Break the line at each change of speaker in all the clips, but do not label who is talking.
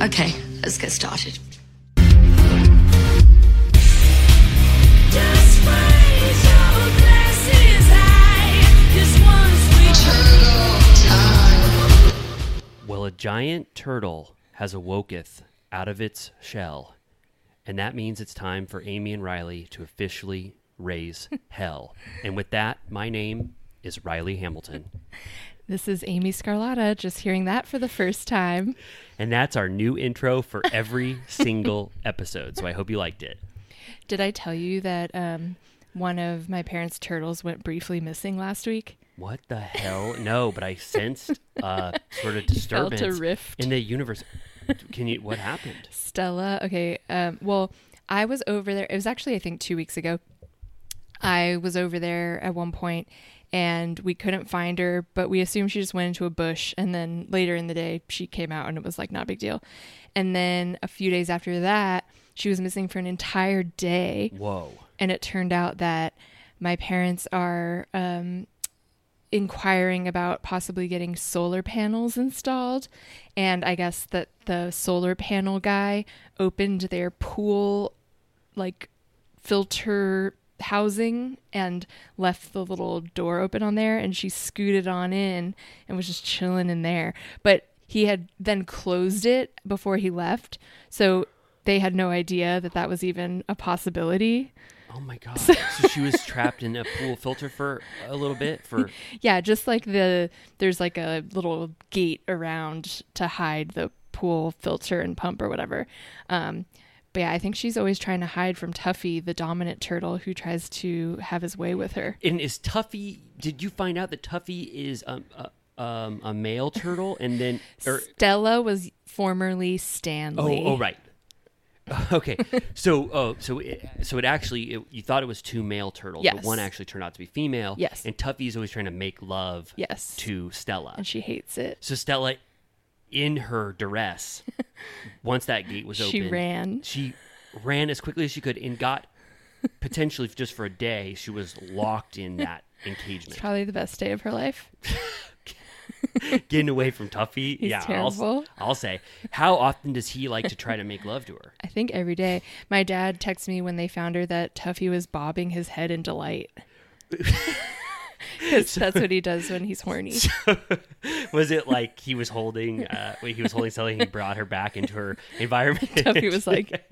Okay, let's get started.
Just raise your glasses high. This one's sweet.
Well, a giant turtle has awoketh out of its shell, and that means it's time for Amy and Riley to officially raise hell. And with that, my name is Riley Hamilton,
This is Amy Scarlatta, just hearing that for the first time.
And that's our new intro for every single episode. So I hope you liked it.
Did I tell you that um, one of my parents' turtles went briefly missing last week?
What the hell? No, but I sensed uh, sort of
Felt a
disturbance
rift.
in the universe. Can you? What happened?
Stella, okay. Um, well, I was over there. It was actually, I think, two weeks ago. I was over there at one point and we couldn't find her, but we assumed she just went into a bush. And then later in the day, she came out and it was like not a big deal. And then a few days after that, she was missing for an entire day.
Whoa.
and it turned out that my parents are um, inquiring about possibly getting solar panels installed and i guess that the solar panel guy opened their pool like filter housing and left the little door open on there and she scooted on in and was just chilling in there but he had then closed it before he left so they had no idea that that was even a possibility
Oh my god. So she was trapped in a pool filter for a little bit for
Yeah, just like the there's like a little gate around to hide the pool filter and pump or whatever. Um, but yeah, I think she's always trying to hide from Tuffy, the dominant turtle who tries to have his way with her.
And is Tuffy? Did you find out that Tuffy is um, a, um, a male turtle? And then, or
Stella was formerly
oh,
Stanley.
oh, right. Okay, so oh, so it, so it actually it, you thought it was two male turtles, but one actually turned out to be female.
Yes.
and Tuffy's always trying to make love.
Yes.
to Stella.
And she hates it.
So Stella, in her duress, once that gate was open,
She ran.
She ran as quickly as she could and got potentially just for a day. She was locked in that engagement.
Probably the best day of her life.
getting away from Tuffy.
He's
yeah,
terrible.
I'll, I'll say. How often does he like to try to make love to her?
I think every day. My dad texted me when they found her that Tuffy was bobbing his head in delight. Because that's what he does when he's horny.
Was it like he was holding? Uh, wait, he was holding something. He brought her back into her environment.
Tuffy was like,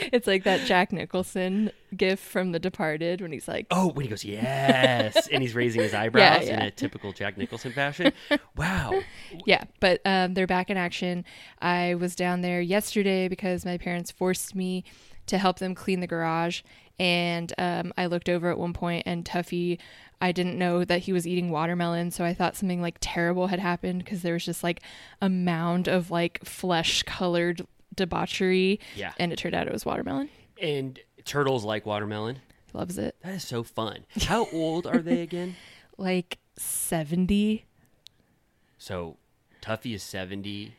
it's like that Jack Nicholson gif from The Departed when he's like,
"Oh," when he goes, "Yes," and he's raising his eyebrows in
yeah.
a typical Jack Nicholson fashion. Wow.
yeah, but um, they're back in action. I was down there yesterday because my parents forced me to help them clean the garage. And um, I looked over at one point, and Tuffy, I didn't know that he was eating watermelon. So I thought something like terrible had happened because there was just like a mound of like flesh colored debauchery.
Yeah.
And it turned out it was watermelon.
And turtles like watermelon.
Loves it.
That is so fun. How old are they again?
Like 70.
So Tuffy is seventy,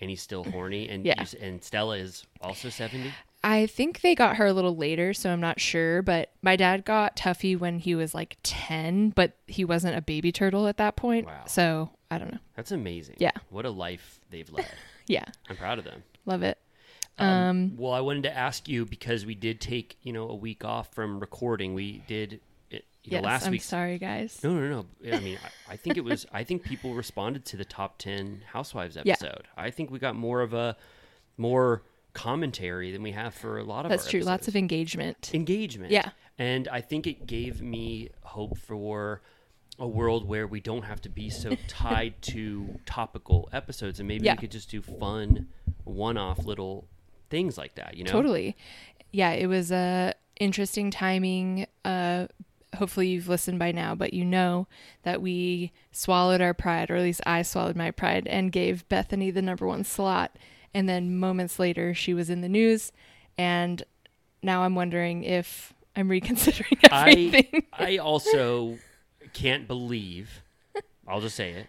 and he's still horny, and
Yeah.
and Stella is also seventy.
I think they got her a little later, so I'm not sure. But my dad got Tuffy when he was like 10, but he wasn't a baby turtle at that point.
Wow.
So I don't know.
That's amazing.
Yeah.
What a life they've led.
Yeah,
I'm proud of them.
love it. Um,
Well, I wanted to ask you because we did take you know a week off from recording. We did it you
yes,
know, last
I'm
week.
sorry, guys.
No, no, no. I mean, I, I think it was. I think people responded to the top ten Housewives
Yeah.
episode. I think we got more of a more commentary than we have for a lot of.
That's true. Lots of engagement.
engagement.
Yeah.
and I think it gave me hope for a world where we don't have to be so tied to topical episodes, and maybe
Yeah.
we could just do fun, one-off little things like that. You know,
Totally. Yeah, it was uh, interesting timing. Uh, hopefully you've listened by now, but you know that we swallowed our pride, or at least I swallowed my pride, and gave Bethenny the number one slot. And then moments later, she was in the news, and now I'm wondering if I'm reconsidering everything.
I I also can't believe. I'll just say it.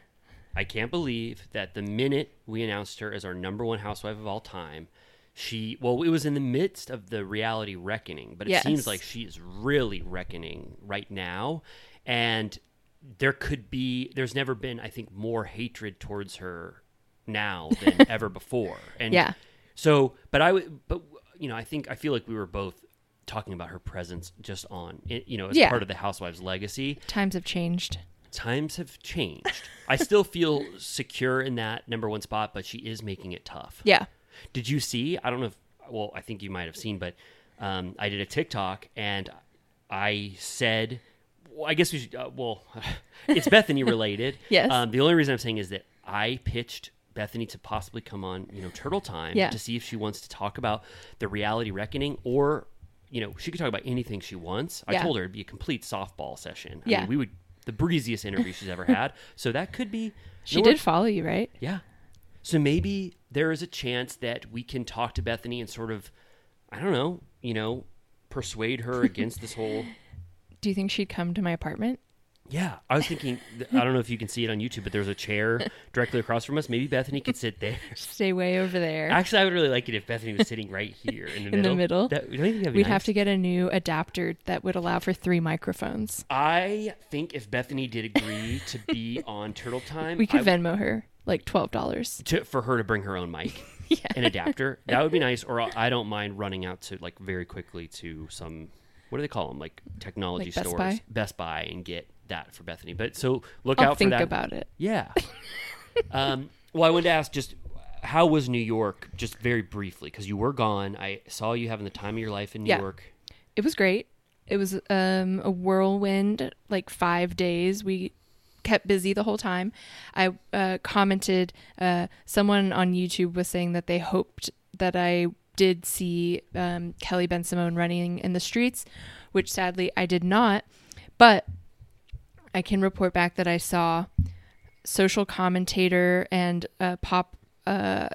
I can't believe that the minute we announced her as our number one housewife of all time, she well, it was in the midst of the reality reckoning, but it
Yes.
seems like she is really reckoning right now, and there could be. There's never been, I think, more hatred towards her now than ever before. And
Yeah.
So, but I would, but you know, I think I feel like we were both talking about her presence just on, you know, as
Yeah.
part of the Housewives legacy.
Times have changed.
Times have changed. I still feel secure in that number one spot, but she is making it tough.
Yeah.
Did you see? I don't know if, well, I think you might have seen, but um, I did a TikTok and I said, well, I guess we should, uh, well, it's Bethenny related.
Yes.
Um, the only reason I'm saying is that I pitched Bethenny to possibly come on, you know, Turtle Time
Yeah.
to see if she wants to talk about the reality reckoning or, you know, she could talk about anything she wants. I told her it'd be a complete softball session. I
Yeah.
mean, we would, the breeziest interview she's ever had. So that could be.
She
you know what?
did follow you, right?
Yeah. So maybe there is a chance that we can talk to Bethenny and sort of, I don't know, you know, persuade her against this whole.
Do you think she'd come to my apartment?
Yeah, I was thinking. I don't know if you can see it on YouTube, but there's a chair directly across from us. Maybe Bethenny could sit there.
Stay way over there.
Actually, I would really like it if Bethenny was sitting right here in the
In the
middle.
middle?
That, don't you think that'd
We'd
nice?
have to get a new adapter that would allow for three microphones.
I think if Bethenny did agree to be on Turtle Time,
We could
I-
Venmo her like twelve dollars.
for her to bring her own mic
Yeah.
an adapter. That would be nice. Or I don't mind running out to like very quickly to some what do they call them like technology
Like Best
stores,
Buy?
Best Buy, and get that for Bethenny. But so look
I'll
out for that.
Think about it.
Yeah. um, well, I wanted to ask just how was New York, just very briefly, because you were gone. I saw you having the time of your life in New
Yeah.
York.
It was great. It was um, a whirlwind, like five days. We kept busy the whole time. I uh, commented, uh, someone on YouTube was saying that they hoped that I did see um, Kelly Bensimon running in the streets, which sadly I did not. But I can report back that I saw social commentator and uh, pop uh,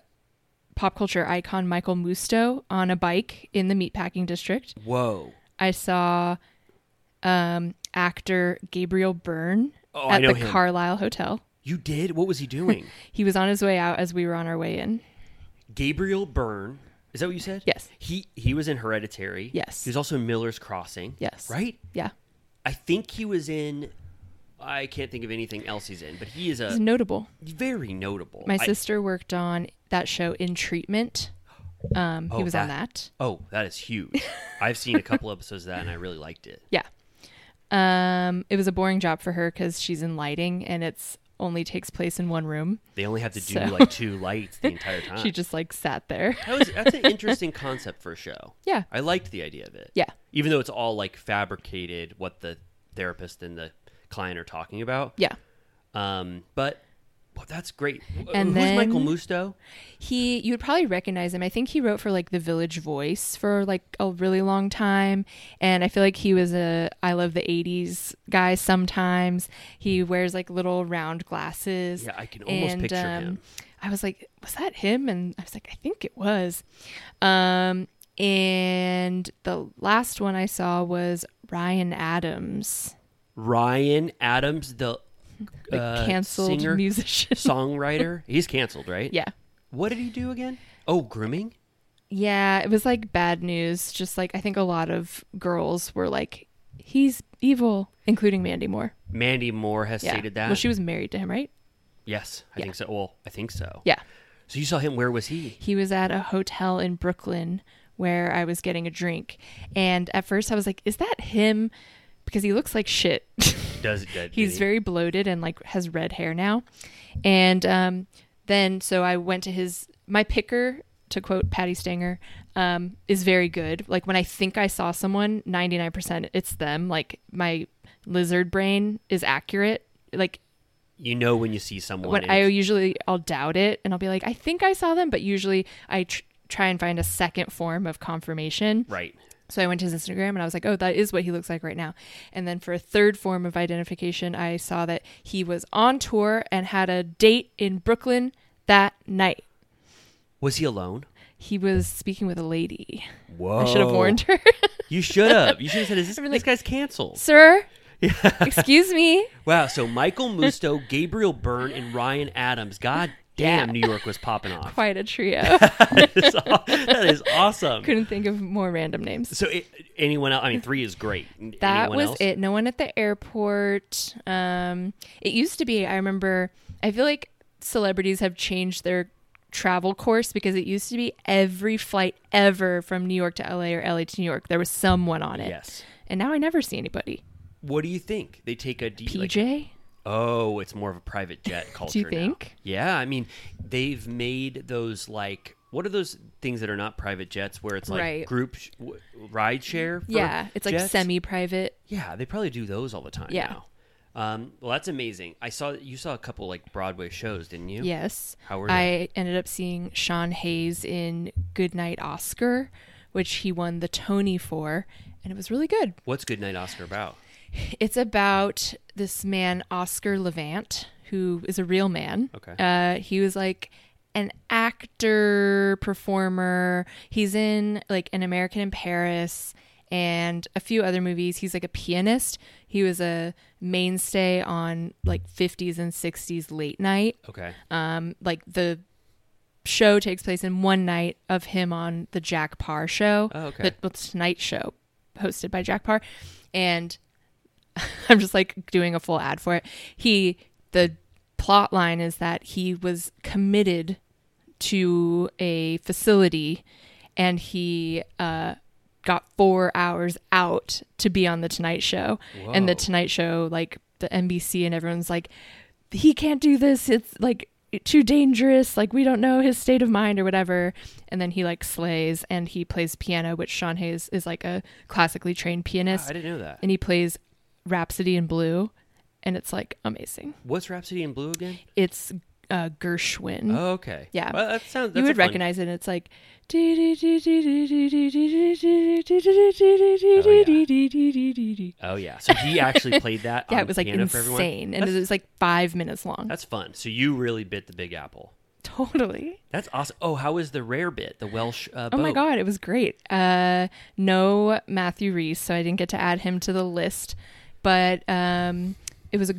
pop culture icon Michael Musto on a bike in the meatpacking district.
Whoa.
I saw um, actor Gabriel Byrne
Oh,
at the
him.
Carlyle Hotel.
You did? What was he doing?
He was on his way out as we were on our way in.
Gabriel Byrne. Is that what you said?
Yes.
He he was in Hereditary.
Yes.
He was also in Miller's Crossing.
Yes.
Right?
Yeah.
I think he was in. I can't think of anything else he's in, but he is
He's
a
notable.
very notable.
My
I-
sister worked on that show in treatment. Um, he
Oh,
was on
that-
that.
oh, that is huge. I've seen a couple episodes of that, and I really liked it.
Yeah. Um, it was a boring job for her because she's in lighting and it's only takes place in one room.
They only have to do
So-
like two lights the entire time.
She just like sat there.
that was that's an interesting concept for a show.
Yeah.
I liked the idea of it.
Yeah.
Even though it's all like fabricated, what the therapist and the client are talking about.
Yeah.
Um, but well, that's great.
And
Who's
then-
Michael Musto?
He, you would probably recognize him. I think he wrote for like the Village Voice for like a really long time, and I feel like he was a I love the '80s guy. Sometimes he wears like little round glasses.
Yeah, I can almost
and,
picture
um,
him.
I was like, was that him? And I was like, I think it was. Um, and the last one I saw was Ryan Adams,
Ryan Adams, the
the
uh,
canceled
singer,
musician.
songwriter. He's canceled, right?
yeah.
What did he do again? Oh, grooming.
Yeah, it was like bad news. Just like I think a lot of girls were like, he's evil, including Mandy Moore.
Mandy Moore has
Yeah.
stated that.
Well, she was married to him, right?
yes, I
Yeah.
think so. Well, I think so.
Yeah.
So you saw him. Where was he?
He was at a hotel in Brooklyn where I was getting a drink. And at first I was like, is that him? Because he looks like shit.
Does
He's very bloated and like has red hair now. And um, then so I went to his my picker to quote Patti Stanger um, is very good. Like when I think I saw someone, ninety nine percent it's them. Like my lizard brain is accurate. Like
You know when you see someone.
when I usually I'll doubt it and I'll be like I think I saw them, but usually I tr- try and find a second form of confirmation.
right.
So I went to his Instagram and I was like, oh, that is what he looks like right now. And then for a third form of identification, I saw that he was on tour and had a date in Brooklyn that night.
Was he alone?
He was speaking with a lady.
Whoa!
I should have warned her.
You should have. You should have said, "Is this,
I'd
this guy's canceled?"
Sir, excuse me.
Wow. So Michael Musto, Gabriel Byrne, and Ryan Adams. God damn,
Yeah.
New York was popping off.
Quite a trio.
that, is, that, is, awesome.
Couldn't think of more random names.
So it, anyone else? I mean, three is great.
That
Anyone
was
else?
it. No one at the airport. Um, it used to be. I remember. I feel like celebrities have changed their travel course because it used to be every flight ever from New York to LA or LA to New York there was someone on it.
Yes.
And now I never see anybody.
What do you think? They take a deep. like-
PJ?
Oh, it's more of a private jet culture.
Do you
now.
think?
Yeah, I mean, they've made those like what are those things that are not private jets where it's like
Right.
group sh- w- ride share? for
yeah, it's like semi-private.
Yeah, they probably do those all the time
Yeah.
now. Um, well, that's amazing. I saw you saw a couple like Broadway shows, didn't you?
Yes.
How were
I ended up seeing Sean Hayes in Goodnight Oscar, which he won the Tony for, and it was really good.
What's Good Night Oscar about?
It's about this man, Oscar Levant, who is a real man.
Okay.
Uh, he was like an actor, performer. He's in like An American in Paris and a few other movies. He's like a pianist. He was a mainstay on like 50s and 60s late night.
Okay.
Um, like the show takes place in one night of him on the Jack Paar show.
Oh, okay.
The, the Tonight Show, hosted by Jack Paar, and I'm just like doing a full ad for it. He the plot line is that he was committed to a facility, and he uh, got four hours out to be on the Tonight Show, and the Tonight Show like the NBC and everyone's like, he can't do this. It's like too dangerous. Like we don't know his state of mind or whatever. And then he like slays and he plays piano, which Sean Hayes is like a classically trained pianist,
I didn't know that.
and he plays Rhapsody in Blue, and it's like amazing.
What's Rhapsody in Blue again?
It's uh, Gershwin.
Oh, okay.
Yeah.
Well, that sounds.
you would
fun-
recognize it. It's like.
Oh yeah. So he actually played that.
Yeah,
on
it was like insane, and
That's,
it was like five minutes long.
that's fun. So you really bit the Big Apple.
Totally.
That's awesome. Oh, how was the rare bit? The Welsh. Uh,
Oh my god, it was great. Uh, no Matthew Rhys, so I didn't get to add him to the list, but um, it was a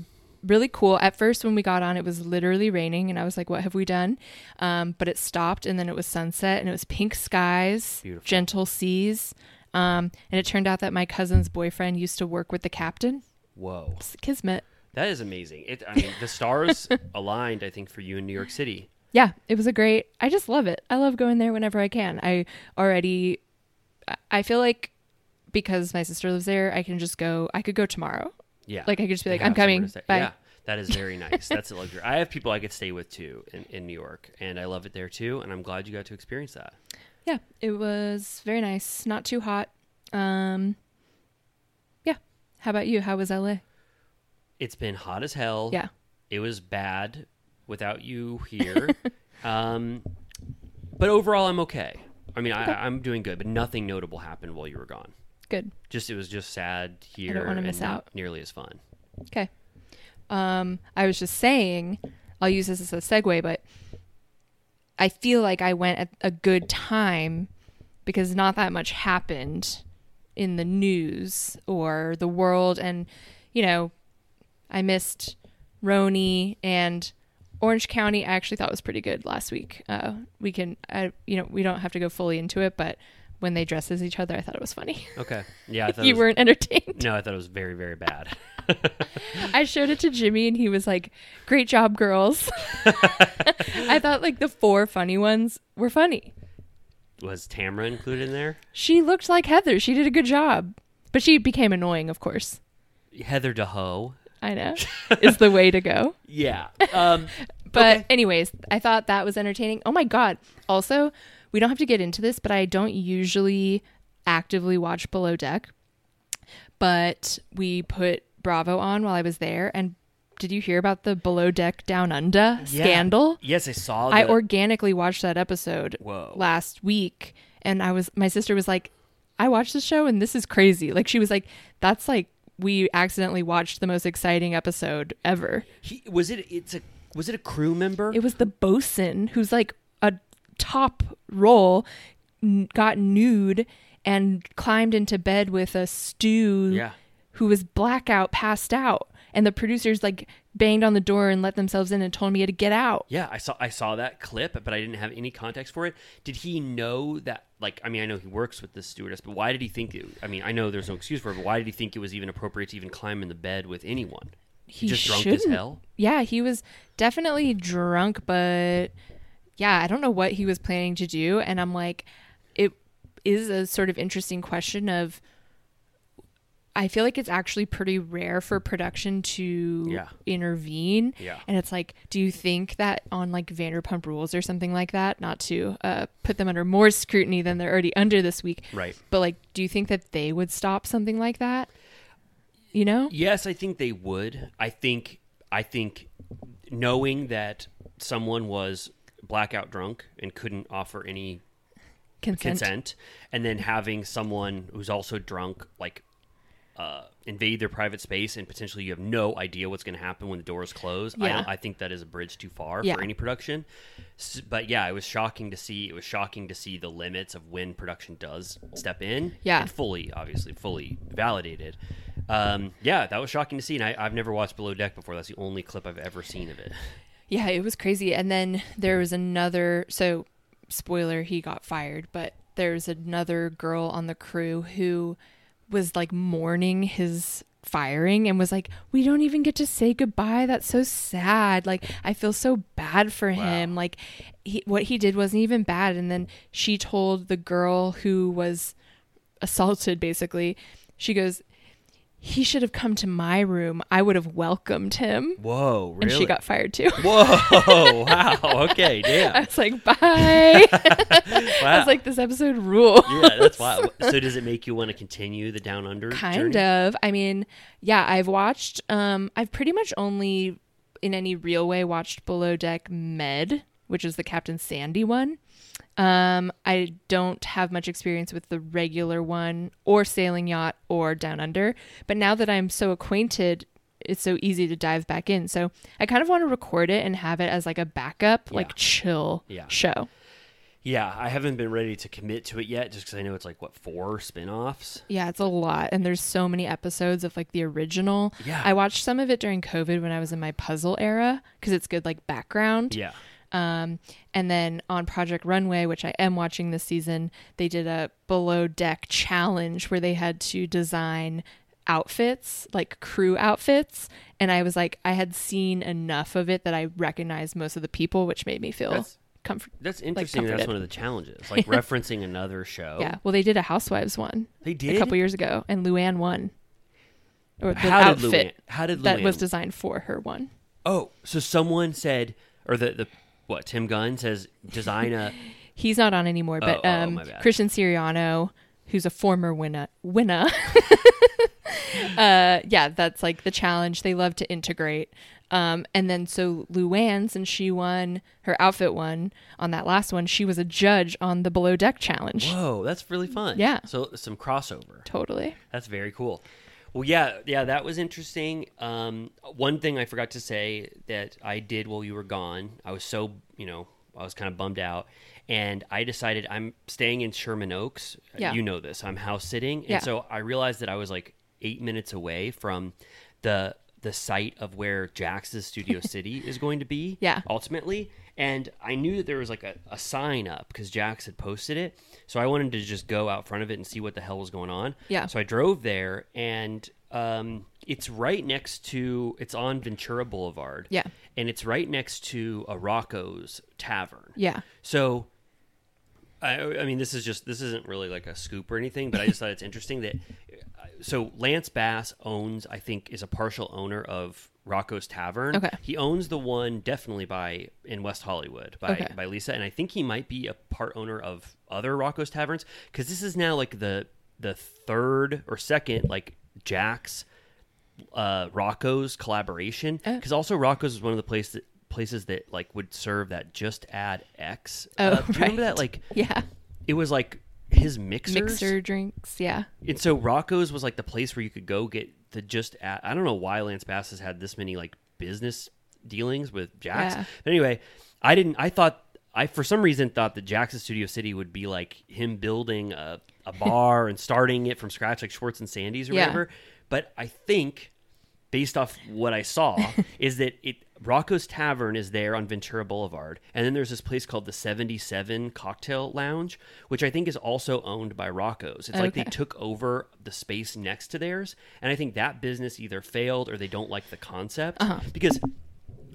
really cool. At first, when we got on, it was literally raining, and I was like, "What have we done?" Um, but it stopped, and then it was sunset, and it was pink skies,
Beautiful.
gentle seas, um, and it turned out that my cousin's boyfriend used to work with the captain.
Whoa,
It's kismet.
that is amazing. It. I mean, the stars aligned. I think for you in New York City.
yeah, it was a great. I just love it. I love going there whenever I can. I already, I- I feel like because my sister lives there, I can just go. I could go tomorrow.
Yeah.
Like I could just be like, I'm coming. Bye.
Yeah, that is very nice. That's a luxury. I have people I could stay with too in, in New York, and I love it there too. And I'm glad you got to experience that.
Yeah, it was very nice. Not too hot. Um, yeah. How about you? How was LA?
It's been hot as hell.
Yeah.
It was bad without you here. um, but overall, I'm okay. I mean, I, I'm doing good, but nothing notable happened while you were gone.
Good.
Just it was just sad here
I
don't
wanna
miss
out.
nearly as fun.
Okay. Um, I was just saying, I'll use this as a segue, but I feel like I went at a good time because not that much happened in the news or the world. And, you know, I missed RHONY and Orange County. I actually thought was pretty good last week. Uh, we can, I, you know, we don't have to go fully into it, but when they dress as each other, I thought it was funny.
Okay. Yeah, I thought
you
was,
weren't entertained.
No, I thought it was very very bad.
I showed it to Jimmy and he was like, "Great job, girls." I thought like the four funny ones were funny.
was Tamara included in there?
She looked like Heather. She did a good job. But she became annoying, of course.
Heather DeHoe.
I know. is the way to go.
Yeah. Um,
But
Okay.
anyways, I thought that was entertaining. Oh my god. Also, we don't have to get into this, but I don't usually actively watch Below Deck. But we put Bravo on while I was there and did you hear about the Below Deck Down Under
yeah.
scandal?
Yes, I saw.
I organically watched that episode
Whoa.
last week and I was my sister was like, I watched the show and this is crazy. Like she was like, that's like we accidentally watched the most exciting episode ever.
He, was it? It's a. Was it a crew member?
It was the bosun who's like top role n- got nude and climbed into bed with a stew
Yeah.
who was blackout passed out and the producers like banged on the door and let themselves in and told me to get out.
Yeah, I saw I saw that clip, but I didn't have any context for it. Did he know that? Like, I mean, I know he works with the stewardess, but why did he think? It, I mean, I know there's no excuse for it, but why did he think it was even appropriate to even climb in the bed with anyone?
he
just drunk
shouldn't.
as hell.
Yeah, he was definitely drunk, but yeah, I don't know what he was planning to do. And I'm like, it is a sort of interesting question of. I feel like it's actually pretty rare for production to
Yeah.
intervene.
Yeah.
And it's like, do you think that on like Vanderpump Rules or something like that, not to uh, put them under more scrutiny than they're already under this week,
Right.
but like, do you think that they would stop something like that? You know?
Yes, I think they would. I think I think knowing that someone was blackout drunk and couldn't offer any
Consent.
consent, and then having someone who's also drunk like uh, invade their private space and potentially you have no idea what's going to happen when the doors close. I,
Yeah.
don't, I think that is a bridge too far
Yeah.
for any production. But yeah, it was shocking to see. It was shocking to see the limits of when production does step in.
Yeah.
and fully, obviously, fully validated. Um, yeah, that was shocking to see, and I, I've never watched Below Deck before. That's the only clip I've ever seen of it.
Yeah, it was crazy. And then there was another. So, spoiler, he got fired, but there was another girl on the crew who was like mourning his firing and was like, "We don't even get to say goodbye. That's so sad. Like, I feel so bad for him. Like, he, what he did wasn't even bad." And then she told the girl who was assaulted, basically, she goes. He should have come to my room. I would have welcomed him.
Whoa, really?
And she got fired too.
Whoa! Wow. Okay.
I was like, bye. I was like, this episode rules.
yeah, that's wild. So does it make you want to continue the Down Under?
kind
journey?
of. I mean, yeah, I've watched. Um, I've pretty much only, in any real way, watched Below Deck Med, which is the Captain Sandy one. Um, I don't have much experience with the regular one, or Sailing Yacht, or Down Under. But now that I'm so acquainted. It's so easy to dive back in. So I kind of want to record it and have it as like a backup,
Yeah.
like chill
Yeah.
show.
Yeah, I haven't been ready to commit to it yet, just because I know it's like what four spin-offs.
Yeah, it's a lot. And there's so many episodes of like the original.
Yeah.
I watched some of it during COVID when I was in my puzzle era because it's good like background.
Yeah.
Um, and then on Project Runway, which I am watching this season, they did a below deck challenge where they had to design outfits, like crew outfits. And I was like, I had seen enough of it that I recognized most of the people, which made me feel
That's-
comfort.
That's interesting. that's one of the challenges, like referencing another show.
Yeah. Well, they did a Housewives one
they did a
couple years ago, and Luann won. Or the
How did
outfit
Luann? How did Luann that
was designed for her one.
oh, so someone said, or the the what? Tim Gunn says design a.
He's not on anymore, but
Oh, oh,
um. Christian Siriano, who's a former winner, winner. uh, yeah, that's like the challenge. They love to integrate. Um, and then so Luann, since she won her outfit one on that last one, she was a judge on the below deck challenge.
Whoa, that's really fun.
Yeah.
So some crossover.
Totally.
That's very cool. Well, yeah, yeah, that was interesting. Um, one thing I forgot to say that I did while you were gone, I was so you know I was kind of bummed out, and I decided I'm staying in Sherman Oaks.
Yeah.
You know this. I'm house sitting, and
Yeah.
so I realized that I was like eight minutes away from the the site of where Jax's Studio City is going to be.
Yeah.
Ultimately, and I knew that there was like a, a sign up because Jax had posted it, so I wanted to just go out front of it and see what the hell was going on.
Yeah.
So I drove there, and um, it's right next to. It's on Ventura Boulevard.
Yeah.
And it's right next to a Rocco's Tavern.
Yeah.
So, I, I mean, this is just this isn't really like a scoop or anything, but I just thought it's interesting that. So Lance Bass owns, I think, is a partial owner of Rocco's Tavern.
Okay.
He owns the one definitely by in West Hollywood by
Okay.
by Lisa, and I think he might be a part owner of other Rocco's Taverns because this is now like the the third or second like Jax's uh, Rocco's collaboration because also Rocco's is one of the places that, places that like would serve that just add X.
Oh,
uh, you remember that? Like
Yeah.
it was like his mixers.
Mixer drinks. Yeah.
And so Rocco's was like the place where you could go get the just add. I don't know why Lance Bass has had this many like business dealings with Jax.
Yeah.
But anyway, I didn't. I thought I for some reason thought that Jax's Studio City would be like him building a, a bar and starting it from scratch, like Schwartz and Sandy's or
Yeah.
whatever. But I think, based off what I saw, is that it Rocco's Tavern is there on Ventura Boulevard, and then there's this place called the 77 Cocktail Lounge, which I think is also owned by Rocco's. It's like they took over the space next to theirs, and I think that business either failed or they don't like the concept
Uh-huh.
because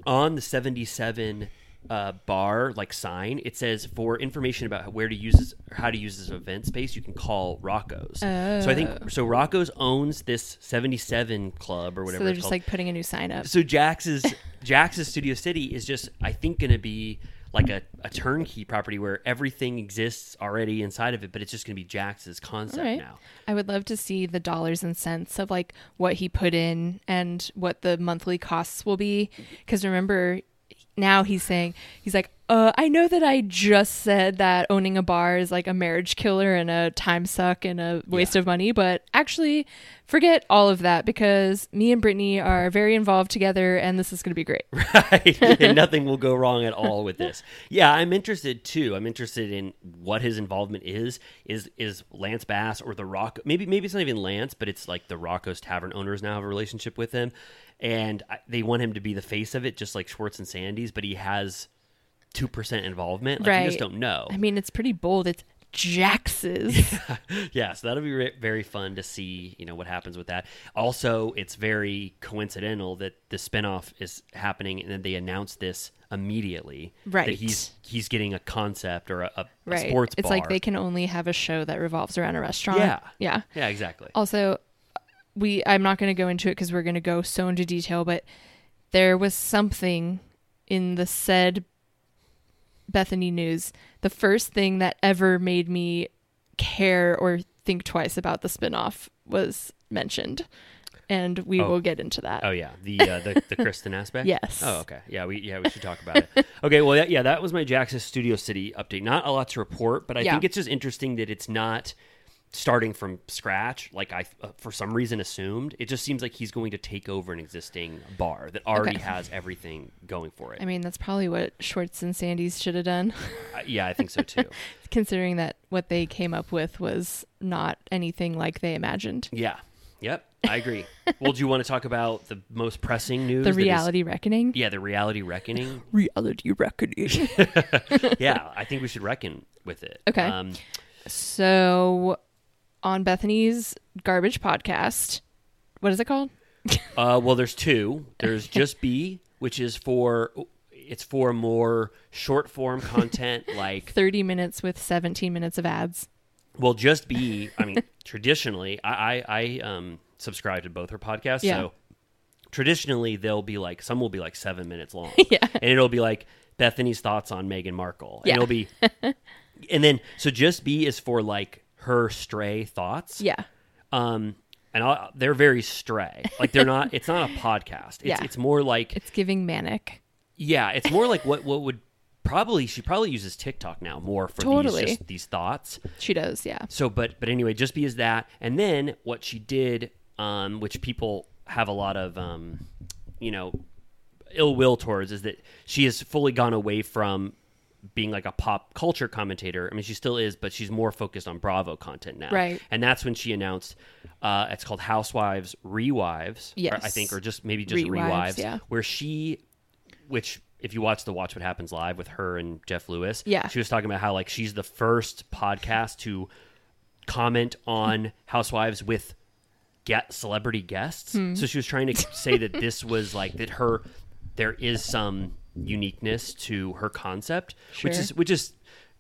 on the 77 uh, bar like sign it says for information about where to use this or how to use this event space you can call rocco's so i think so rocco's owns this 77 club or whatever
So they're just
called.
like putting a new sign up.
so jax's jax's studio city is just i think going to be like a, a turnkey property where everything exists already inside of it but it's just going to be jax's concept
right.
now
I would love to see the dollars and cents of like what he put in and what the monthly costs will be. Because remember, now he's saying, he's like, uh, I know that I just said that owning a bar is like a marriage killer and a time suck and a waste
Yeah.
of money, but actually, forget all of that because me and Brittany are very involved together and this is going to be great.
right. And nothing will go wrong at all with this. Yeah i'm interested too. I'm interested in what his involvement is. Is is lance bass or the rock maybe maybe it's not even lance but it's like the rocco's tavern owners now have a relationship with him. And they want him to be the face of it just like schwartz and sandy's but he has 2% involvement like,
right.
you just don't know
I mean, it's pretty bold. It's Jax's.
yeah, so that'll be re- very fun to see, you know, what happens with that. Also, it's very coincidental that the spinoff is happening and then they announce this immediately.
Right.
That he's he's getting a concept or a, a,
right.
sports
it's
bar.
like they can only have a show that revolves around a restaurant.
Yeah.
Yeah.
Yeah, exactly.
Also, we I'm not going to go into it because we're going to go so into detail, but there was something in the said Bethenny news. The first thing that ever made me care or think twice about the spinoff was mentioned, and we
Oh.
will get into that.
Oh yeah, the uh, the, the Kristen aspect.
Yes.
Oh okay. Yeah, we yeah we should talk about it. Okay. Well, yeah, yeah, that was my Jax's Studio City update. Not a lot to report, but I
Yeah.
think it's just interesting that it's not starting from scratch like I uh, for some reason assumed. It just seems like he's going to take over an existing bar that already
Okay.
has everything going for it.
I mean, that's probably what Schwartz and Sandy's should have done,
Uh, yeah, I think so too.
considering that what they came up with was not anything like they imagined.
yeah. Yep. I agree. well, do you want to talk about the most pressing news?
The
that is-
reality reckoning.
yeah, the reality reckoning.
Reality reckoning.
yeah, I think we should reckon with it.
Okay.
Um,
So, on Bethenny's garbage podcast, what is it called?
Uh, well, there's two. There's just B, which is for it's for more short form content like
30 minutes with 17 minutes of ads.
well, just B. I mean, traditionally, I I, I um subscribe to both her podcasts,
Yeah.
so traditionally they'll be like some will be like seven minutes long,
Yeah.
and it'll be like Bethenny's thoughts on Meghan Markle, and it'll be, and then so just B is for like her stray thoughts,
Yeah.
um. And I'll, they're very stray. Like they're not. It's not a podcast. It's,
Yeah.
it's more like
It's giving manic.
Yeah, it's more like what what would probably she probably uses TikTok now more for
Totally.
these just these thoughts.
She does, yeah.
So, but but anyway, just be as that, and then what she did, um, which people have a lot of, um, you know, ill will towards, is that she has fully gone away from being like a pop culture commentator. I mean, she still is, but she's more focused on Bravo content now.
Right.
And that's when she announced uh, it's called Housewives Rewives. or I think, or just maybe just
Rewives,
Rewives.
yeah.
Where she, which if you watch the Watch What Happens Live with her and Jeff Lewis,
Yeah.
she was talking about how like she's the first podcast to comment on Housewives with get celebrity guests.
Hmm.
So she was trying to say that this was like that her there is some uniqueness to her concept, which is which is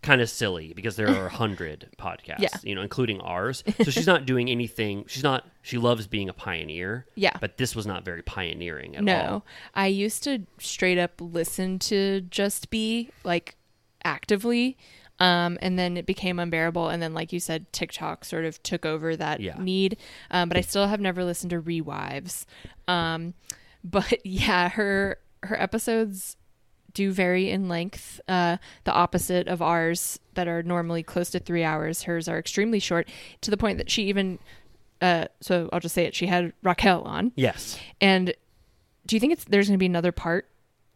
kind of silly because there are a hundred podcasts,
Yeah.
you know, including ours. So she's not doing anything. She's not. She loves being a pioneer.
Yeah.
but this was not very pioneering at
No.
all.
I used to straight up listen to Just B like actively. Um, and then it became unbearable. And then, like you said, TikTok sort of took over that
Yeah.
need. Um, but I still have never listened to Rewives. Um, but yeah, her her episodes do vary in length. Uh, the opposite of ours that are normally close to three hours. Hers are extremely short to the point that she even. Uh, so I'll just say it. She had Raquel on,
Yes.
and do you think it's there's going to be another part?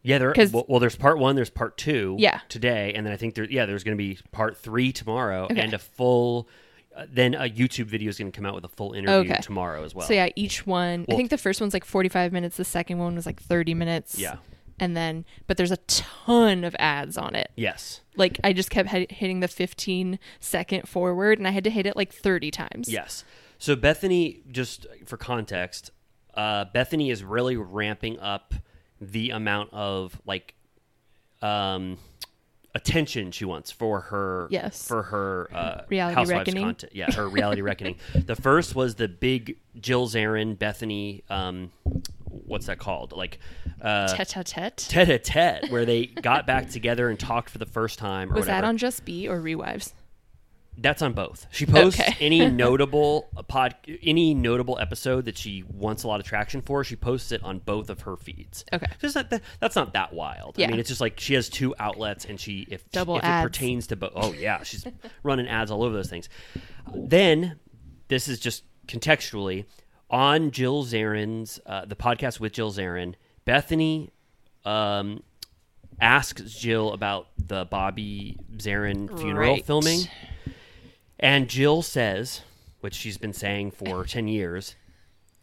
Yeah, there. Well, well, there's part one. There's part two.
Yeah.
Today, and then I think there. Yeah, there's going to be part three tomorrow,
Okay.
and a full. Uh, then a YouTube video is going to come out with a full interview
Okay.
tomorrow as well.
so yeah, each one. I think the first one's like 45 minutes. The second one was like 30 minutes.
Yeah.
And then but there's a ton of ads on it.
Yes.
Like I just kept hit- hitting the 15 second forward, and I had to hit it like 30 times.
Yes. So Bethenny, just for context, uh, Bethenny is really ramping up the amount of like um, attention she wants for her
Yes.
for her uh,
Reality
Housewives
Reckoning.
content. Yeah, her reality reckoning. The first was the big Jill Zarin Bethenny. Um, what's that called? Like uh,
Tete a tete.
tete a tete, where they got back together and talked for the first time. Or
Was that on Just B or Rewives?
That's on both. She posts
Okay.
any notable pod, any notable episode that she wants a lot of traction for. She posts it on both of her feeds.
Okay.
not that, that's not that wild. I mean, it's just like she has two outlets, and she if
Double
if
ads.
it pertains to both. Oh yeah, she's running ads all over those things. Then this is just contextually on Jill Zarin's uh, the podcast with Jill Zarin. Bethenny um, asks Jill about the Bobby Zarin funeral
Right.
filming. And Jill says, which she's been saying for 10 years,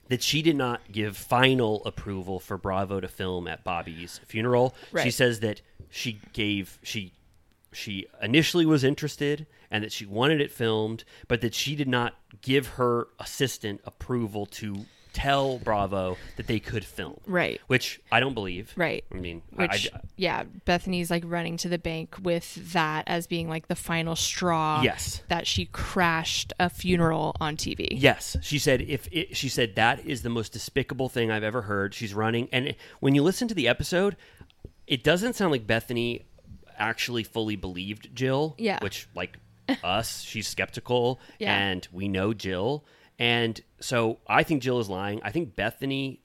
that she did not give final approval for Bravo to film at Bobby's funeral. She says that she gave she she initially was interested and that she wanted it filmed, but that she did not give her assistant approval to tell Bravo that they could film.
Right.
Which I don't believe.
Right.
I mean, I-
Which,
I-
yeah, Bethenny's like running to the bank with that as being like the final straw.
Yes.
That she crashed a funeral on TV.
Yes, she said. If it, she said that is the most despicable thing I've ever heard. She's running, and when you listen to the episode, it doesn't sound like Bethenny actually fully believed Jill.
Yeah.
which like us, she's skeptical,
Yeah.
and we know Jill, and so I think Jill is lying. I think Bethenny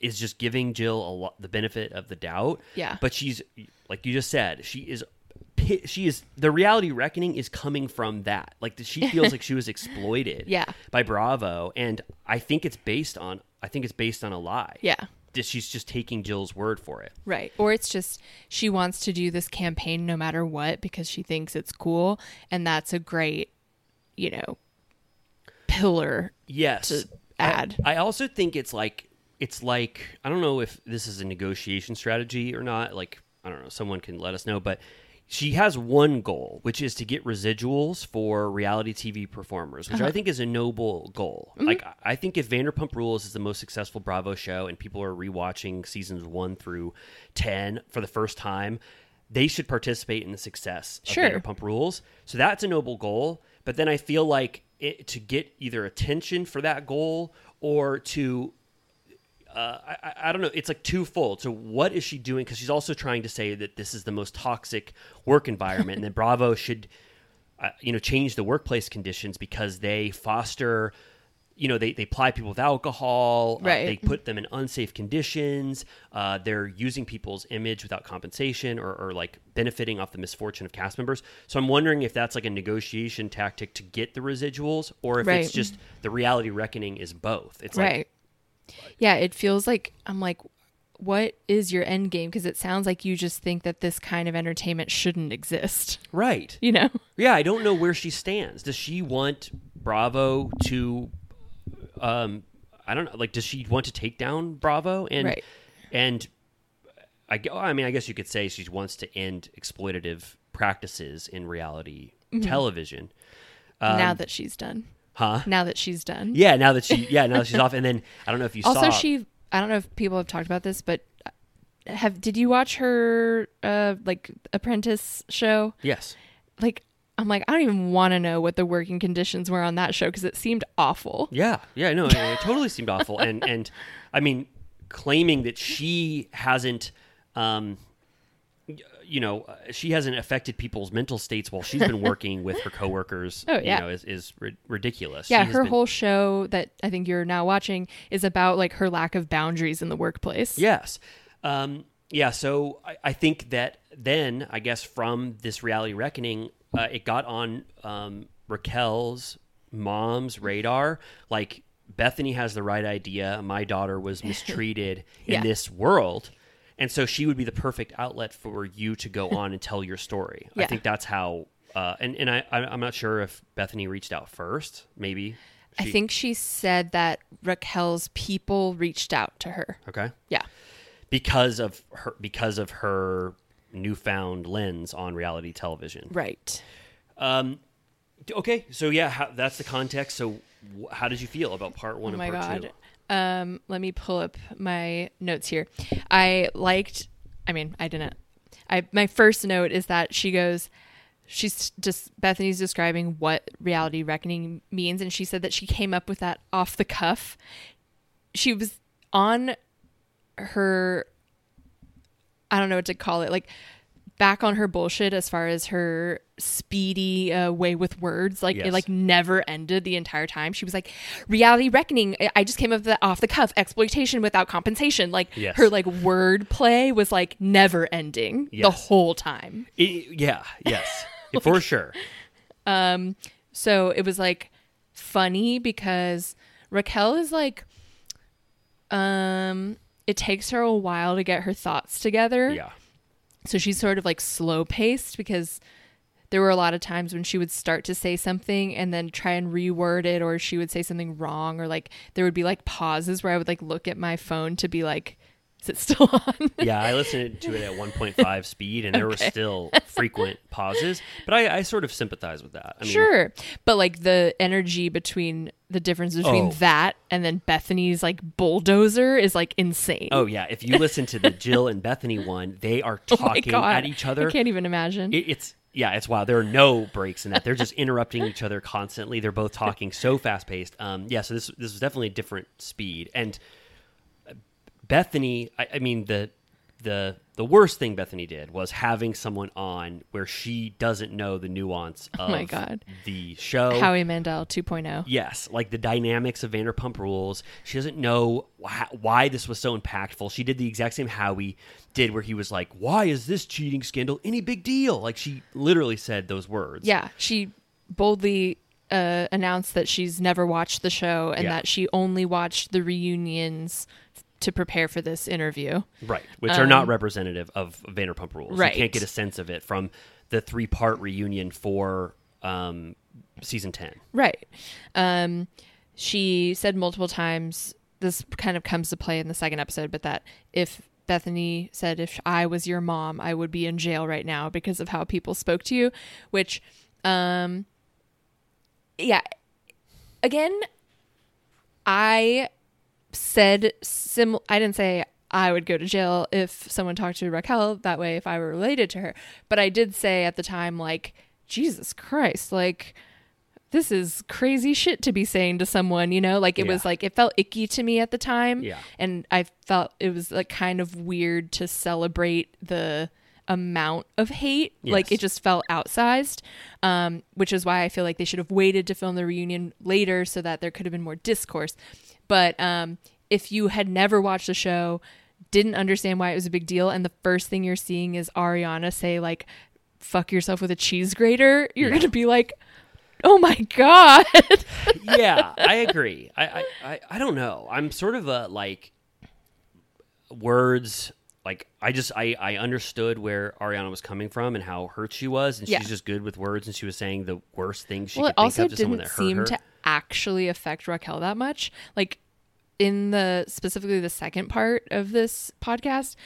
is just giving Jill a lot the benefit of the doubt.
Yeah.
but she's like you just said, she is. She is the reality reckoning is coming from that. Like she feels like she was exploited
Yeah.
by Bravo, and I think it's based on I think it's based on a lie.
Yeah.
She's just taking Jill's word for it.
Right. Or it's just she wants to do this campaign no matter what because she thinks it's cool. And that's a great, you know, pillar.
Yes.
To add.
I, I also think it's like it's like I don't know if this is a negotiation strategy or not. Like I don't know. Someone can let us know, but. She has one goal, which is to get residuals for reality TV performers, which I uh-huh. think is a noble goal. Mm-hmm. Like, I- I think if Vanderpump Rules is the most successful Bravo show and people are rewatching seasons one through 10 for the first time, they should participate in the success of
Sure.
Vanderpump Rules. So that's a noble goal. But then I feel like it, to get either attention for that goal or to uh, I, I- don't know. It's like twofold. So what is she doing? Because she's also trying to say that this is the most toxic work environment, and that Bravo should, uh, you know, change the workplace conditions because they foster, you know, they, they ply people with alcohol. uh, they put them in unsafe conditions. Uh, they're using people's image without compensation or, or like benefiting off the misfortune of cast members. So I'm wondering if that's like a negotiation tactic to get the residuals, or if it's just the reality reckoning is both. It's like
right. Yeah. It feels like I'm like, what is your end game? Because it sounds like you just think that this kind of entertainment shouldn't exist.
right.
You know?
Yeah, I don't know where she stands. Does she want Bravo to um I don't know, like does she want to take down Bravo and
Right.
and I I mean I guess you could say she wants to end exploitative practices in reality
Mm-hmm.
television.
now that she's done.
Huh?
Now that she's done.
Yeah, now that she yeah, now that she's off and then I don't know if you
also
saw Also
she i don't know if people have talked about this but uh, have did you watch her uh like apprentice show
Yes.
like i'm like i don't even want to know what the working conditions were on that show because it seemed awful
Yeah, yeah, no, it, it totally seemed awful, and and I mean, claiming that she hasn't, um, you know, uh, she hasn't affected people's mental states while she's been working with her coworkers.
Oh, yeah.
you know, is is ri- ridiculous.
yeah
She
her
been-
whole show that i think you're now watching is about like her lack of boundaries in the workplace
Yes. Um, yeah. So I, I think that then, I guess, from this reality reckoning, uh, it got on um, Raquel's mom's radar. Like, Bethenny has the right idea. My daughter was mistreated in this world. And so she would be the perfect outlet for you to go on and tell your story. I think that's how. Uh, and and I, I'm not sure if Bethenny reached out first. Maybe.
i think she said that raquel's people reached out to her
Okay.
yeah
because of her because of her newfound lens on reality television.
Right.
Um, okay, so yeah, how, that's the context. So, how did you feel about part one
Oh
and
my
part
god.
two?
Um, let me pull up my notes here. I liked. I mean, I didn't. I my first note is that she goes. She's just Bethenny's describing what reality reckoning means, and she said that she came up with that off the cuff. She was on her. I don't know what to call it. Like back on her bullshit as far as her speedy uh, way with words. Like
Yes.
it like never ended the entire time. She was like, reality reckoning. I- just came up with that off the cuff. Exploitation without compensation. Like
Yes.
her like word play was like never ending the whole time.
I- yeah, yes, for sure. Um.
So it was like funny because Raquel is like, um, it takes her a while to get her thoughts together.
Yeah,
So she's sort of like slow paced because there were a lot of times when she would start to say something and then try and reword it, or she would say something wrong, or like there would be like pauses where I would like look at my phone to be like, is it still on?
yeah. I listened to it at 1.5 speed, and there were still frequent pauses. But I, I sort of sympathize with that. I mean,
sure. But like the energy between the difference between
Oh.
that and then Bethenny's like bulldozer is like insane.
Oh yeah, if you listen to the Jill and Bethenny one, they are
Oh
talking
God.
at each other.
I can't even imagine.
It, it's yeah, it's wild. There are no breaks in that. They're just interrupting each other constantly. They're both talking so fast paced. Um, yeah, so this this was definitely a different speed. And Bethenny, I, I mean the the the worst thing Bethenny did was having someone on where she doesn't know the nuance of
Oh my God.
the show.
Howie Mandel oh. 2.0.
Yes, like the dynamics of Vanderpump Rules. She doesn't know wh- why this was so impactful. She did the exact same Howie did, where he was like, "Why is this cheating scandal any big deal?" Like she literally said those words.
Yeah, she boldly uh, announced that she's never watched the show and
Yeah.
that she only watched the reunions to prepare for this interview.
right. Which are not representative of Vanderpump Rules.
Um, Right.
You can't get a sense of it from the three part reunion for um, season ten.
Right. Um, she said multiple times, this kind of comes to play in the second episode, but that if Bethenny said, if I was your mom, I would be in jail right now because of how people spoke to you, which, um, yeah, again, I said sim. I didn't say I would go to jail if someone talked to Raquel that way if I were related to her, but I did say at the time like Jesus Christ, like this is crazy shit to be saying to someone, you know? Like it was like it felt icky to me at the time.
Yeah.
And I felt it was like kind of weird to celebrate the amount of hate. Like it just felt outsized. Um, which is why I feel like they should have waited to film the reunion later so that there could have been more discourse. But um if you had never watched the show, didn't understand why it was a big deal, and the first thing you're seeing is Ariana say like fuck yourself with a cheese grater, you're
Yeah.
gonna be like, Oh my god.
yeah, I agree. I, I, I, don't know. I'm sort of a like words. Like I just I I understood where Ariana was coming from and how hurt she was, and
Yeah.
she's just good with words, and she was saying the worst things she
well, it
could think
also
of to someone that hurt
seem
her.
to actually affect Raquel that much. Like in the specifically the second part of this podcast,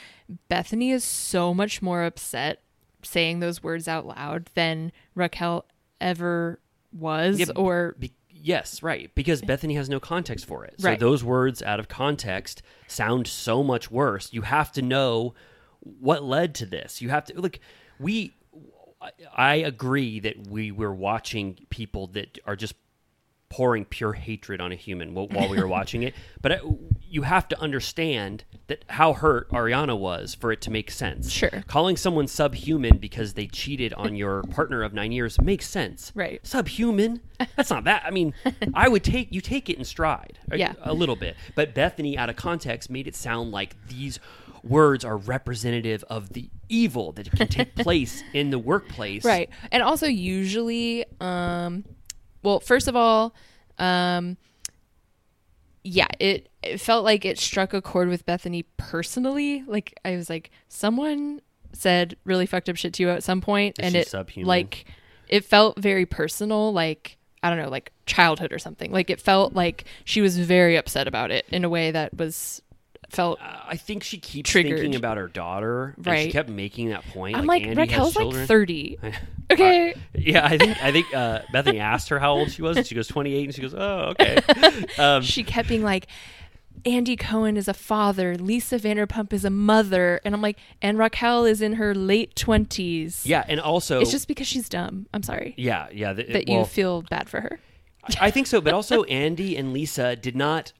Bethenny is so much more upset saying those words out loud than Raquel ever was
Yeah,
or
Be- yes, right. Because Bethenny has no context for it. So
Right.
those words out of context sound so much worse. You have to know what led to this. You have to like we. I- I agree that we were watching people that are just pouring pure hatred on a human while, while we were watching it. But I, you have to understand that how hurt Ariana was for it to make sense.
Sure.
Calling someone subhuman because they cheated on your partner of nine years makes sense.
Right.
Subhuman? That's not that. I mean, I would take you take it in stride. a-
Yeah.
A little bit. But Bethenny, out of context, made it sound like these words are representative of the evil that can take place in the workplace.
right and also usually um well first of all um yeah it, it felt like it struck a chord with bethenny personally like i was like someone said really fucked up shit to you at some point
Is
and it
subhuman?
like it felt very personal like i don't know like childhood or something like it felt like she was very upset about it in a way that was felt.
Uh, I think she keeps
Triggered.
thinking about her daughter. And she kept making that point.
I'm like,
has
Raquel's like 30. Okay.
Yeah, I think I think uh, Bethenny asked her how old she was, and she goes 28, and she goes, "Oh, okay." Um,
she kept being like, Andy Cohen is a father, Lisa Vanderpump is a mother, and I'm like, and Raquel is in her late twenties.
yeah, and also,
it's just because she's dumb. I'm sorry
yeah, yeah. The,
that
well,
you feel bad for her.
I think so, but also Andy and Lisa did not.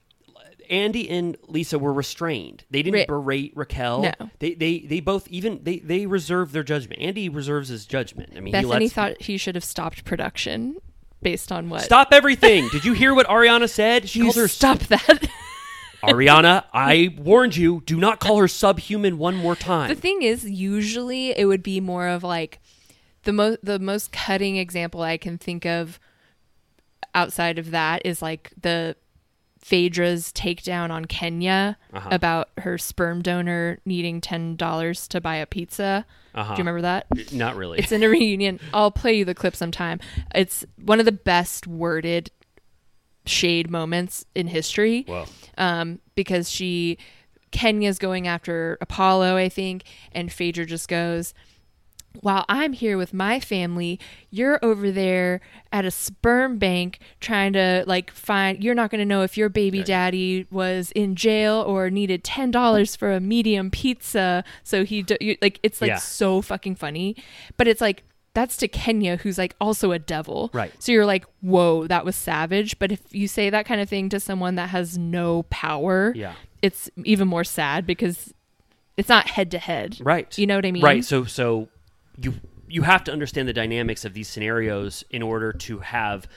Andy and Lisa were restrained. They didn't
Right.
berate Raquel.
No.
They, they they both even they they reserved their judgment. Andy reserves his judgment. I mean, he lets
thought he should have stopped production based on what?
stop everything. Did you hear what Ariana said? She
You
called her
stop that.
Ariana. I warned you. Do not call her subhuman one more time.
the thing is, usually it would be more of like the most the most cutting example I can think of outside of that is like the Phaedra's takedown on Kenya
Uh-huh.
about her sperm donor needing ten dollars to buy a pizza.
Uh-huh.
Do you remember that?
Not really.
It's in a reunion. I'll play you the clip sometime. It's one of the best worded shade moments in history
Whoa.
um, because she Kenya's going after Apollo, I think, and Phaedra just goes, "While I'm here with my family, you're over there at a sperm bank trying to like find. You're not going to know if your baby daddy was in jail or needed ten dollars for a medium pizza. So he do, you, like it's like
Yeah.
so fucking funny, but it's like." That's to Kenya, who's like also a devil.
Right.
So you're like, whoa, that was savage. But if you say that kind of thing to someone that has no power,
Yeah.
it's even more sad because it's not head to head.
Right.
You know what I mean?
Right. So so you you have to understand the dynamics of these scenarios in order to have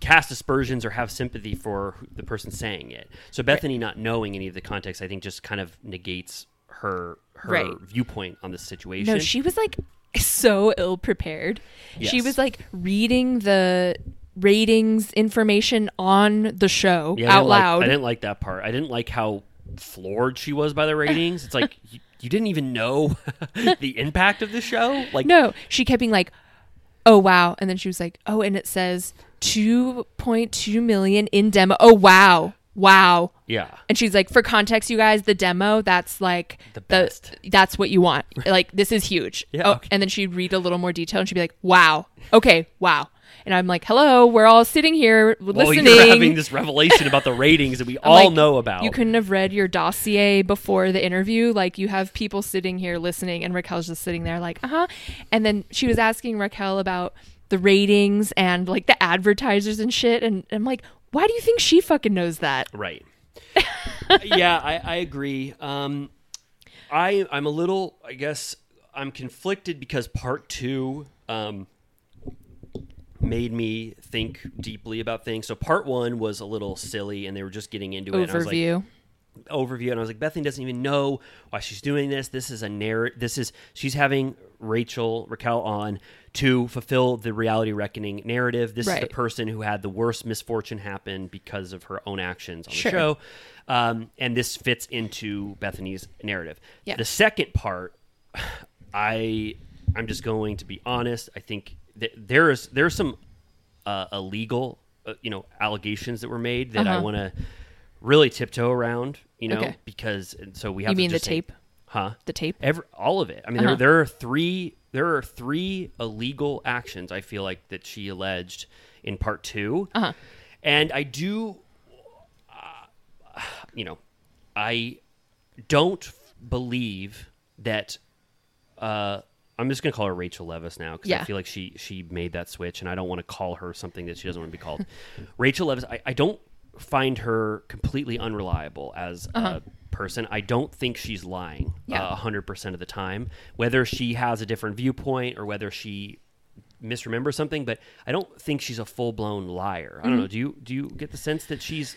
cast aspersions or have sympathy for the person saying it. So Bethenny not knowing any of the context, I think, just kind of negates her her
Right.
viewpoint on the situation.
No, she was like so ill prepared. She was like reading the ratings information on the show
Yeah,
out
like-
loud.
I didn't like that part. I didn't like how floored she was by the ratings. It's like you, didn't even know the impact of the show. Like
no, she kept being like, "Oh wow," and then she was like, "Oh," and it says two point two million in demo. Oh wow, wow.
yeah.
And she's like, for context, you guys, the demo, that's like
The best.
that's what you want. Like, this is huge.
Yeah,
Oh,
okay.
and then she'd read a little more detail and she'd be like, wow. Okay, wow. And I'm like, hello, we're all sitting here listening.
Well, you're having this revelation about the ratings that we
I'm
all
like,
know about.
You couldn't have read your dossier before the interview. Like, you have people sitting here listening, and Raquel's just sitting there, like, uh huh. And then she was asking Raquel about the ratings and like the advertisers and shit. And I'm like, why do you think she fucking knows that?
Right. yeah, I, I agree. Um, I I'm a little. I guess I'm conflicted because part two um, made me think deeply about things. So part one was a little silly, and they were just getting into it. and I was like,
Overview.
overview and I was like Bethenny doesn't even know why she's doing this this is a narrative this is she's having Rachel Raquel on to fulfill the reality reckoning narrative this is the person who had the worst misfortune happen because of her own actions on
Sure.
the show um, and this fits into Bethenny's narrative
Yeah.
the second part I I'm just going to be honest I think there is there's some uh, illegal uh, you know allegations that were made that I
Uh-huh.
want to really tiptoe around, you know,
Okay.
because and so we have
You
to
mean the
say-
tape?
huh?
The tape?
Every, all of it. I mean,
Uh-huh.
there, there are three. There are three illegal actions. I feel like that she alleged in part 2
Uh-huh.
and I do. Uh, you know, I don't f- believe that. Uh, I'm just gonna call her Rachel Leviss now because I feel like she she made that switch, and I don't want to call her something that she doesn't want to be called. Rachel Leviss, I, I don't find her completely unreliable as a person. I don't think she's lying
Uh-huh. Yeah.
a hundred percent of the time, whether she has a different viewpoint or whether she misremembers something. But I don't think she's a full blown liar. I don't
Mm-hmm.
know. Do you do you get the sense that she's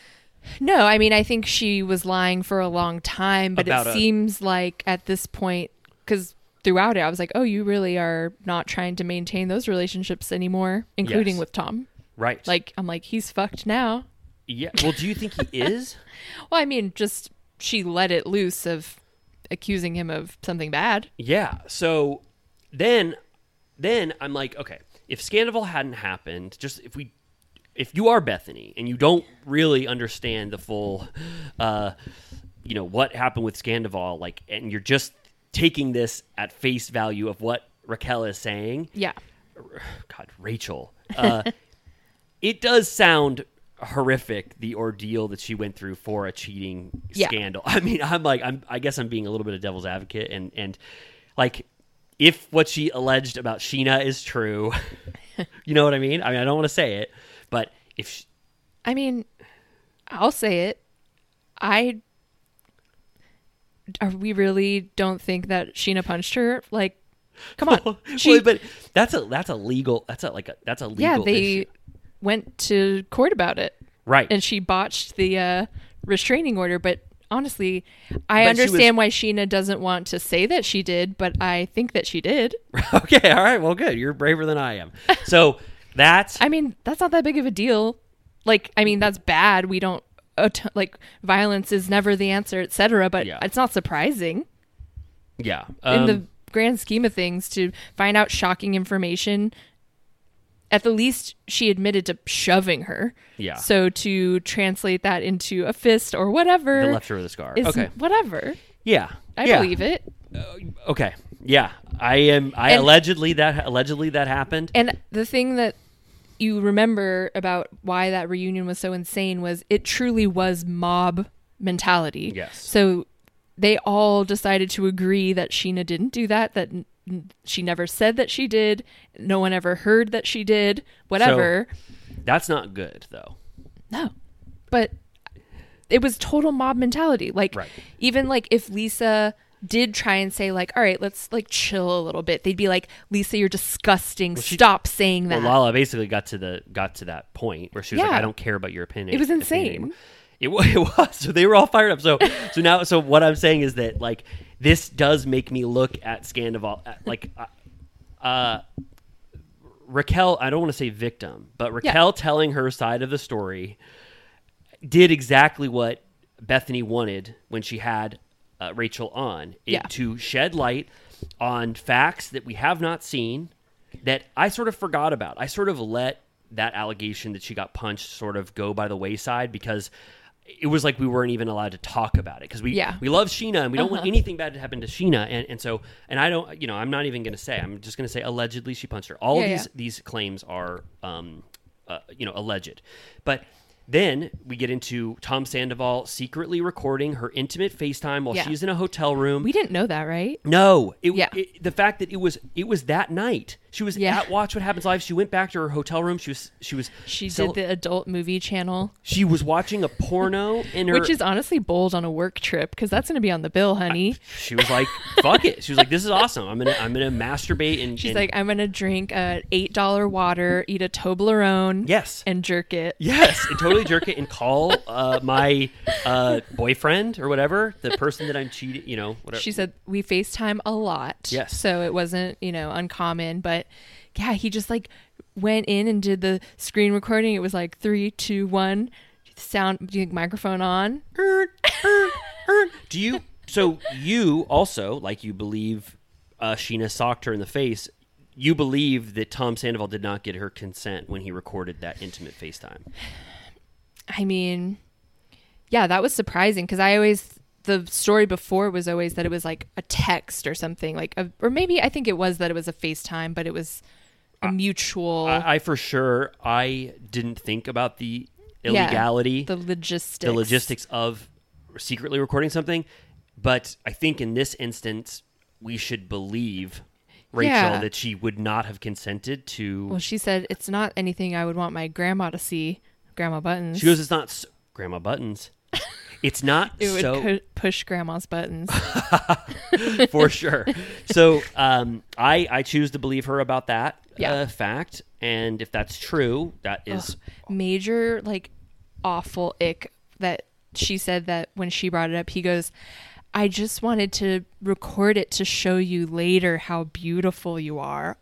No, I mean, I think she was lying for a long time, but it
a-
seems like at this point, because throughout it, I was like, oh, you really are not trying to maintain those relationships anymore, including
Yes.
with Tom.
right?
Like, I'm like, he's fucked now.
yeah. Well, do you think he is?
Well, I mean, just she let it loose of accusing him of something bad.
Yeah. So then then I'm like, okay, if Scandoval hadn't happened, just if we if you are Bethenny and you don't really understand the full uh you know what happened with Scandoval, like, and you're just taking this at face value of what Raquel is saying.
Yeah.
God, Rachel. Uh, it does sound horrific the ordeal that she went through for a cheating
Yeah.
scandal. I mean, I'm like, I'm, I guess I'm being a little bit of devil's advocate, and and like, if what she alleged about Scheana is true, you know what I mean? I mean, I don't want to say it, but if sh
I mean, I'll say it. I are we really don't think that Scheana punched her? Like, come on. She,
well, but that's a that's a legal that's a like a that's a legal
yeah, they
issue.
went to court about it,
right
and she botched the uh, restraining order. But honestly, I
But she was-
understand why Scheana doesn't want to say that she did, but I think that she did.
okay all right well good you're braver than I am so that's
I mean, that's not that big of a deal. Like, I mean, that's bad. We don't like violence is never the answer, etc. But
Yeah.
it's not surprising
yeah
in
um,
the grand scheme of things to find out shocking information. At the least, she admitted to shoving her.
Yeah.
So to translate that into a fist or whatever
the left her with a scar okay
whatever.
yeah
I
yeah.
believe it.
Okay. Yeah. I am I
And-
allegedly that allegedly that happened.
And the thing that you remember about why that reunion was so insane was it truly was mob mentality.
Yes.
So they all decided to agree that Scheana didn't do that, that n- she never said that she did, no one ever heard that she did, whatever.
That's not good though.
no. But it was total mob mentality. Like
Right.
even like if Lisa did try and say like, all right, let's like chill a little bit. They'd be like, Lisa, you're disgusting.
she-
Stop saying that.
Well, Lala basically got to the got to that point where she was like, "I don't care about your opinion."
It was insane.
It, it was. So they were all fired up. So so now so what I'm saying is that like this does make me look at Scandoval at, like uh, uh Raquel. I don't want to say victim, but Raquel telling her side of the story did exactly what Bethenny wanted when she had uh, Rachel on it,
Yeah.
to shed light on facts that we have not seen that I sort of forgot about. I sort of let that allegation that she got punched sort of go by the wayside because it was like we weren't even allowed to talk about it because we
Yeah.
we love Scheana and we don't want anything bad to happen to Scheana and and so and I don't you know I'm not even going to say I'm just going to say allegedly she punched her. All
Yeah,
these
yeah.
these claims are um uh, you know alleged, but. Then we get into Tom Sandoval secretly recording her intimate FaceTime while
Yeah.
she's in a hotel room.
we didn't know that, right?
No, it,
Yeah.
it- the fact that it was it was that night. She was
Yeah.
at Watch What Happens Live. She went back to her hotel room. She was she was
She
cel-
did the adult movie channel,
she was watching a porno in her.
which is honestly bold on a work trip because that's going to be on the bill, honey.
she was like, "Fuck it." She was like, "This is awesome. I'm gonna I'm gonna masturbate and."
She's
and-
like, I'm going to drink a eight dollar water, eat a Toblerone,
"Yes,
and jerk it.
yes," and totally jerk it and call uh, my uh, boyfriend or whatever, the person that I'm cheating. You know, whatever.
She said we FaceTime a lot.
Yes.
So it wasn't, you know, uncommon. But yeah, he just like went in and did the screen recording. It was like three, two, one. Sound do you think microphone on?
Do you? So you also like you believe uh, Scheana socked her in the face. You believe that Tom Sandoval did not get her consent when he recorded that intimate FaceTime.
I mean, yeah, that was surprising because I always the story before was always that it was like a text or something like, a, or maybe I think it was that it was a FaceTime, but it was a mutual
I, I for sure I didn't think about the
Yeah,
illegality,
the logistics,
the logistics of secretly recording something. But I think in this instance, we should believe Rachel
Yeah.
that she would not have consented to.
Well, she said it's not anything I would want my grandma to see. Grandma buttons.
she goes, "It's not s Grandma Buttons. It's not
it would
so
push grandma's buttons.
for sure." So um, I I choose to believe her about that
Yeah.
uh, fact, and if that's true, that is
Major like awful ick that she said that when she brought it up, he goes, "I just wanted to record it to show you later how beautiful you are."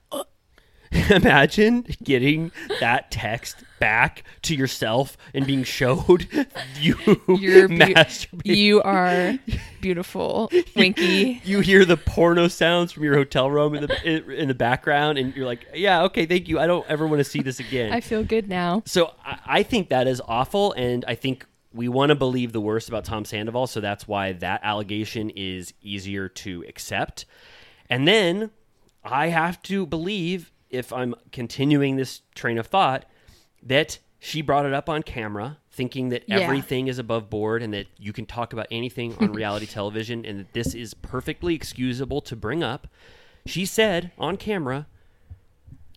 Imagine getting that text back to yourself and being showed you
You're beau- you are beautiful, Winky.
You hear the porno sounds from your hotel room in the in, in the background, and you're like, "Yeah, okay, thank you. I don't ever want to see this again."
I feel good now.
so I, I think that is awful, and I think we want to believe the worst about Tom Sandoval, so that's why that allegation is easier to accept. And then I have to believe, if I'm continuing this train of thought, that she brought it up on camera, thinking that
Yeah.
everything is above board and that you can talk about anything on reality television and that this is perfectly excusable to bring up. She said on camera,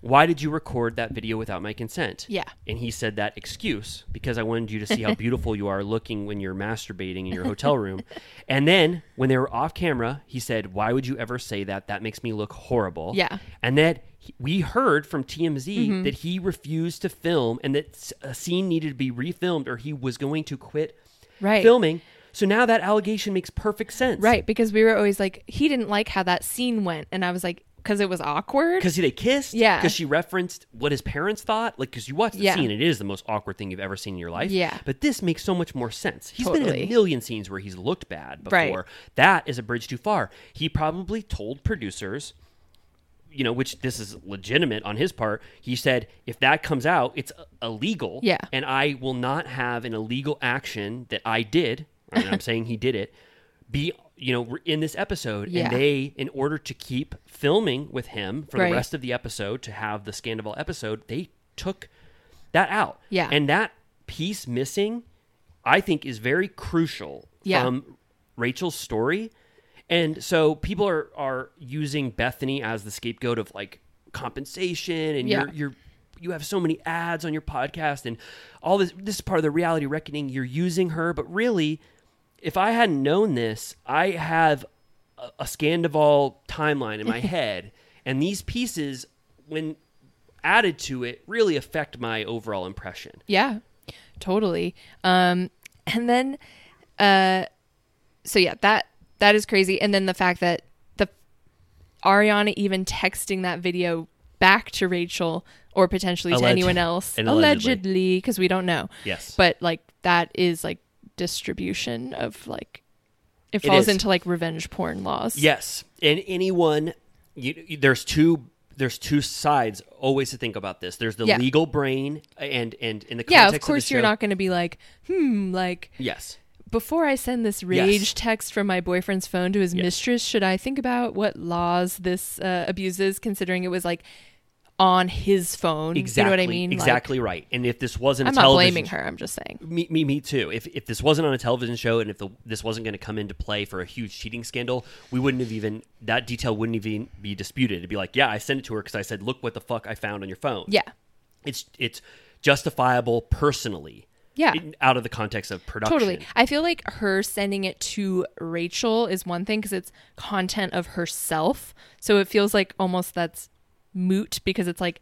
Why did you record that video without my consent?
Yeah.
And he said that excuse because I wanted you to see how beautiful you are looking when you're masturbating in your hotel room. And then when they were off camera, he said, Why would you ever say that? That makes me look horrible.
Yeah.
And that he- we heard from TMZ
Mm-hmm.
that he refused to film and that a scene needed to be refilmed or he was going to quit
Right.
filming. So now that allegation makes perfect sense.
Right, because we were always like, he didn't like how that scene went, and I was like, because it was awkward.
Because they kissed.
Yeah.
Because she referenced what his parents thought. Like, because you watch the
Yeah.
scene, it is the most awkward thing you've ever seen in your life.
Yeah.
But this makes so much more sense. He's been in a million scenes where he's looked bad before.
Right.
That is a bridge too far. He probably told producers, you know, which this is legitimate on his part. He said, if that comes out, it's uh, illegal.
Yeah.
And I will not have an illegal action that I did. I mean, I'm saying he did it. Be you know in this episode,
Yeah.
and they, in order to keep filming with him for
Right.
the rest of the episode, to have the Scandoval episode, they took that out.
Yeah.
And that piece missing, I think, is very crucial
Yeah.
from Rachel's story. And so people are are using Bethenny as the scapegoat of like compensation and
Yeah.
you're you're you have so many ads on your podcast and all this this is part of the reality reckoning you're using her but really if I hadn't known this I have a, a Scandoval timeline in my head and these pieces when added to it really affect my overall impression
Yeah, totally. Um, and then, uh, so yeah, that that is crazy. And then the fact that the Ariana even texting that video back to Rachel or potentially to anyone else,
allegedly.
because we don't know.
Yes.
but like that is like distribution of like it
It
falls
is.
into like revenge porn laws.
Yes, and anyone, you, there's two there's two sides always to think about this. There's the
Yeah.
legal brain, and and in the
Yeah, of course
of
you're
show-
not going to be like, hmm, like
Yes,
before I send this rage
Yes.
text from my boyfriend's phone to his
Yes.
mistress, should I think about what laws this uh, abuses, considering it was like on his phone?
exactly.
You know what I mean? Like,
Exactly right. And if this wasn't,
I'm not blaming her. I'm just saying.
Me, me, me too. If if this wasn't on a television show and if the, this wasn't going to come into play for a huge cheating scandal, we wouldn't have even that detail wouldn't even be disputed. It'd be like, yeah, I sent it to her because I said, look what the fuck I found on your phone.
Yeah.
it's it's justifiable personally.
Yeah.
in- out of the context of production.
Totally. I feel like her sending it to Rachel is one thing because it's content of herself. So it feels like almost that's moot because it's like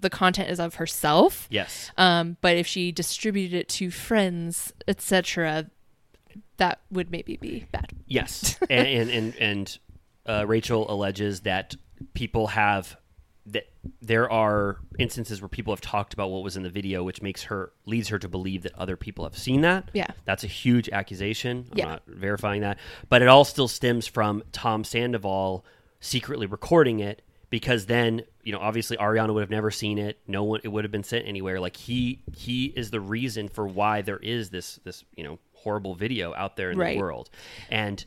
the content is of herself.
Yes.
Um, but if she distributed it to friends, etc., that would maybe be bad.
Yes, and and and, and uh, Rachel alleges that people have that there are instances where people have talked about what was in the video, which makes her leads her to believe that other people have seen that.
Yeah.
that's a huge accusation. I'm
Yeah.
not verifying that, but it all still stems from Tom Sandoval secretly recording it. Because then, you know, obviously Ariana would have never seen it. No one, it would have been sent anywhere. Like he, he is the reason for why there is this, this, you know, horrible video out there in
Right.
the world. And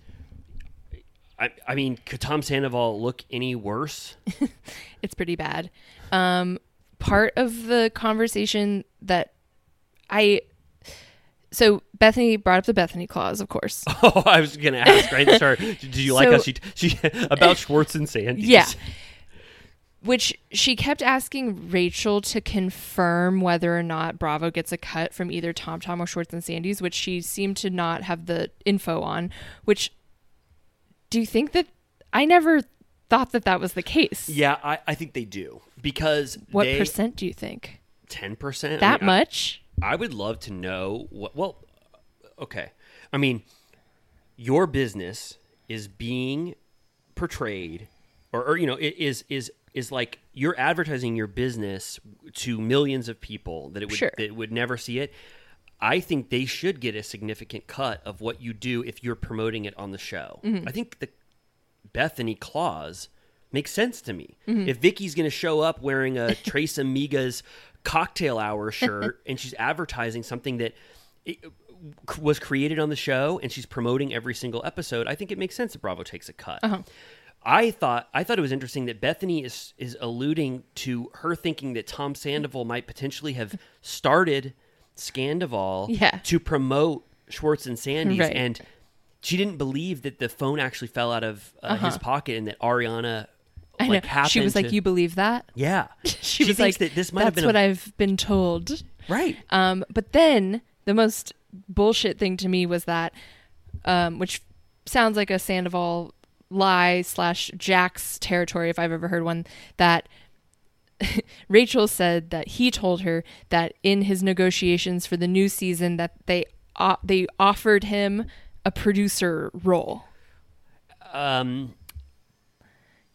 I, I mean, could Tom Sandoval look any worse?
It's pretty bad. Um, part of the conversation that I so Bethenny brought up the Bethenny clause, of course.
Oh, I was gonna ask right at start. Did you like how she she about Schwartz and Sandy?
Yeah. Which she kept asking Rachel to confirm whether or not Bravo gets a cut from either Tom Tom or Schwartz and Sandy's, which she seemed to not have the info on. Which do you think that I never thought that that was the case?
Yeah, I, I think they do because
What
they,
percent do you think?
Ten percent.
That much?
I would love to know what. Well, okay. I mean, your business is being portrayed, or, or you know, it is is is like you're advertising your business to millions of people that it would
Sure.
that would never see it. I think they should get a significant cut of what you do if you're promoting it on the show.
Mm-hmm.
I think the Bethenny clause makes sense to me.
Mm-hmm.
If Vicki's going to show up wearing a Tres Amigas cocktail hour shirt and she's advertising something that was created on the show and she's promoting every single episode, I think it makes sense that Bravo takes a cut.
Uh-huh.
I thought I thought it was interesting that Bethenny is is alluding to her thinking that Tom Sandoval might potentially have started Scandoval
Yeah.
to promote Schwartz and Sandy's
Right.
and she didn't believe that the phone actually fell out of uh, his pocket and that Ariana
Uh-huh. I
like
know.
happened
She was like, "You believe that?"
yeah
She, was like,
that this might
"That's
have been
what
a,
I've been told."
right
Um, but then the most bullshit thing to me was that, um, which sounds like a Sandoval lie slash Jax's territory if I've ever heard one. That Rachel said that he told her that in his negotiations for the new season that they uh, they offered him a producer role.
um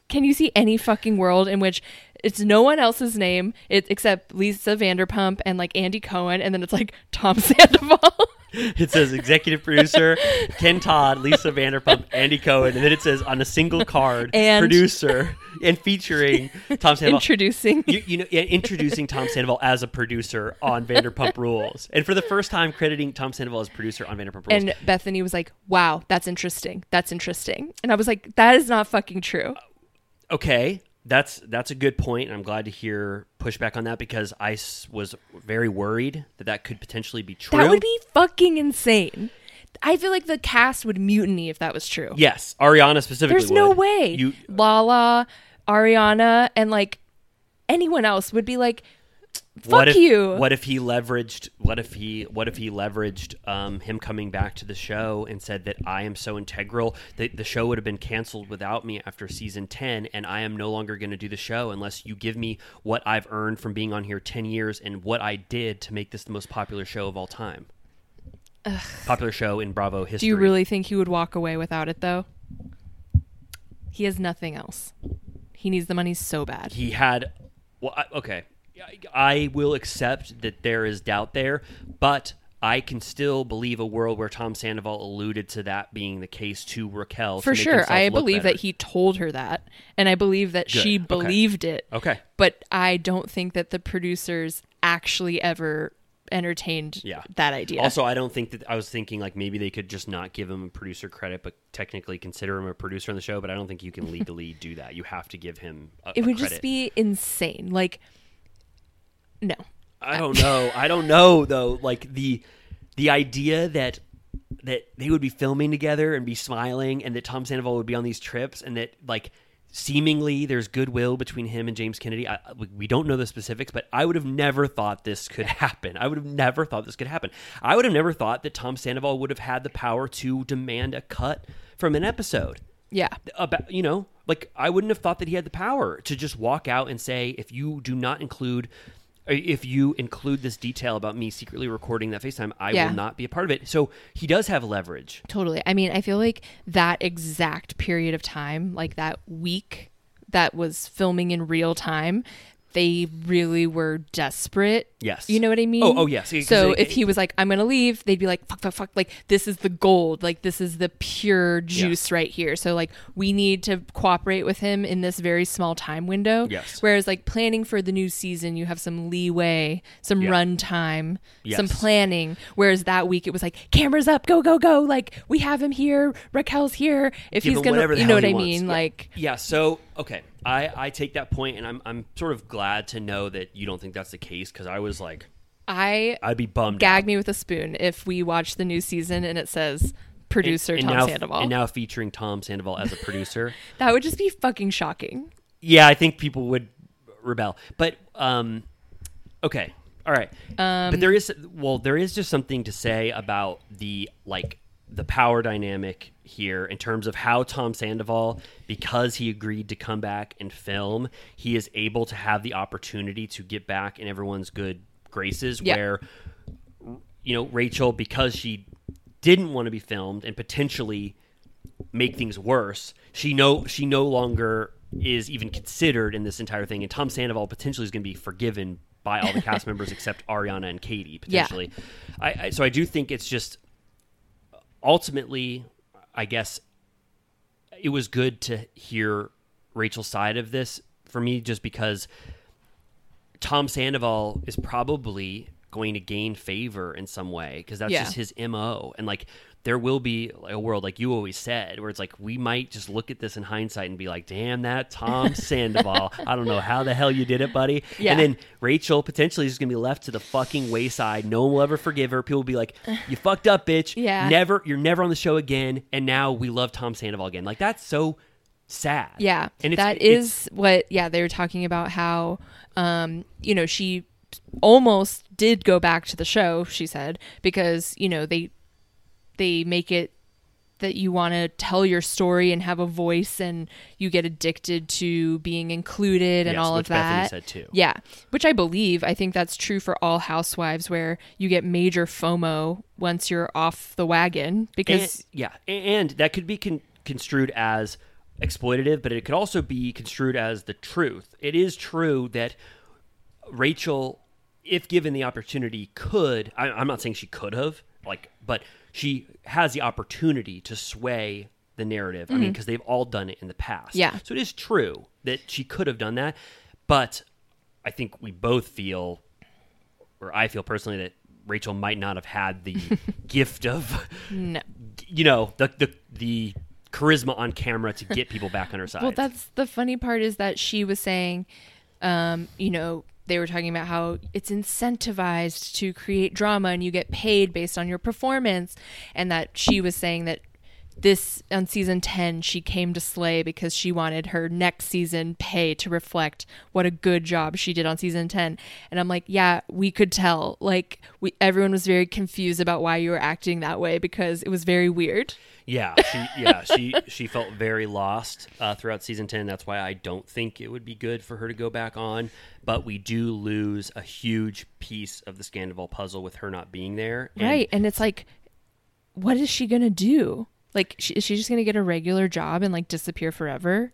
Can you see any fucking world in which it's no one else's name it, except Lisa Vanderpump and like Andy Cohen, and then it's like Tom Sandoval?
It says executive producer Ken Todd, Lisa Vanderpump, Andy Cohen, and then it says on a single card
And-
producer and featuring Tom Sandoval.
Introducing.
you, you know, introducing Tom Sandoval as a producer on Vanderpump Rules, and for the first time crediting Tom Sandoval as producer on Vanderpump Rules.
And Bethenny was like, "Wow, that's interesting. That's interesting." And I was like, "That is not fucking true."
okay, that's that's a good point, and I'm glad to hear pushback on that because I s- was very worried that that could potentially be true.
That would be fucking insane. I feel like the cast would mutiny if that was true.
yes, Ariana specifically.
There's no
would.
way.
You
Lala, Ariana, and like anyone else would be like, "Fuck
what if,
you."
What if he leveraged? What if he? What if he leveraged um, him coming back to the show and said that I am so integral that the show would have been canceled without me after season ten, and I am no longer going to do the show unless you give me what I've earned from being on here ten years and what I did to make this the most popular show of all time. Popular show in Bravo history.
Do you really think he would walk away without it though? He has nothing else. He needs the money so bad.
he had well I, okay I- i will accept that there is doubt there but i can still believe a world where tom sandoval alluded to that being the case to raquel
For
make
sure. I believe
better.
that he told her that. And I believe that she
okay.
believed it.
okay
But I don't think that the producers actually ever entertained
Yeah.
that idea.
also i don't think that i was thinking like maybe they could just not give him a producer credit but technically consider him a producer on the show but i don't think you can legally do that you have to give him a,
it would just be insane. Like, no.
I don't know. I don't know though. Like the the idea that that they would be filming together and be smiling, and that Tom Sandoval would be on these trips, and that like seemingly there's goodwill between him and James Kennedy. I, we- don't know the specifics, but I would have never thought this could happen. I would have never thought this could happen. I would have never thought that Tom Sandoval would have had the power to demand a cut from an episode
Yeah.
about you know like i wouldn't have thought that he had the power to just walk out and say if you do not include if you include this detail about me secretly recording that facetime i
Yeah.
will not be a part of it so he does have leverage
Totally. I mean, I feel like that exact period of time, like that week that was filming in real time, they really were desperate.
Yes.
You know what I mean?
Oh, oh, yes.
So if he was like, I'm going to leave, they'd be like, fuck, fuck, fuck. Like, this is the gold. Like, this is the pure juice right here. So, like, we need to cooperate with him in this very small time window.
Yes.
Whereas, like, planning for the new season, you have some leeway, some
Yeah.
run time, some planning. Whereas that week it was like, cameras up, go, go, go. Like, we have him here. Raquel's here. If
Give
he's going to, you know what I mean? Like,
yeah so okay i i take that point and i'm i'm sort of glad to know that you don't think that's the case because i was like
I
i'd be bummed
gag
out.
me with a spoon if we watch the new season and it says producer
and
Tom
now,
Sandoval.
and now featuring tom sandoval as a producer
that would just be fucking shocking.
yeah i think people would rebel but um okay all right
Um,
but there is well there is just something to say about the like the power dynamic here in terms of how tom sandoval because he agreed to come back and film he is able to have the opportunity to get back in everyone's good graces
Yeah.
where you know rachel because she didn't want to be filmed and potentially make things worse. She no she no longer is even considered in this entire thing, and Tom Sandoval potentially is going to be forgiven by all the cast members except Ariana and Katie
Yeah.
potentially. I, I so I do think it's just ultimately, I guess it was good to hear Rachel's side of this for me, just because Tom Sandoval is probably going to gain favor in some way because that's
Yeah.
just his mo. And like there will be a world like you always said where it's like we might just look at this in hindsight and be like, "Damn that Tom Sandoval! I don't know how the hell you did it, buddy."
Yeah.
And then Rachel potentially is going to be left to the fucking wayside. No one will ever forgive her. People will be like, "You fucked up, bitch.
Yeah.
never. You're never on the show again." And now we love Tom Sandoval again. Like that's so sad.
Yeah,
and it's,
that
it's-
what. Yeah, they were talking about how, um, you know, she almost did go back to the show. She said because you know they they make it that you want to tell your story and have a voice, and you get addicted to being included and
Yes,
all of that.
Bethenny said too.
Yeah, which I believe. I think that's true for all housewives, where you get major FOMO once you're off the wagon because
and, yeah, and that could be con- construed as exploitative, but it could also be construed as the truth. It is true that Rachel, if given the opportunity, could. I, I'm not saying she could have, like, but she has the opportunity to sway the narrative. I mean, because they've all done it in the past.
Mm-hmm. Yeah.
So it is true that she could have done that, but I think we both feel, or I feel personally, that Rachel might not have had the gift of
no.
you know the the the charisma on camera to get people back on her side.
Well, that's the funny part is that she was saying, um, you know, they were talking about how it's incentivized to create drama and you get paid based on your performance, and that she was saying that this on season 10 she came to slay because she wanted her next season pay to reflect what a good job she did on season 10 and i'm like yeah we could tell like we everyone was very confused about why you were acting that way because it was very weird
yeah, she yeah she she felt very lost uh, throughout season ten. That's why I don't think it would be good for her to go back on. But we do lose a huge piece of the Scandoval puzzle with her not being there. And
right and it's like what is she gonna do like she, is she just gonna get a regular job and like disappear forever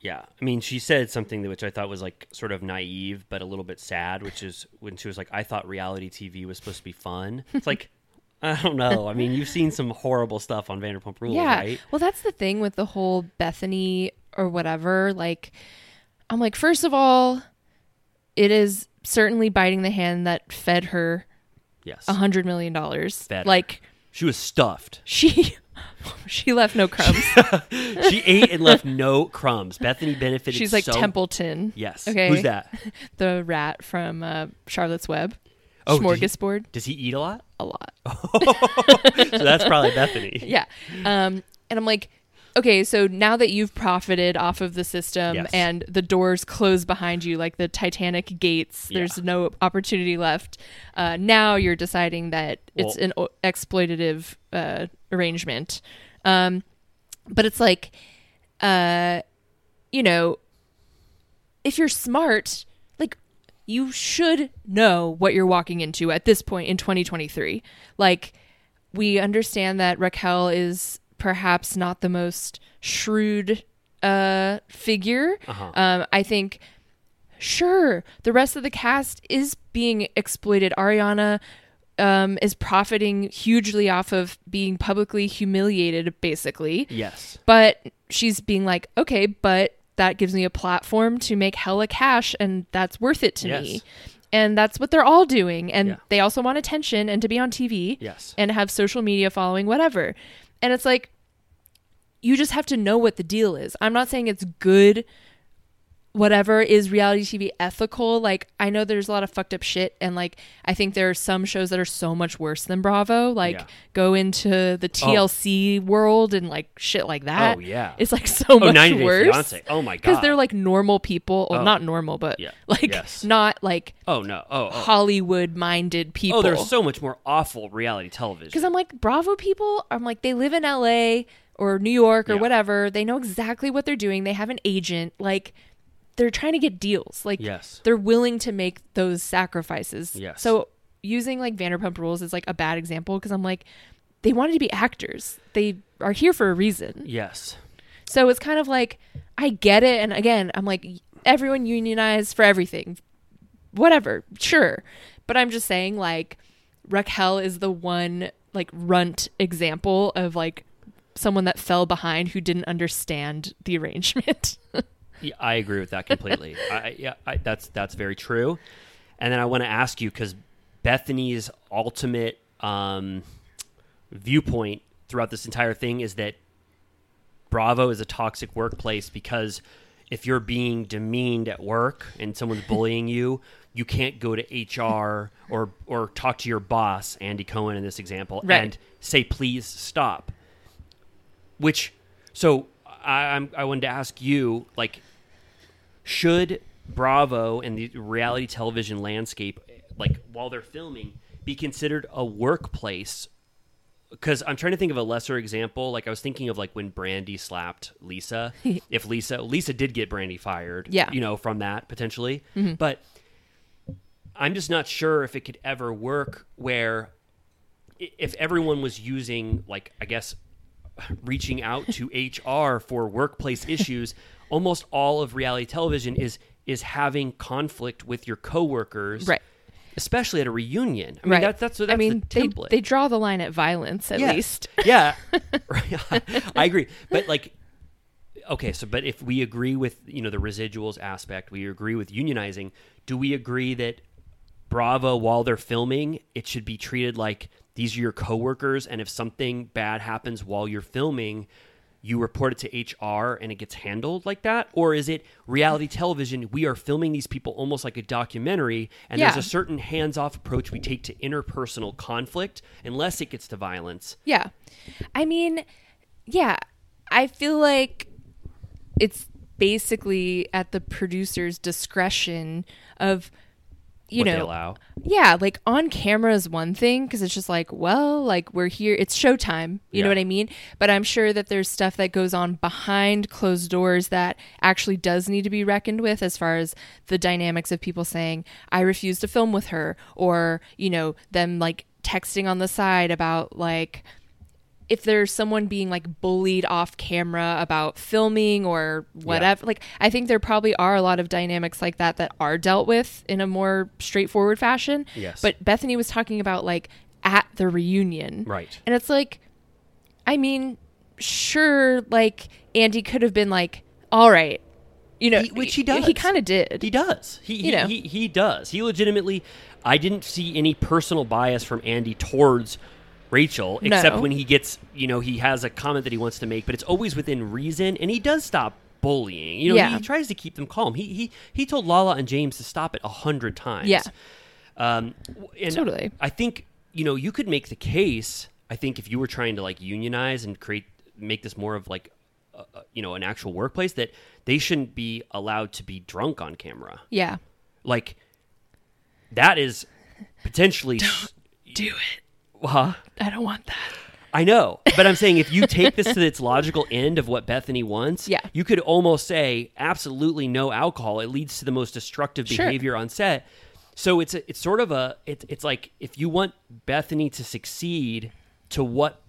Yeah, I mean, she said something that which I thought was like sort of naive, but a little bit sad, which is when she was like, "I thought reality TV was supposed to be fun." It's like, I don't know. I mean, you've seen some horrible stuff on Vanderpump Rules,
yeah
right?
well that's the thing with the whole bethenny or whatever like i'm like first of all it is certainly biting the hand that fed her
Yes,
a hundred million dollars like
she was stuffed.
she she left no crumbs
She ate and left no crumbs. Bethenny benefited.
she's like
so-
Templeton.
Yes.
Okay.
Who's that?
The rat from uh, Charlotte's Web.
Oh, did he- Does he eat a lot?
A lot.
So that's probably Bethenny.
Yeah. Um, and I'm like, okay, so now that you've profited off of the system
Yes.
and the doors close behind you, like the Titanic gates,
Yeah.
there's no opportunity left. Uh, now you're deciding that it's an o- exploitative uh, arrangement. Um, but it's like, uh, you know, if you're smart, like you should know what you're walking into at this point in 2023. Like we understand that Raquel is perhaps not the most shrewd uh figure. Um I think sure the rest of the cast is being exploited. Ariana um is profiting hugely off of being publicly humiliated basically.
Yes.
But she's being like, okay, but that gives me a platform to make hella cash, and that's worth it to me. And that's what they're all doing. And
Yeah.
they also want attention and to be on TV
Yes.
and have social media following, whatever. And it's like, you just have to know what the deal is. I'm not saying it's good. Whatever is reality TV ethical? Like, I know there's a lot of fucked up shit, and like, I think there are some shows that are so much worse than Bravo. Like,
Yeah.
go into the oh. TLC world and like shit like that.
Oh, yeah.
it's like so
Oh,
much
90 Day
worse.
Fiance. Oh my god.
Because they're like normal people, well,
Oh.
not normal, but
Yeah.
like
Yes.
not like
Oh no. Oh. oh.
Hollywood-minded oh, people.
Oh, there's so much more awful reality television.
Because I'm like, Bravo people, I'm like, they live in LA or New York or
Yeah.
whatever. They know exactly what they're doing. They have an agent. Like, they're trying to get deals. Like,
Yes.
they're willing to make those sacrifices.
Yes.
So using like Vanderpump Rules is like a bad example because I'm like, they wanted to be actors. They are here for a reason.
Yes.
So it's kind of like, I get it. And again, I'm like, everyone unionized for everything. Whatever, sure. But I'm just saying, like, Raquel is the one, like, runt example of, like, someone that fell behind who didn't understand the arrangement.
Yeah, I agree with that completely. I, yeah, I, that's that's very true. And then I want to ask you because Bethenny's ultimate um, viewpoint throughout this entire thing is that Bravo is a toxic workplace because if you're being demeaned at work and someone's bullying you, you can't go to HR or or talk to your boss, Andy Cohen in this example,
Right.
and say please stop. Which so I, I'm I wanted to ask you like should Bravo and the reality television landscape, like while they're filming, be considered a workplace? Because I'm trying to think of a lesser example. Like I was thinking of like when Brandi slapped Lisa. if Lisa Lisa did get Brandi fired,
Yeah.
you know, from that potentially. Mm-hmm. But I'm just not sure if it could ever work where if everyone was using like I guess reaching out to HR for workplace issues, almost all of reality television is is having conflict with your coworkers,
Right.
Especially at a reunion. I mean,
right.
that's that's, that's
I mean,
the
they
template.
they draw the line at violence at
Yes.
least.
yeah, I agree. But like, okay, so but if we agree with you know the residuals aspect, we agree with unionizing. Do we agree that Bravo, while they're filming, it should be treated like these are your coworkers, and if something bad happens while you're filming, you report it to HR and it gets handled like that? Or is it reality television? We are filming these people almost like a documentary, and
Yeah.
there's a certain hands off approach we take to interpersonal conflict, unless it gets to violence.
Yeah. I mean, yeah, I feel like it's basically at the producer's discretion of you know yeah like on camera is one thing because it's just like well like we're here it's showtime you know what i mean? But i'm sure that there's stuff that goes on behind closed doors that actually does need to be reckoned with as far as the dynamics of people saying i refuse to film with her or you know them like texting on the side about like if there's someone being like bullied off camera about filming or whatever like i think there probably are a lot of dynamics like that that are dealt with in a more straightforward fashion
Yes.
but bethenny was talking about like at the reunion
Right.
and it's like i mean sure like andy could have been like all right you know
He- which he does.
he kind of did
He does. He,
You
he,
know.
he he does. He legitimately. I didn't see any personal bias from Andy towards Rachel, except
No.
when he gets, you know, he has a comment that he wants to make, but it's always within reason, and he does stop bullying. You know,
Yeah.
he tries to keep them calm. He he he told Lala and James to stop it a hundred times.
Yeah.
Um, and
Totally.
I think you know you could make the case. I think if you were trying to like unionize and create make this more of like uh, you know an actual workplace that they shouldn't be allowed to be drunk on camera.
yeah
Like that is potentially.
do it
Huh?
i don't want that
I know, but I'm saying if you take this to its logical end of what Bethenny wants,
Yeah.
you could almost say absolutely no alcohol. It leads to the most destructive
Sure.
behavior on set. So it's a, it's sort of a it's it's like if you want Bethenny to succeed, to what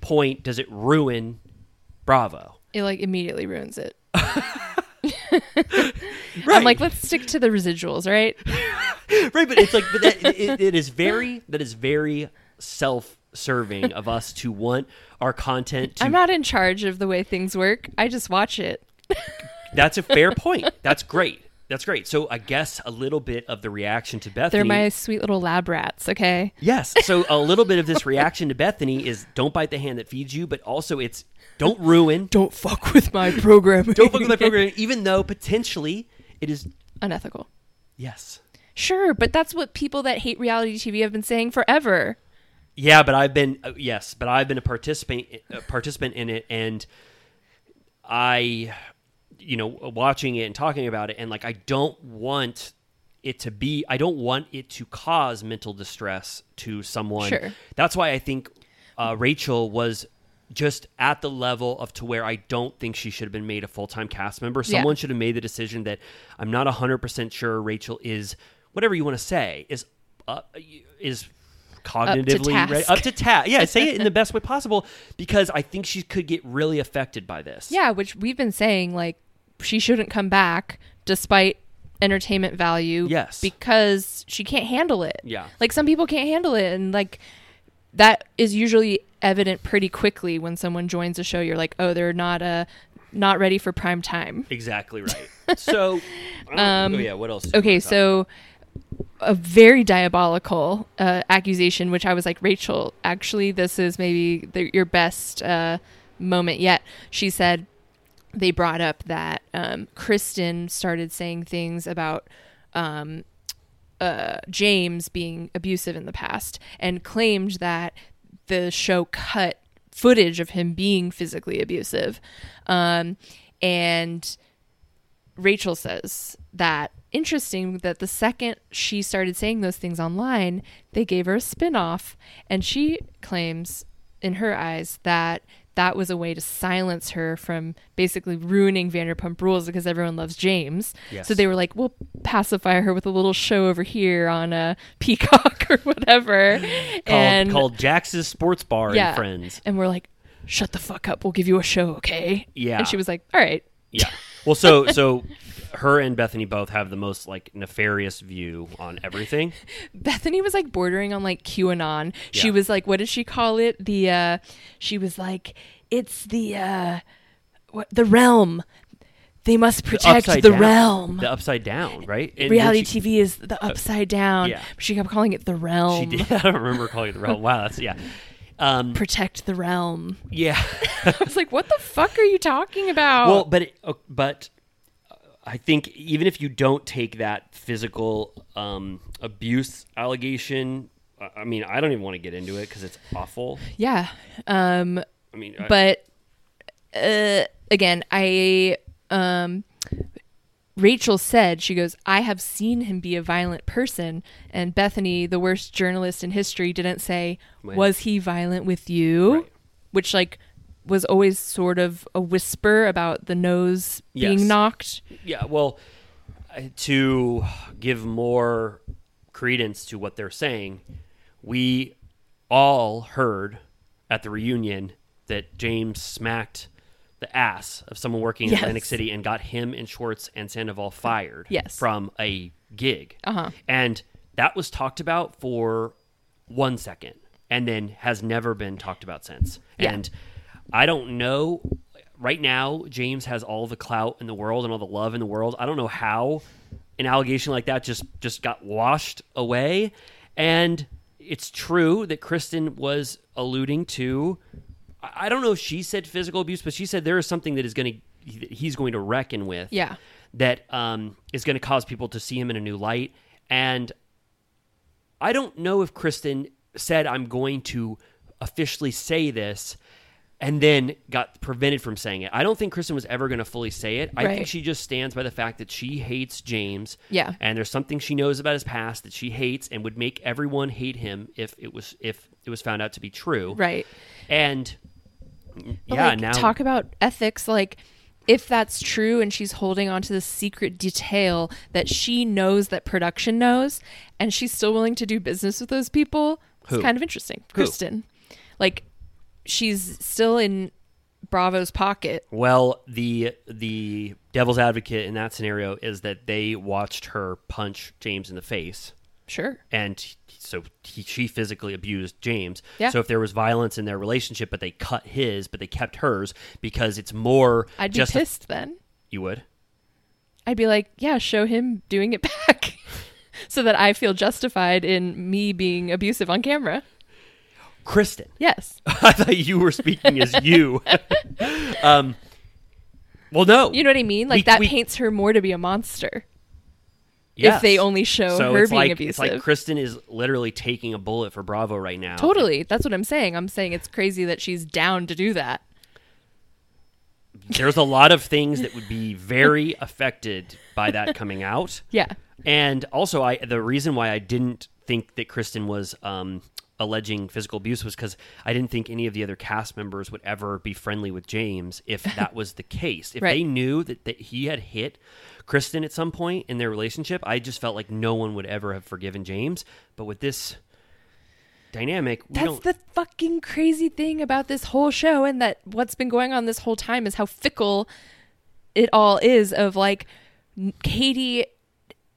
point does it ruin Bravo?
it like immediately ruins it
Right.
i'm like let's stick to the residuals right
right, but it's like but that, it, it is very that is very self-serving of us to want our content to
I'm not in charge of the way things work. I just watch it.
That's a fair point. That's great. That's great. So I guess a little bit of the reaction to Bethenny.
They're my sweet little lab rats, okay?
yes. So a little bit of this reaction to Bethenny is don't bite the hand that feeds you, but also it's don't ruin,
Don't fuck with my program.
don't fuck with my program, even though potentially it is
Unethical.
yes.
Sure, but that's what people that hate reality TV have been saying forever.
Yeah, but I've been uh, yes, but I've been a participant a participant in it, and I, you know, watching it and talking about it, and like I don't want it to be. I don't want it to cause mental distress to someone.
Sure.
That's why I think uh, Rachel was just at the level of to where I don't think she should have been made a full time cast member.
Yeah.
Someone should have made the decision that I'm not hundred percent sure Rachel is whatever you want to say is uh, is cognitively
task.
ready, up to task. Yeah, say it in the best way possible because I think she could get really affected by this.
Yeah, which we've been saying, like, she shouldn't come back despite entertainment value.
Yes.
Because she can't handle it.
Yeah.
Like, some people can't handle it. And, like, that is usually evident pretty quickly when someone joins a show. You're like, oh, they're not uh, not ready for prime time.
exactly right. So, um, oh yeah, what else?
Okay, so a very diabolical uh, accusation, which I was like, Rachel, actually, this is maybe the, your best uh, moment yet. She said they brought up that um, Kristen started saying things about um, uh, James being abusive in the past and claimed that the show cut footage of him being physically abusive. Um, and Rachel says that interesting that the second she started saying those things online, they gave her a spin-off and she claims in her eyes that that was a way to silence her from basically ruining Vanderpump Rules because everyone loves James.
Yes.
So they were like, "We'll pacify her with a little show over here on a Peacock or whatever."
Called,
and
called Jax's Sports Bar and Friends.
and we're like, "Shut the fuck up. We'll give you a show, okay?"
Yeah.
And she was like, "All right."
Yeah. Well, so so her and Bethenny both have the most like nefarious view on everything.
Bethenny was like bordering on like QAnon. She
Yeah.
was like, what did she call it? The uh she was like, it's the uh what the realm. They must protect the
down.
realm.
The upside down, right? And
Reality
she,
TV is the upside down.
yeah.
She kept calling it the realm.
She did. I don't remember calling it the realm. Wow, that's yeah. Um,
Protect the realm.
yeah.
I was like, what the fuck are you talking about?
Well, but it, but uh, I think even if you don't take that physical um, abuse allegation, I- I mean, I don't even want to get into it because it's awful.
yeah. Um
I mean, I-
but uh, again, I um, Rachel said she goes, "I have seen him be a violent person," and Bethenny, the worst journalist in history, didn't say,
Right.
"Was he violent with you?"
Right.
Which like was always sort of a whisper about the nose
Yes.
being knocked.
yeah. Well, to give more credence to what they're saying, we all heard at the reunion that James smacked the ass of someone working in
Yes.
Atlantic City and got him and Schwartz and Sandoval fired
Yes.
from a gig.
Uh-huh.
And that was talked about for one second and then has never been talked about since.
Yeah.
And I don't know. Right now, James has all the clout in the world and all the love in the world. I don't know how an allegation like that just just got washed away. And it's true that Kristen was alluding to. I don't know if she said physical abuse, but she said there is something that is going to he's going to reckon with
Yeah.
that um, is going to cause people to see him in a new light. And I don't know if Kristen said, I'm going to officially say this and then got prevented from saying it. I don't think Kristen was ever going to fully say it. I think she just stands by the fact that she hates James.
Yeah.
And there's something she knows about his past that she hates and would make everyone hate him if it was if it was found out to be true.
Right.
And yeah,
like,
now
talk about ethics like if that's true and she's holding on to the secret detail that she knows that production knows and she's still willing to do business with those people
Who?
it's kind of interesting
Who?
kristen like she's still in bravo's pocket
Well, the the devil's advocate in that scenario is that they watched her punch James in the face,
sure
and he- so he, she physically abused James.
Yeah.
So if there was violence in their relationship, but they cut his, but they kept hers because it's more.
i'd be pissed then
You would.
i'd be like yeah show him doing it back so that i feel justified in me being abusive on camera
Kristen,
yes
I thought you were speaking as you. um. Well, no.
you know what i mean like
We-
that
we-
paints her more to be a monster
Yes.
if they only show
so
her
it's
being
like,
abusive.
It's like Kristen is literally taking a bullet for Bravo right now.
Totally. That's what I'm saying. I'm saying it's crazy that she's down to do that.
There's a lot of things that would be very affected by that coming out.
Yeah.
And also, I the reason why I didn't think that Kristen was um, alleging physical abuse was because I didn't think any of the other cast members would ever be friendly with James if that was the case. If
Right.
they knew that, that he had hit Kristen at some point in their relationship, I just felt like no one would ever have forgiven James. But with this dynamic,
That's the fucking crazy thing about this whole show and that what's been going on this whole time is how fickle it all is of like Katie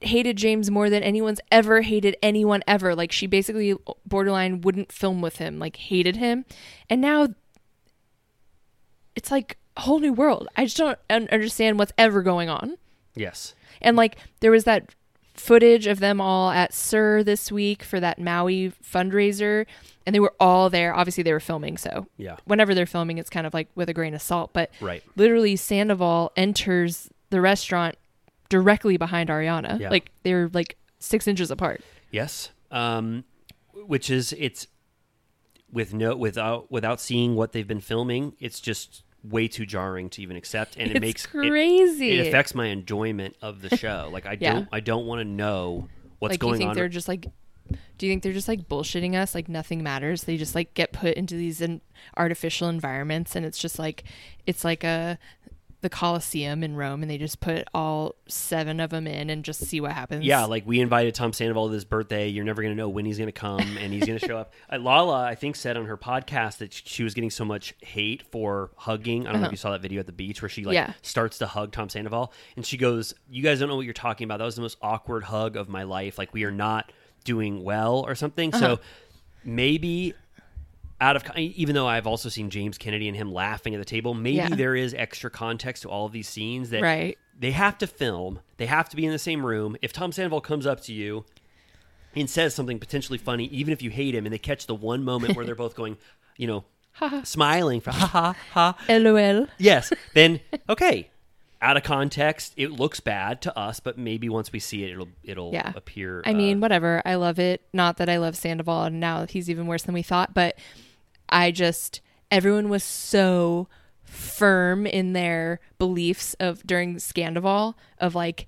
hated James more than anyone's ever hated anyone ever. Like she basically borderline wouldn't film with him, like hated him. And now it's like a whole new world. I just don't understand what's ever going on.
yes.
And like there was that footage of them all at SUR this week for that Maui fundraiser, and they were all there. Obviously, they were filming, so
Yeah.
whenever they're filming, it's kind of like with a grain of salt. But
Right.
literally, Sandoval enters the restaurant directly behind Ariana.
Yeah.
Like they're like six inches apart.
Yes. Um, which is it's with no without without seeing what they've been filming, it's just way too jarring to even accept, and it
It's
makes
crazy.
It, affects my enjoyment of the show. Like I
Yeah.
don't I don't want to know what's
like, going on. do you think they're just like? Do you think they're just like bullshitting us? Like nothing matters. They just like get put into these in artificial environments, and it's just like it's like a the Colosseum in Rome, and they just put all seven of them in and just see what happens.
yeah, like we invited Tom Sandoval to his birthday. You're never going to know when he's going to come, and he's going to show up. Uh, Lala, I think, said on her podcast that she was getting so much hate for hugging. I don't know if you saw that video at the beach where she like
Uh-huh. Yeah.
starts to hug Tom Sandoval, and she goes, "You guys don't know what you're talking about. That was the most awkward hug of my life. Like we are not doing well or something."
Uh-huh.
So maybe. Out of even though I've also seen James Kennedy and him laughing at the table, maybe
Yeah.
there is extra context to all of these scenes that
Right.
they have to film. They have to be in the same room. If Tom Sandoval comes up to you and says something potentially funny, even if you hate him, and they catch the one moment where they're both going, you know, smiling for ha ha ha,
LOL.
yes, then okay. Out of context, it looks bad to us, but maybe once we see it, it'll it'll
Yeah.
appear.
I
uh,
mean, whatever. I love it. Not that I love Sandoval, and now he's even worse than we thought. But I just everyone was so firm in their beliefs of during Scandoval of like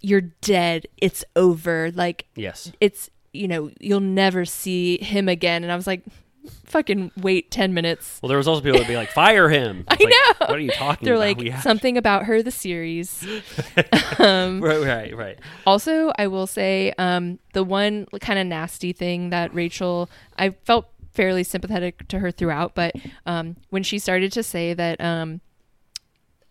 you're dead, it's over. Like
yes,
it's you know you'll never see him again. And I was like, fucking wait ten minutes.
Well, there was also people that be like, "Fire him!"
I
like,
know.
What are you talking
They're
about?
like
have-
something about her, the series.
right, right, right.
Also, I will say um, the one kind of nasty thing that Rachel, I felt fairly sympathetic to her throughout, but um, when she started to say that um,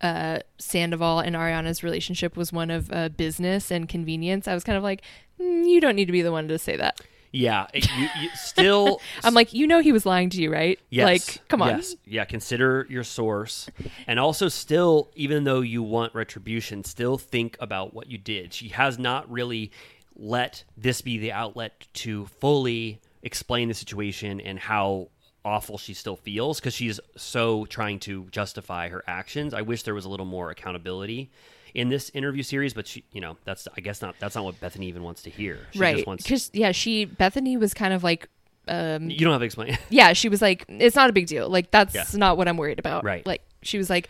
uh, Sandoval and Ariana's relationship was one of uh, business and convenience, I was kind of like, "Mm, you don't need to be the one to say that.
Yeah, it- you, you still.
I'm like, you know, he was lying to you, right?
Yes.
Like, come on.
Yes. Yeah, consider your source. And also still even though you want retribution, still think about what you did. She has not really let this be the outlet to fully explain the situation and how awful she still feels because she's so trying to justify her actions. I wish there was a little more accountability in this interview series, but she, you know, that's I guess not that's not what Bethenny even wants to hear. She
right.
just wants
Because, yeah, she, Bethenny was kind of like, um,
you don't have to explain.
yeah, she was like, it's not a big deal. Like, that's
Yeah.
not what I'm worried about.
Right.
Like, she was like,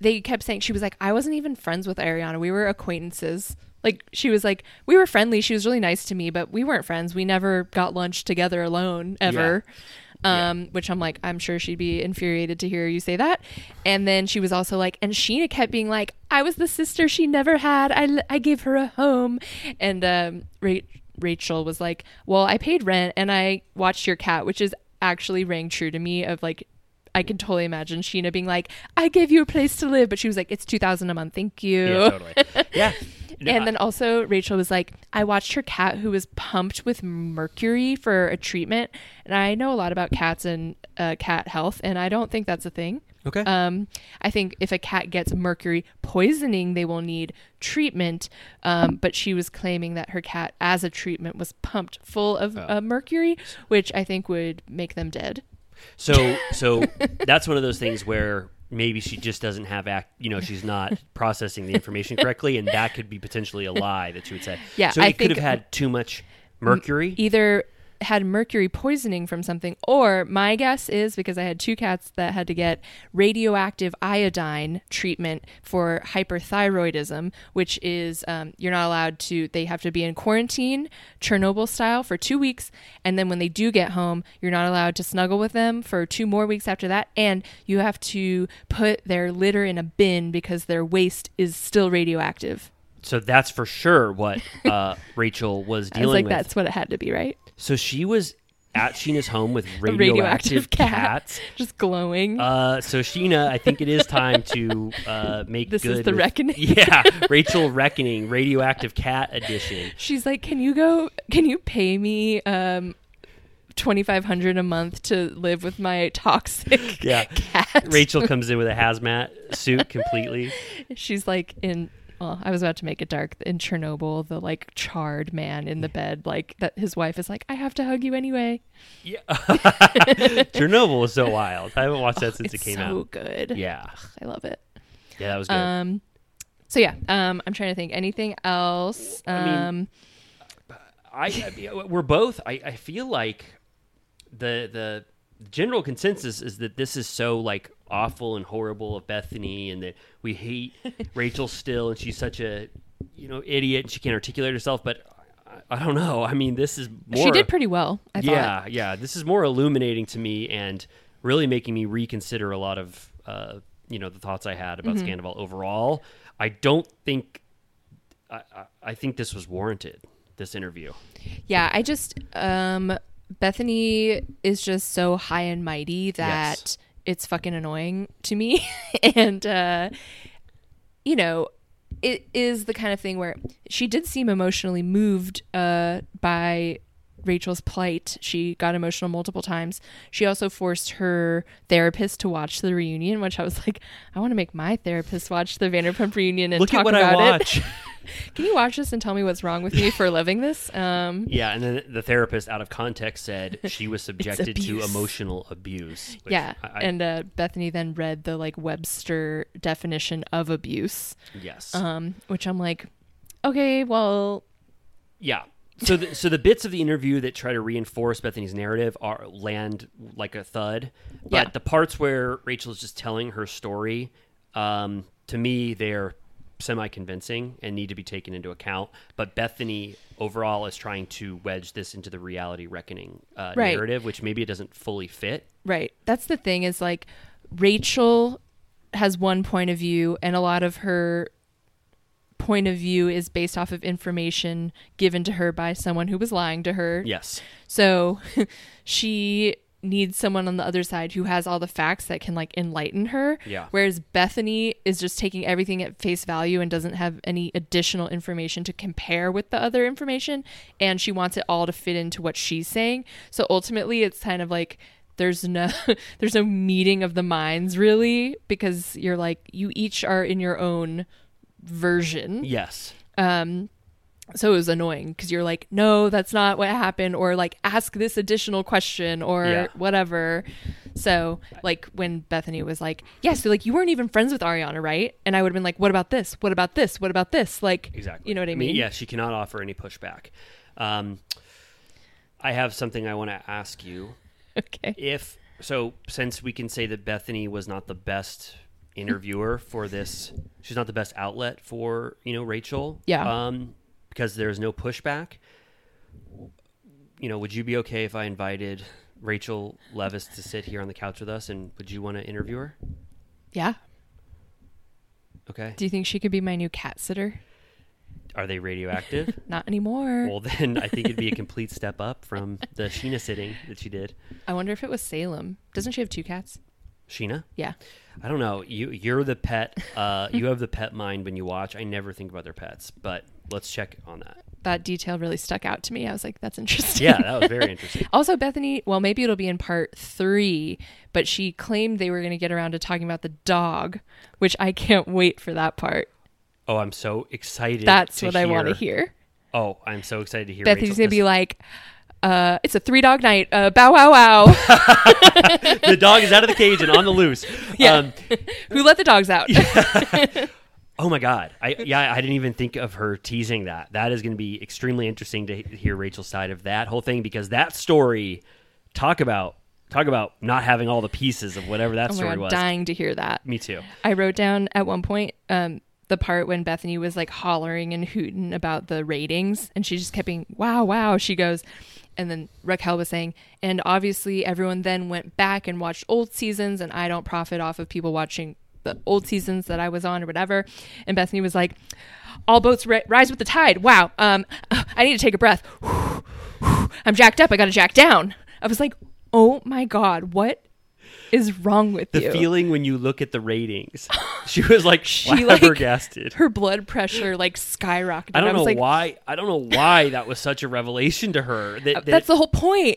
they kept saying, she was like, I wasn't even friends with Ariana. We were acquaintances. Like, she was like, we were friendly. She was really nice to me, but we weren't friends. We never got lunch together alone ever.
Yeah.
Um, which I'm like, I'm sure she'd be infuriated to hear you say that. And then she was also like, and Scheana kept being like, I was the sister she never had. I, I gave her a home. And um, Ra- Rachel was like, well, I paid rent and I watched your cat, which is actually rang true to me of like, I can totally imagine Scheana being like, I gave you a place to live. But she was like, it's 2000 a month. Thank you.
yeah, totally. Yeah. No,
And then also Rachel was like, I watched her cat who was pumped with mercury for a treatment, and I know a lot about cats and uh, cat health, and I don't think that's a thing.
Okay.
Um, I think if a cat gets mercury poisoning, they will need treatment. Um, but she was claiming that her cat, as a treatment, was pumped full of
Oh.
uh, mercury, which I think would make them dead.
So so that's one of those things where maybe she just doesn't have act you know she's not processing the information correctly and that could be potentially a lie that she would say.
Yeah,
so
I
it could have had too much mercury.
either had mercury poisoning from something or my guess is because I had two cats that had to get radioactive iodine treatment for hyperthyroidism which is um, you're not allowed to they have to be in quarantine Chernobyl style for two weeks. And then when they do get home you're not allowed to snuggle with them for two more weeks after that. And you have to put their litter in a bin because their waste is still radioactive.
So that's for sure what uh, rachel was
I
dealing
was like
with.
That's what it had to be right
so she was at scheana's home with
a
radioactive,
cat
cats
just glowing
uh, so Scheana, I think it is time to uh, make good
This is the
with-
reckoning.
Yeah, Rachel Reckoning, radioactive cat edition.
She's like, "Can you go? Can you pay me um twenty five hundred a month to live with my toxic
Yeah.
cat?"
Rachel comes in with a hazmat suit completely.
She's like in Well, I was about to make it dark. In Chernobyl, the like charred man in the bed, like that his wife is like, I have to hug you anyway.
Yeah. Chernobyl was so wild. I haven't watched that since it came
so
out.
So good.
Yeah.
I love it.
Yeah, that was good.
Um, so yeah, um, I'm trying to think anything else.
I mean,
Um,
I, I we're both. I, I feel like the the general consensus is that this is so like awful and horrible of Bethenny, and that we hate Rachel still, and she's such a you know idiot, and she can't articulate herself. But I, I don't know. I mean, this is more.
she did pretty well. I thought.
yeah, yeah. This is more illuminating to me, and really making me reconsider a lot of uh, you know the thoughts I had about
Mm-hmm.
Scandoval overall. I don't think. I, I, I think this was warranted. This interview.
Yeah, I just um Bethenny is just so high and mighty that
Yes.
It's fucking annoying to me. and uh you know, it is the kind of thing where she did seem emotionally moved uh by Rachel's plight. She got emotional multiple times. She also forced her therapist to watch the reunion, which I was like, I want to make my therapist watch the Vanderpump reunion and
Look
talk
at what
about
I
it. Can you watch this and tell me what's wrong with me for loving this? Um
yeah, and then the therapist, out of context, said she was subjected to emotional abuse. which
yeah,
I, I-
and uh, Bethenny then read the like Webster definition of abuse,
yes,
um, which I'm like, okay, well,
yeah. So, the, so the bits of the interview that try to reinforce Bethenny's narrative are land like a thud, but
Yeah.
the parts where Rachel is just telling her story, um, to me, they're semi-convincing and need to be taken into account. But Bethenny overall is trying to wedge this into the reality reckoning uh,
Right.
narrative, which maybe it doesn't fully fit.
right. That's the thing is like Rachel has one point of view, and a lot of her point of view is based off of information given to her by someone who was lying to her.
Yes.
So she needs someone on the other side who has all the facts that can like enlighten her.
Yeah.
Whereas Bethenny is just taking everything at face value and doesn't have any additional information to compare with the other information. And she wants it all to fit into what she's saying. So ultimately it's kind of like there's no there's no meeting of the minds really because you're like you each are in your own version
Yes.
um so it was annoying because you're like no that's not what happened or like ask this additional question or
Yeah.
whatever so like when bethenny was like yeah so like you weren't even friends with ariana right and i would have been like what about this what about this what about this like
Exactly.
you know what i mean,
Yeah, she cannot offer any pushback. Um, I have something I want to ask you.
okay
If so, since we can say that Bethenny was not the best interviewer for this, she's not the best outlet for you know Rachel.
Yeah.
Um, because there's no pushback. You know, would you be okay if I invited Rachel Leviss to sit here on the couch with us, and would you want to interview her?
yeah
Okay.
do you think she could be my new cat sitter
Are they radioactive?
not anymore
well, then I think it'd be a complete step up from the Scheana sitting that she did.
i wonder if it was salem doesn't she have two cats
Scheana?
yeah
I don't know. You you're the pet. Uh, you have the pet mind when you watch. I never think about their pets, but let's check on that.
that detail really stuck out to me i was like that's interesting
Yeah, that was very interesting.
Also, Bethenny, well, maybe it'll be in part three, but she claimed they were going to get around to talking about the dog, which I can't wait for that part.
Oh, I'm so excited.
That's what I want to hear.
Oh, I'm so excited to hear. Bethenny's
going to be like, uh, it's a three dog night. Uh, bow wow wow.
the dog is out of the cage and on the loose.
Yeah.
Um,
Who let the dogs out?
oh my god. I yeah, I didn't even think of her teasing that. That is going to be extremely interesting to hear Rachel's side of that whole thing because that story. Talk about talk about not having all the pieces of whatever that
oh
story
God,
was.
dying to hear that.
Me too.
I wrote down at one point um, the part when Bethenny was like hollering and hooting about the ratings, and she just kept being, wow, wow. She goes, and then Raquel was saying, and obviously everyone then went back and watched old seasons, and I don't profit off of people watching the old seasons that I was on or whatever. And Bethenny was like, all boats ri- rise with the tide. Wow. Um, I need to take a breath. I'm jacked up. I got to jack down. I was like, oh my God, what is wrong with
The
you?
feeling when you look at the ratings. She was like
She,
flabbergasted.
her blood pressure like skyrocketed.
I don't know
was like,
why. I don't know why that was such a revelation to her. That, that
That's the whole point.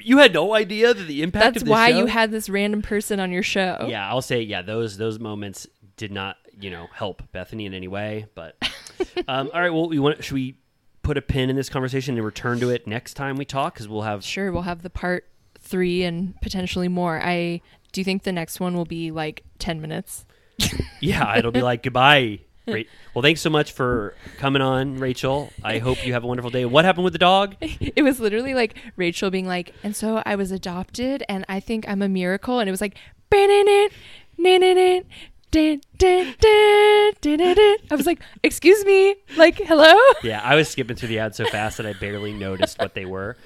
you had no idea that the impact.
That's
of the
why
show?
you had this random person on your show.
Yeah, I'll say yeah. Those those moments did not you know help Bethenny in any way. But um, all right, well, we want should we put a pin in this conversation and return to it next time we talk because we'll have
Sure, we'll have the part three and potentially more. I do you think the next one will be like ten minutes?
yeah, it'll be like goodbye. Ra- well, thanks so much for coming on, Rachel. I hope you have a wonderful day. What happened with the dog?
It was literally like Rachel being like, and so I was adopted, and I think I'm a miracle, and it was like. I was like, excuse me, like hello.
Yeah, I was skipping through the ads so fast that I barely noticed what they were.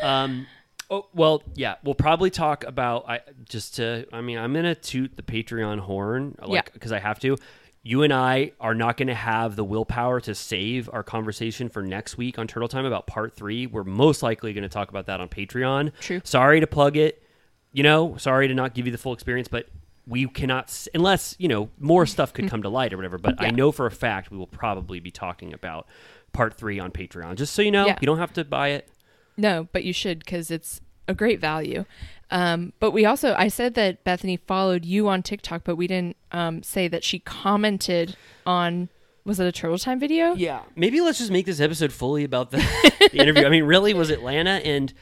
Um, oh well, yeah, we'll probably talk about. I just to. I mean, I'm gonna toot the Patreon horn, like
Yeah.
because I have to. You and I are not going to have the willpower to save our conversation for next week on Turtle Time about part three. We're most likely going to talk about that on Patreon.
True.
Sorry to plug it. You know, sorry to not give you the full experience, but we cannot unless you know more stuff could come to light or whatever. But I know for a fact we will probably be talking about part three on Patreon. Just so you know,
Yeah.
you don't have to buy it.
No, but you should because it's a great value. Um, but we also, I said that Bethenny followed you on TikTok, but we didn't um, say that she commented on. Was it a Turtle Time video?
Yeah, maybe let's just make this episode fully about the, the interview. I mean, really, was Atlanta and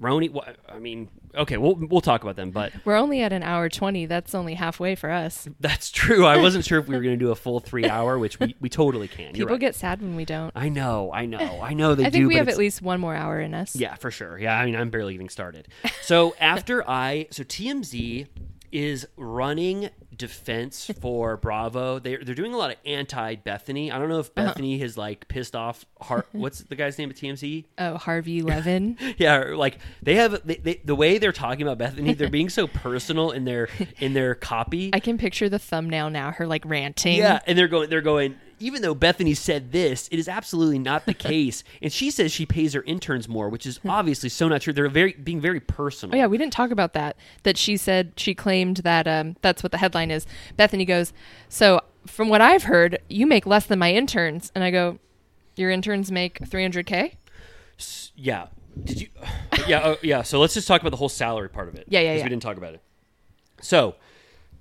RHONY? I mean, okay, we'll we'll talk about them, but
We're only at an hour twenty. That's only halfway for us.
that's true. I wasn't sure if we were going to do a full three hour, which we, we totally can.
People
right.
get sad when we don't.
I know, I know, I know they
I
do.
think we have at least one more hour in us.
Yeah, for sure. Yeah, I mean, I'm barely getting started. So after I, so TMZ is running defense for Bravo. They're they're doing a lot of anti Bethenny. I don't know if
Uh-huh.
Bethenny has like pissed off. Har- what's the guy's name at TMZ?
Oh, Harvey Levin.
Yeah, like they have they, they, the way they're talking about Bethenny. They're being so personal in their in their copy.
I can picture the thumbnail now. Her like ranting.
Yeah, and they're going. They're going. Even though Bethenny said this, it is absolutely not the case. and she says she pays her interns more, which is obviously so not true. They're very being very personal.
Oh yeah, we didn't talk about that. That she said she claimed that um that's what the headline is. Bethenny goes, "So, from what I've heard, you make less than my interns." And I go, "Your interns make 300k?"
Yeah. Did you? yeah. Oh, yeah. So let's just talk about the whole salary part of it.
Yeah, yeah, yeah.
We didn't talk about it. So,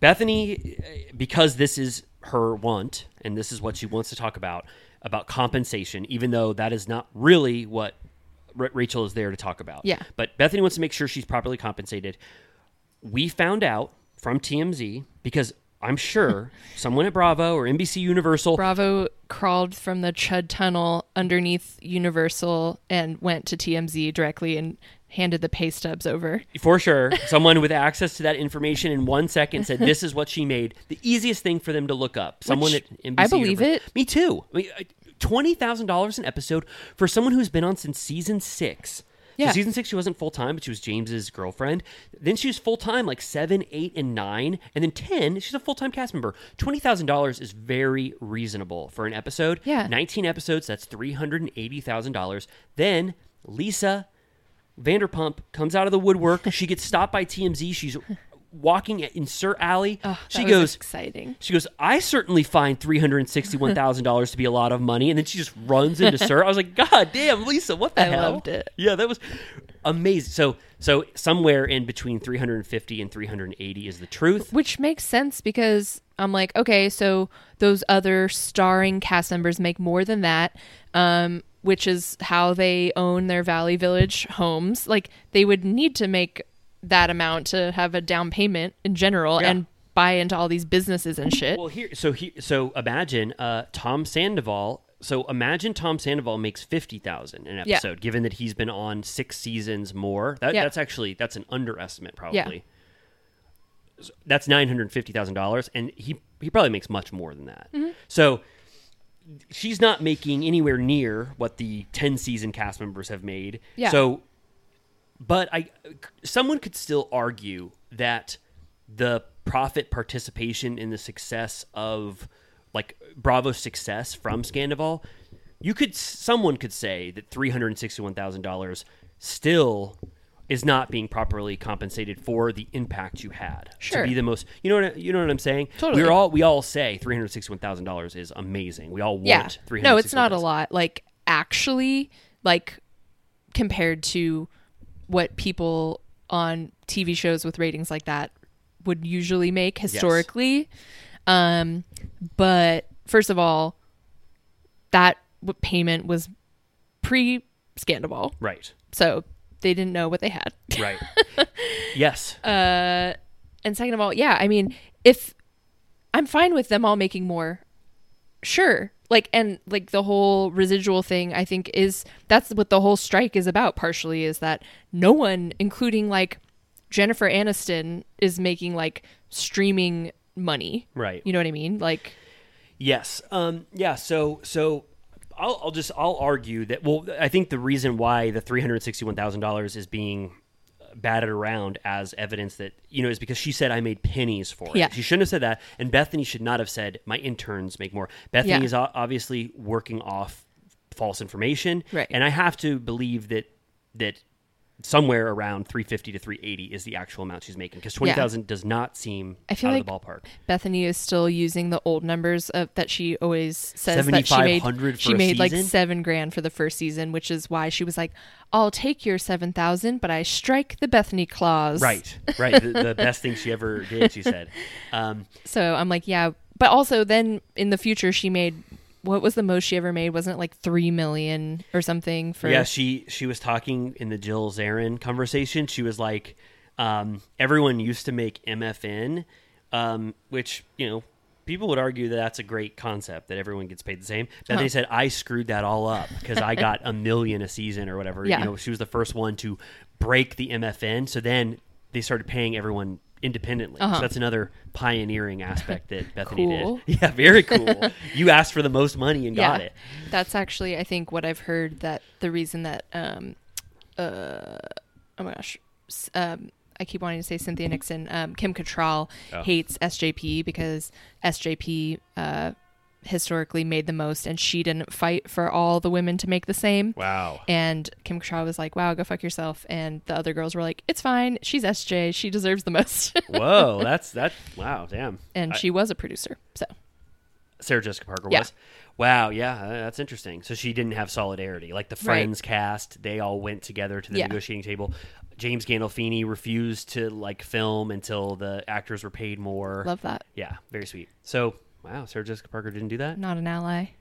Bethenny, eh, because this is her want and this is what she wants to talk about about compensation, even though that is not really what Ra- Rachel is there to talk about.
Yeah.
But Bethenny wants to make sure she's properly compensated. We found out from TMZ because I'm sure someone at Bravo or NBC Universal
Bravo crawled from the Chud tunnel underneath Universal and went to TMZ directly and handed the pay stubs over.
For sure. Someone with access to that information in one second said, This is what she made. The easiest thing for them to look up. Someone
Which
at NBC.
I believe
Universal-
it.
Me too. I mean, uh, $20,000 an episode for someone who's been on since season six. So
Yeah.
season six, she wasn't full time, but she was James's girlfriend. Then she was full time, like seven, eight, and nine. And then 10, she's a full time cast member. $20,000 is very reasonable for an episode.
Yeah.
19 episodes, that's $380,000. Then Lisa Vanderpump comes out of the woodwork. She gets stopped by TMZ. She's walking in SUR Alley.
Oh,
she goes,
exciting.
she goes, I certainly find three hundred and sixty-one thousand dollars to be a lot of money, and then she just runs into SUR. I was like, God damn, Lisa, what the
I
hell?
loved it.
Yeah, that was amazing. So, so somewhere in between three hundred and fifty and three hundred and eighty is the truth.
Which makes sense because I'm like, okay, so those other starring cast members make more than that, um, which is how they own their Valley Village homes. Like they would need to make that amount to have a down payment in general
Yeah.
and buy into all these businesses and shit.
Well, here, so he, so imagine uh, Tom Sandoval. So imagine Tom Sandoval makes fifty thousand an
Yeah.
episode, given that he's been on six seasons more. That,
Yeah.
That's actually that's an underestimate, probably. That's nine hundred fifty thousand dollars, and he he probably makes much more than that.
Mm-hmm.
So she's not making anywhere near what the 10 season cast members have made.
Yeah.
So but I someone could still argue that the profit participation in the success of like Bravo's success from Scandoval, you could someone could say that $361,000 still is not being properly compensated for the impact you had
Sure.
to be the most you know what you know what I'm saying
Totally.
we're all we all say $361,000 is amazing we all want
yeah. No, it's not a lot. Like actually, like compared to what people on TV shows with ratings like that would usually make historically. Um, but first of all, that payment was pre Scandal,
Right.
so they didn't know what they had.
Right. yes.
Uh, and second of all, yeah, I mean, if I'm fine with them all making more, sure. Like and like the whole residual thing, I think is that's what the whole strike is about. Partially is that no one, including like Jennifer Aniston, is making like streaming money.
right.
You know what I mean? Like,
Yes. Um, yeah. So so I'll, I'll just I'll argue that. Well, I think the reason why the three hundred sixty one thousand dollars is being batted around as evidence that you know is because she said I made pennies for it.
Yeah.
She shouldn't have said that, and Bethenny should not have said my interns make more. Bethenny
Yeah.
is o- obviously working off false information,
Right.
And I have to believe that that somewhere around 350 to 380 is the actual amount she's making because 20,000 does not seem
I feel
out
like
of the ballpark.
Bethenny is still using the old numbers of that she always says that she made. She made like seven grand for the first season, which is why she was like, "I'll take your seven thousand, but I strike the Bethenny clause."
Right, right. the, the best thing she ever did, she said. Um,
So I'm like, yeah, but also then in the future she made what was the most she ever made? Wasn't it like three million or something for?
yeah, she she was talking in the Jill Zarin conversation. She was like, um, everyone used to make MFN, um, which you know people would argue that that's a great concept that everyone gets paid the same. But
Uh-huh.
they said I screwed that all up because I got a million a season or whatever.
Yeah.
You know, she was the first one to break the MFN. So then they started paying everyone independently.
Uh-huh.
So that's another pioneering aspect that Bethenny
Cool.
did. Yeah, very cool. you asked for the most money and got it.
That's actually, I think, what I've heard that the reason that, um, uh, oh my gosh, um, I keep wanting to say Cynthia Nixon, um, Kim Cattrall
Oh.
hates SJP because SJP, uh, historically made the most and she didn't fight for all the women to make the same.
Wow.
And Kim Cattrall was like, wow, go fuck yourself. And the other girls were like, it's fine. She's SJ. She deserves the most.
Whoa, that's that. Wow, damn.
and
I-
she was a producer. So,
Sarah Jessica Parker
Yeah.
was. Wow, yeah, uh, that's interesting. So she didn't have solidarity. Like the
Right.
Friends cast, they all went together to the
Yeah.
negotiating table. James Gandolfini refused to like film until the actors were paid more.
love that.
Yeah, very sweet. So, wow, Sarah Jessica Parker didn't do that.
Not an ally.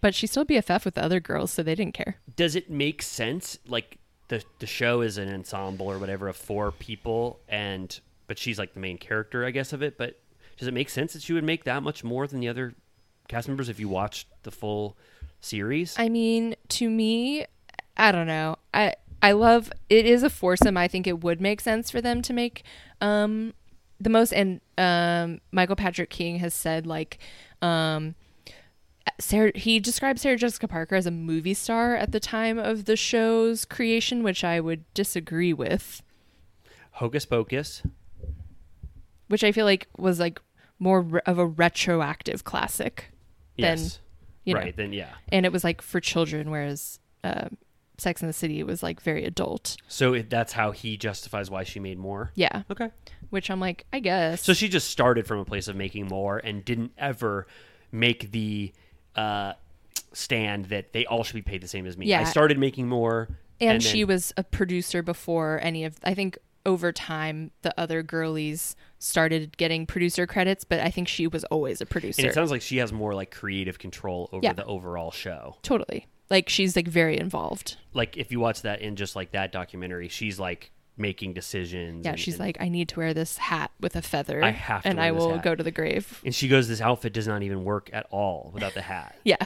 But she's still BFF with the other girls, so they didn't care.
Does it make sense? Like the the show is an ensemble or whatever of four people, and but she's like the main character, I guess, of it. But does it make sense that she would make that much more than the other cast members if you watched the full series?
I mean, to me, I don't know. I I love it is a foursome. I think it would make sense for them to make um the most and um Michael Patrick King has said like um Sarah he described Sarah Jessica Parker as a movie star at the time of the show's creation, which I would disagree with.
Hocus Pocus.
Which I feel like was like more re- of a retroactive classic than
Yes.
you know.
right. Then yeah.
and it was like for children, whereas uh, Sex and the City was like very adult.
So it, that's how he justifies why she made more.
Yeah,
Okay.
Which I'm like, I guess.
So she just started from a place of making more and didn't ever make the uh, stand that they all should be paid the same as me.
Yeah.
I started making more,
and,
then-
she was a producer before any of. I think over time the other girlies started getting producer credits, but I think she was always a producer.
And it sounds like she has more like creative control over
Yeah.
the overall show.
totally, like she's like very involved.
Like if you watch that in just like that documentary, she's like making decisions.
Yeah,
and-
she's
and-
like, I need to wear this hat with a feather.
I have to
and I will
hat."
go to the grave.
and she goes, "This outfit does not even work at all without the hat."
Yeah,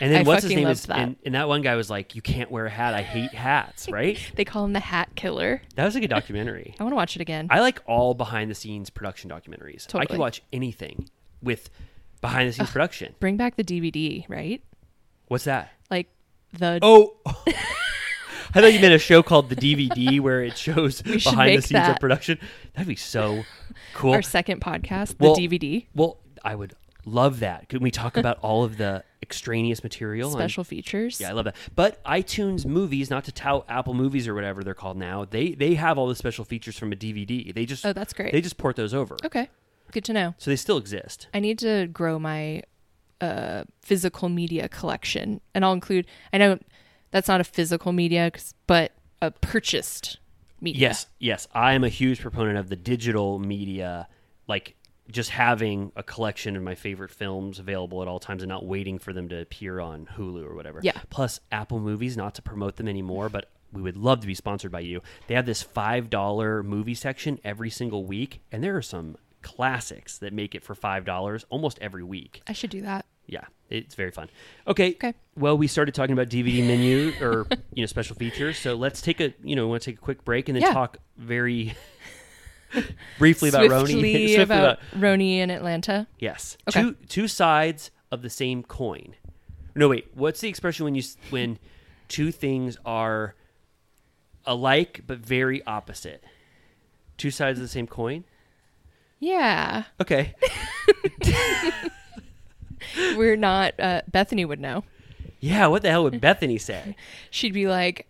And then
I
what's his name is,
that.
and, and that one guy was like, "You can't wear a hat. I hate hats." Right?
they call him the Hat Killer.
that was a good documentary.
I want to watch it again.
I like all behind the scenes production documentaries. I can watch anything with behind the scenes production.
Bring back the DVD, right?
What's that?
Like the
Oh, I thought you meant a show called the DVD where it shows behind the scenes of production. That'd be so cool.
our second podcast, the DVD
Well, I would love that. Could we talk about all of the extraneous material?
special features.
yeah, I love that. But iTunes movies, not to tout Apple movies or whatever they're called now, they they have all the special features from a DVD. They just
Oh, that's great.
They just port those over,
okay, good to know.
so they still exist.
I need to grow my uh, physical media collection, and I'll include. I know that's not a physical media, but a purchased media.
Yes, yes. I am a huge proponent of the digital media, like just having a collection of my favorite films available at all times and not waiting for them to appear on Hulu or whatever.
Yeah.
Plus, Apple Movies, not to promote them anymore, but we would love to be sponsored by you. They have this $5 movie section every single week, and there are some classics that make it for $5 almost every week.
I should do that.
Yeah, it's very fun. Okay.
Okay.
Well, we started talking about DVD menu or you know special features, so let's take a you know want to take a quick break and then
Yeah.
talk very briefly about
Swiftly
RHONY. Swiftly
about RHONY in Atlanta.
yes,
Okay.
two two sides of the same coin. No, wait. What's the expression when you s- when two things are alike but very opposite? Two sides of the same coin.
Yeah.
Okay.
We're not, uh, Bethenny would know.
Yeah. What the hell would Bethenny say?
She'd be like,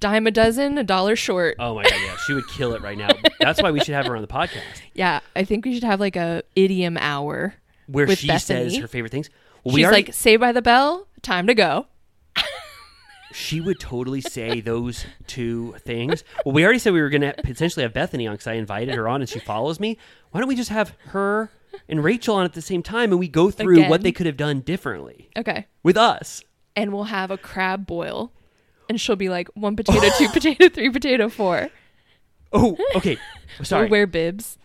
dime a dozen, a dollar short.
Oh my god, yeah, she would kill it right now. That's why we should have her on the podcast.
Yeah, I think we should have like a idiom hour
where she
Bethenny.
says her favorite things. Well,
She's
we already,
like, "Say by the bell, time to go."
she would totally say those two things. Well, we already said we were going to potentially have Bethenny on because I invited her on and she follows me. Why don't we just have her and Rachel on at the same time and we go through what they could have done differently
Okay,
with us?
and we'll have a crab boil, and she'll be like, "One potato, two potato, three potato, four.
Oh, okay. Sorry.
We'll wear bibs.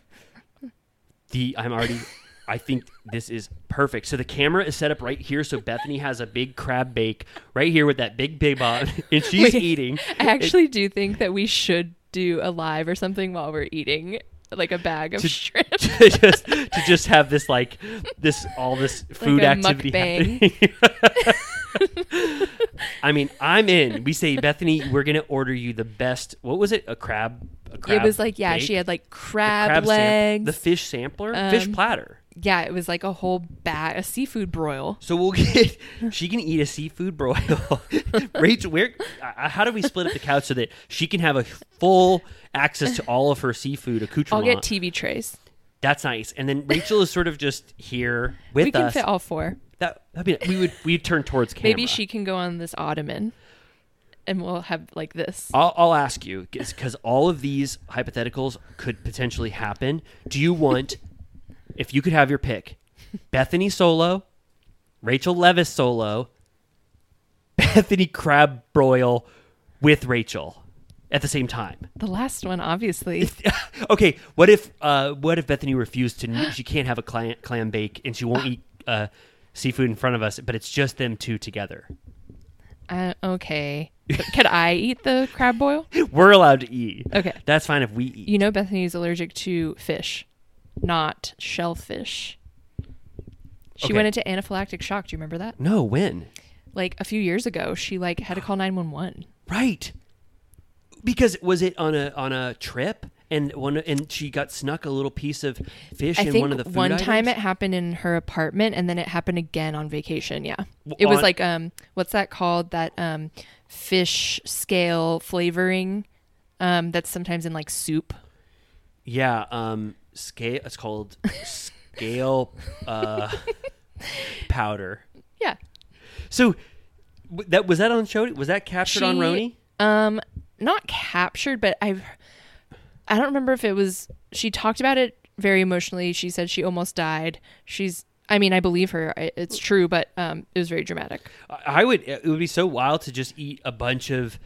the I'm already I think this is perfect. So the camera is set up right here so Bethenny has a big crab bake right here with that big bib on and she's
Wait,
eating.
I actually do think that we should do a live or something while we're eating, like a bag of
To-
shrimp.
to just to just have this like this all this food
a
activity happening. I mean, I'm in. We say Bethenny, we're gonna order you the best. What was it? A crab? A crab
it was like, yeah, she had like crab,
crab sam-
legs.
the fish sampler, fish
Um,
platter.
Yeah, it was like a whole bat, a seafood broil.
So we'll get. She can eat a seafood broil. Rachel, where? Uh, how do we split up the couch so that she can have a full access to all of her seafood
accoutrements?
I'll
get TV trays.
That's nice. And then Rachel is sort of just here with us.
we can
us.
fit all four.
that I mean, we would we would turn towards camera.
Maybe she can go on this ottoman, and we'll have like this.
I'll, I'll ask you because all of these hypotheticals could potentially happen. Do you want, if you could have your pick, Bethenny solo, Rachel Leviss solo, Bethenny crab broil with Rachel at the same time?
The last one, obviously.
okay, what if uh, what if Bethenny refused to? She can't have a clam, clam bake and she won't eat uh, seafood in front of us, but it's just them two together.
uh, okay. Could I eat the crab boil?
We're allowed to eat.
Okay.
that's fine if we eat.
You know Bethenny's allergic to fish, not shellfish. She
Okay.
went into anaphylactic shock. Do you remember that?
no, when?
Like a few years ago, she like had to call nine one one.
Right. Because was it on a on a trip and one and she got snuck a little piece of fish
I
in
think
one of the food
one time
items?
it happened in her apartment, and then it happened again on vacation. Yeah,
W-
it was
on-
like um, what's that called? That um, fish scale flavoring, um, that's sometimes in like soup.
yeah, um scale it's called scale uh powder.
Yeah.
So w- that was that on show was that captured on
She-
RHONY?
Um, not captured, but I've. I don't remember if it was. She talked about it very emotionally. She said she almost died. She's. I mean, I believe her. I- It's true, but um, it was very dramatic.
I would it would be so wild to just eat a bunch of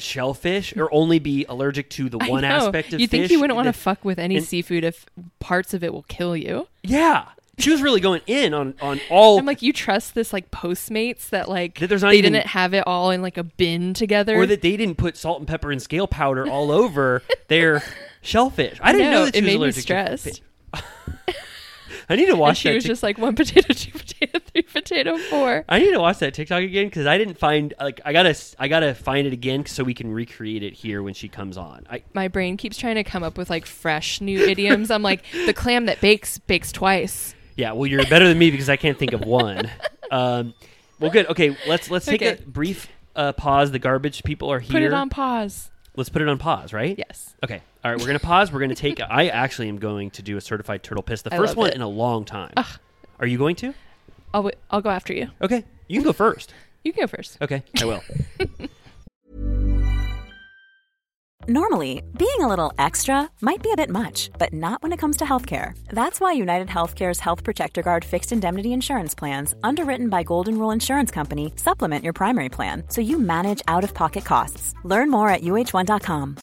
shellfish or only be allergic to the one aspect of
you think you wouldn't want to fuck with any
and-
seafood if parts of it will kill you.
Yeah. She was really going in on on all
I'm like, you trust this like Postmates that like
That there's not
they
even-
didn't have it all in like a bin together.
or that they didn't put salt and pepper and scale powder all over their shellfish. I didn't know, that she
it
was
made me
allergic to
stressed.
fish. I need to
And
watch
she
that.
was
Tik-
just like one potato, two potato, three potato, four.
I need to watch that TikTok again because I didn't find like I gotta I gotta find it again so we can recreate it here when she comes on. I
My brain keeps trying to come up with like fresh new idioms. I'm like, the clam that bakes bakes twice.
yeah, well you're better than me because I can't think of one. Um, well, good. Okay, let's let's take
Okay.
a brief uh, pause. The garbage people are here.
Put it on pause.
Let's put it on pause, right?
Yes.
Okay. All right. We're gonna pause. We're gonna take. I actually am going to do a certified turtle piss. The
I
first
love
one
it.
in a long time. Are you going to?
I'll w- I'll go after you.
Okay. You can go first.
You can go first.
Okay. I will.
Normally, being a little extra might be a bit much, but not when it comes to healthcare. That's why United Healthcare's Health Protector Guard fixed indemnity insurance plans, underwritten by Golden Rule Insurance Company, supplement your primary plan so you manage out of pocket costs. Learn more at uh1.com.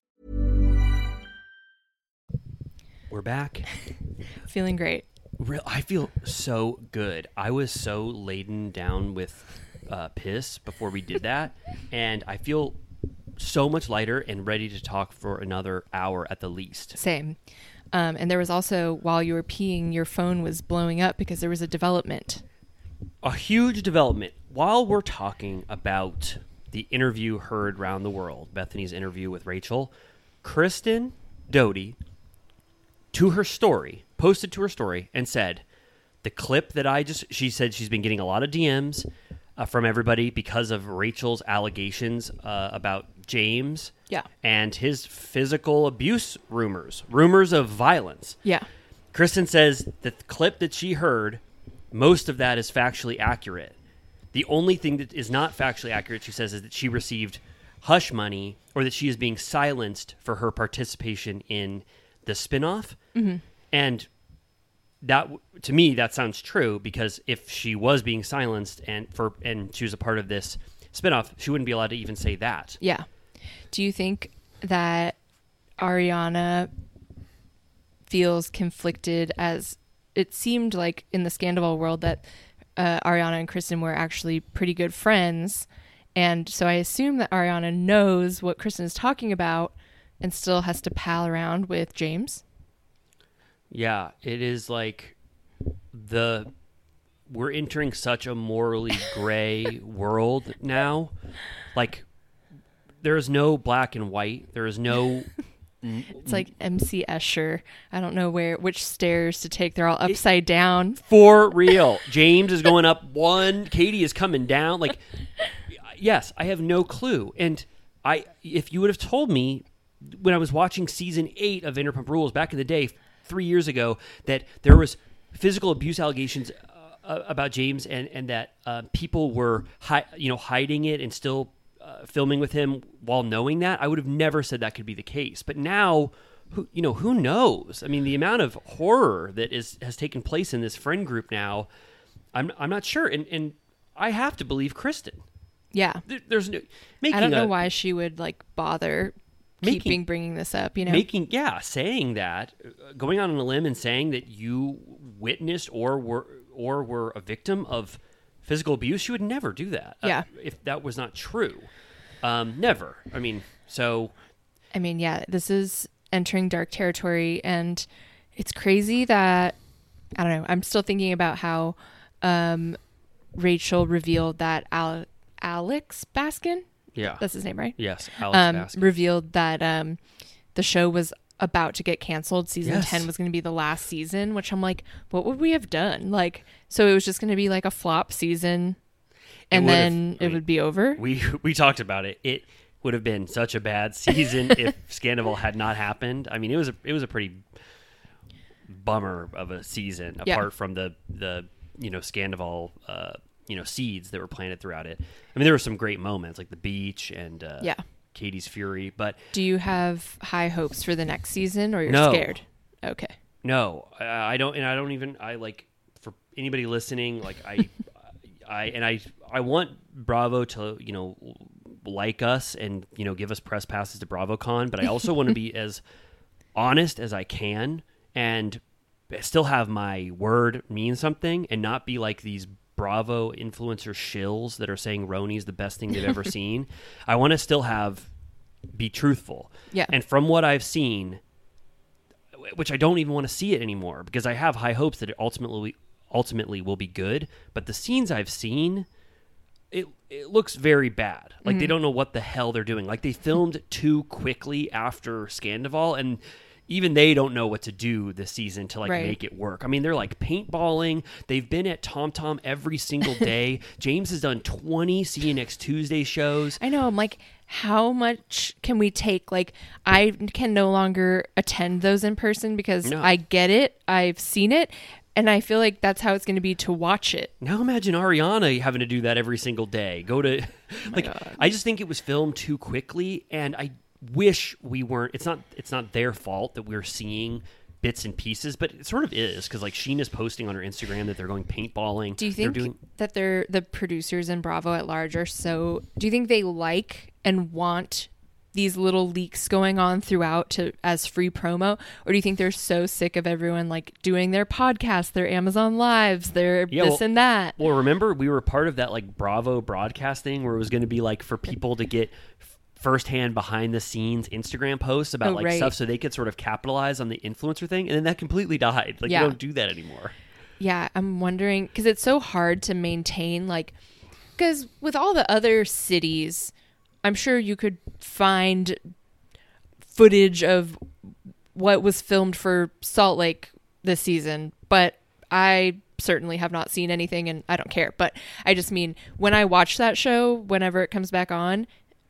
We're back.
Feeling great.
Real, I feel so good. I was so laden down with uh, piss before we did that, and I feel so much lighter and ready to talk for another hour at the least.
Same. Um, and there was also while you were peeing, your phone was blowing up because there was a development.
A huge development. While we're talking about the interview heard around the world, Bethenny's interview with Rachel, Kristen Doute, to her story, posted to her story and said, the clip that I just, she said she's been getting a lot of DMs uh, from everybody because of Rachel's allegations uh, about James
Yeah.
and his physical abuse rumors, rumors of violence.
Yeah.
Kristen says the clip that she heard, most of that is factually accurate. The only thing that is not factually accurate, she says, is that she received hush money or that she is being silenced for her participation in the spinoff. And that, to me, that sounds true because if she was being silenced and for and she was a part of this spinoff, she wouldn't be allowed to even say that.
Yeah. Do you think that Ariana feels conflicted as it seemed like in the Scandoval world that uh, Ariana and Kristen were actually pretty good friends. And so I assume that Ariana knows what Kristen is talking about and still has to pal around with James.
Yeah, it is like the we're entering such a morally gray world now. Like there is no black and white. There is no
It's like MC Escher. I don't know where which stairs to take. They're all upside down.
for real. James is going up one, Katie is coming down. Like yes, I have no clue. And I if you would have told me when I was watching season 8 of Vanderpump Rules back in the day 3 years ago that there was physical abuse allegations uh, about James and and that uh, people were hi- you know hiding it and still uh, filming with him while knowing that. I would have never said that could be the case. But now who you know who knows? I mean the amount of horror that is has taken place in this friend group now I'm I'm not sure. And and I have to believe Kristen.
Yeah.
there, there's no making
I don't know
a-
why she would like bother
Making-
keeping bringing this up, you know.
making yeah saying that uh, going on a limb and saying that you witnessed or were or were a victim of physical abuse you would never do that uh,
Yeah.
if that was not true um, never i mean so
I mean, yeah, this is entering dark territory, and it's crazy that I don't know. I'm still thinking about how um, Rachel revealed that Al- Alex Baskin,
yeah
that's his name, right?
yes alex
Um,
Baskin.
revealed that um, the show was about to get canceled. Season
Yes.
10 was going to be the last season, which I'm like, what would we have done? Like, so it was just going to be like a flop season, and
would've-
then it would be over.
we we talked about it it would have been such a bad season if Scandoval had not happened i mean it was a it was a pretty bummer of a season
Yeah.
apart from the the you know Scandoval uh you know seeds that were planted throughout it i mean there were some great moments like the beach and uh
Yeah.
katie's fury but
Do you have high hopes for the next season, or you're
No.
scared? Okay.
No, I, I don't, and I don't even. I like for anybody listening. Like I, I and I, I want Bravo to you know like us and you know give us press passes to BravoCon, but I also want to be as honest as I can and still have my word mean something and not be like these Bravo influencer shills that are saying RHONY's the best thing they've ever seen. I want to still have be truthful.
Yeah.
And from what I've seen, which I don't even want to see it anymore because I have high hopes that it ultimately ultimately will be good. But the scenes I've seen, it it looks very bad. Like
Mm-hmm.
they don't know what the hell they're doing. Like they filmed too quickly after Scandoval and. Even they don't know what to do this season to like
Right.
make it work. I mean, they're like paintballing. They've been at Tom Tom every single day. James has done twenty See You Next Tuesday shows.
I know. I'm like, how much can we take? Like, I can no longer attend those in person because
No.
I get it. I've seen it. And I feel like that's how it's going to be to watch it.
Now imagine Ariana having to do that every single day. Go to
Oh
like I just think it was filmed too quickly and I wish we weren't. It's not. It's not their fault that we're seeing bits and pieces, but it sort of is because like Scheana's posting on her Instagram that they're going paintballing.
Do you
They're
think
doing,
that they're the producers and Bravo at large are so? Do you think they like and want these little leaks going on throughout to as free promo, or do you think they're so sick of everyone like doing their podcasts, their Amazon lives, their
Yeah,
this
well-
and that?
Well, remember we were part of that like Bravo broadcasting where it was going to be like for people to get firsthand behind the scenes Instagram posts about
Oh,
like
right.
stuff so they could sort of capitalize on the influencer thing, and then that completely died. Like
Yeah.
you don't do that anymore.
Yeah, I'm wondering because it's so hard to maintain, like, because with all the other cities, I'm sure you could find footage of what was filmed for Salt Lake this season, but I certainly have not seen anything and I don't care. But I just mean when I watch that show, whenever it comes back on,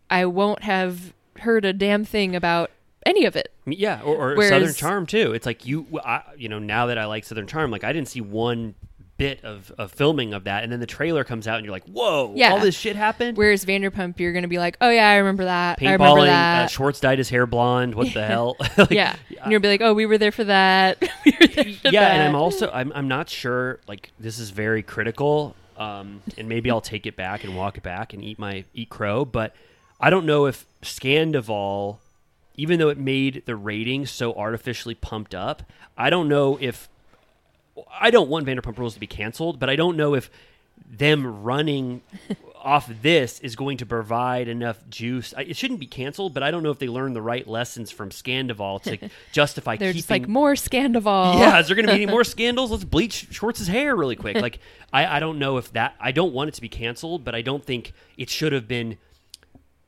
I won't have heard a damn thing about any of it.
Yeah, or, or
Whereas-
Southern Charm too. It's like you, I, you know, now that I like Southern Charm, like I didn't see one bit of, of filming of that, and then the trailer comes out, and you're like, whoa,
Yeah.
all this shit happened.
Whereas Vanderpump, you're going to be like, oh yeah, I remember that. I remember that.
Uh, Schwartz dyed his hair blonde. What the hell? Like,
yeah. And you'll be like, oh, we were there for that. we there for
yeah,
that.
and I'm also I'm I'm not sure. Like this is very critical, um, and maybe I'll take it back and walk it back and eat my eat crow. But I don't know if Scandoval, even though it made the ratings so artificially pumped up, I don't know if I don't want Vanderpump Rules to be canceled, but I don't know if them running off this is going to provide enough juice. I, it shouldn't be canceled, but I don't know if they learned the right lessons from Scandoval to justify
They're
keeping.
just like more Scandoval.
Yeah, is there going to be any more scandals? Let's bleach Schwartz's hair really quick. Like, I, I don't know if that. I don't want it to be canceled, but I don't think it should have been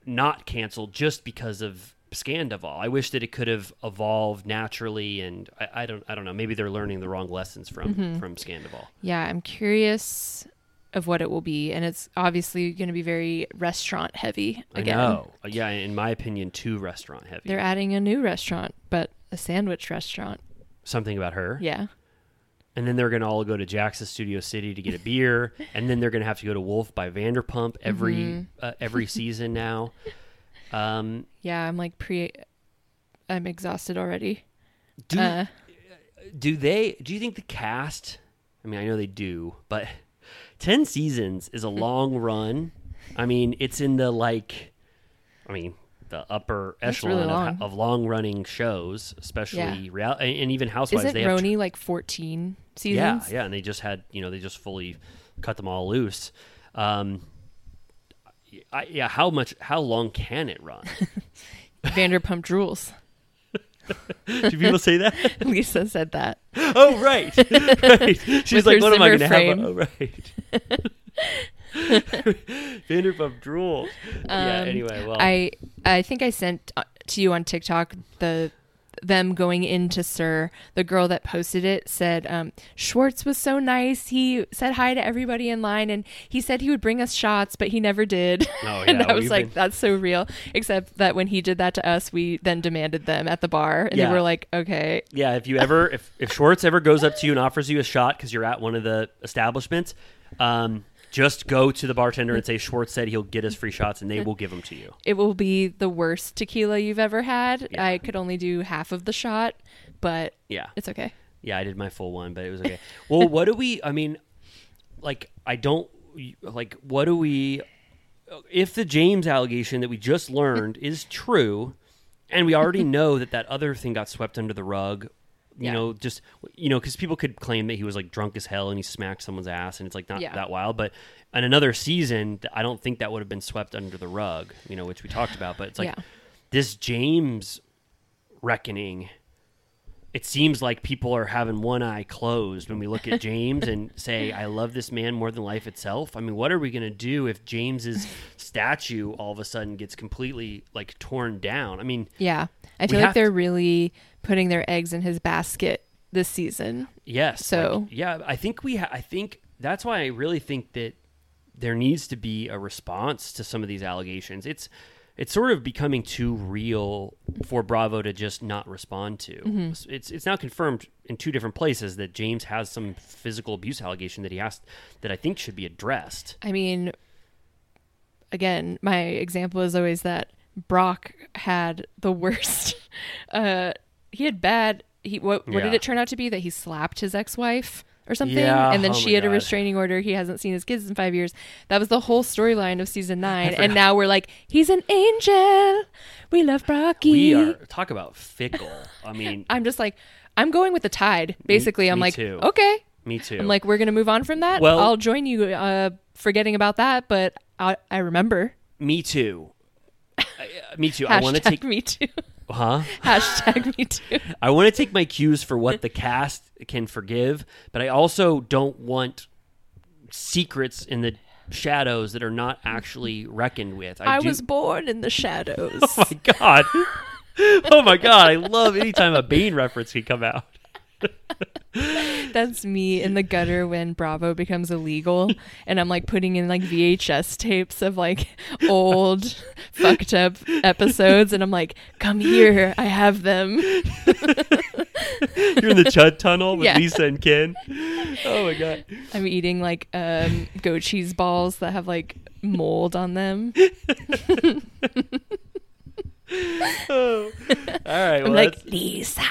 not canceled just because of Scandoval. I wish that it could have evolved naturally, and I, I don't. I don't know. Maybe they're learning the wrong lessons from
Mm-hmm.
from Scandoval.
Yeah, I'm curious of what it will be, and it's obviously going to be very restaurant heavy again.
I know. Uh, Yeah, in my opinion, too restaurant heavy.
They're adding a new restaurant, but a sandwich restaurant.
Something about her.
Yeah.
And then they're going to all go to Jax's Studio City to get a beer, and then they're going to have to go to Wolf by Vanderpump every
Mm-hmm.
uh, every season now. Um,
Yeah, I'm like pre I'm exhausted already.
do
Uh,
do they? Do you think the cast? I mean, I know they do, but ten seasons is a long run. I mean, it's in the like, I mean, the upper echelon
really
of,
long.
of long running shows, especially
Yeah.
real and, even Housewives.
Isn't
they have
RHONY like 14
yeah,
seasons?
yeah, and they just had you know they just fully cut them all loose. Um, I, yeah, how much? How long can it run?
Vanderpump Drools.
Do people say that?
Lisa said that.
Oh, right, right. She's
With
like, what am I going to have? Oh, right. Vanderpump Drools. yeah. Anyway, well,
Um, I I think I sent uh, to you on TikTok the them going into SUR. The girl that posted it said um, Schwartz was so nice. He said hi to everybody in line, and he said he would bring us shots, but he never did.
Oh,
and
yeah,
I was like,
been-
that's so real. Except that when he did that to us, we then demanded them at the bar, and
Yeah.
they were like, okay,
yeah. If you ever, if if Schwartz ever goes up to you and offers you a shot because you're at one of the establishments, um, just go to the bartender and say Schwartz said he'll get us free shots, and they will give them to you.
it will be the worst tequila you've ever had.
Yeah.
I could only do half of the shot, but
Yeah.
it's okay.
Yeah, I did my full one, but it was okay. well, what do we? I mean, like, I don't like. What do we? If the James allegation that we just learned is true, and we already know that that other thing got swept under the rug, you
Yeah.
know, just you know, because people could claim that he was like drunk as hell and he smacked someone's ass, and it's like not
Yeah.
that wild, but. In another season, I don't think that would have been swept under the rug, you know, which we talked about. But it's like
Yeah.
this James reckoning it seems like people are having one eye closed when we look at James and say, I love this man more than life itself. I mean, what are we going to do if James's statue all of a sudden gets completely like torn down? I mean,
Yeah. I feel like they're really putting their eggs in his basket this season.
yes.
So-
like, yeah, I think we, ha- I think that's why I really think that there needs to be a response to some of these allegations. It's, it's sort of becoming too real for Bravo to just not respond to.
Mm-hmm.
It's it's now confirmed in two different places that James has some physical abuse allegation that he has that I think should be addressed.
I mean, again, my example is always that Brock had the worst. Uh, he had bad. He what? What did it turn out to be that he slapped his ex-wife or something?
Yeah,
and then
oh
she had a restraining order. He hasn't seen his kids in five years. That was the whole storyline of season nine. And now we're like, he's an angel. We love Brocky.
We are talk about fickle. I mean,
I'm just like, I'm going with the tide. Basically, I'm
me
like,
too.
okay.
me too.
I'm like, we're gonna move on from that.
Well-
I'll join you, uh, forgetting about that. But I, I remember.
me too. I, uh, me too. I want to take,
me too.
huh?
Hashtag me too.
I want to take my cues for what the cast can forgive, but I also don't want secrets in the shadows that are not actually reckoned with.
I
do-
was born in the shadows.
Oh my god. oh my god, I love anytime a Bane reference can come out.
That's me in the gutter when Bravo becomes illegal, and I'm like putting in like VHS tapes of like old fucked up episodes, and I'm like, "Come here, I have them."
You're in the Chud Tunnel with
Yeah.
Lisa and Ken. Oh my god.
I'm eating like um, goat cheese balls that have like mold on them.
Oh. All right. Well,
I'm like,
that's-
Lisa.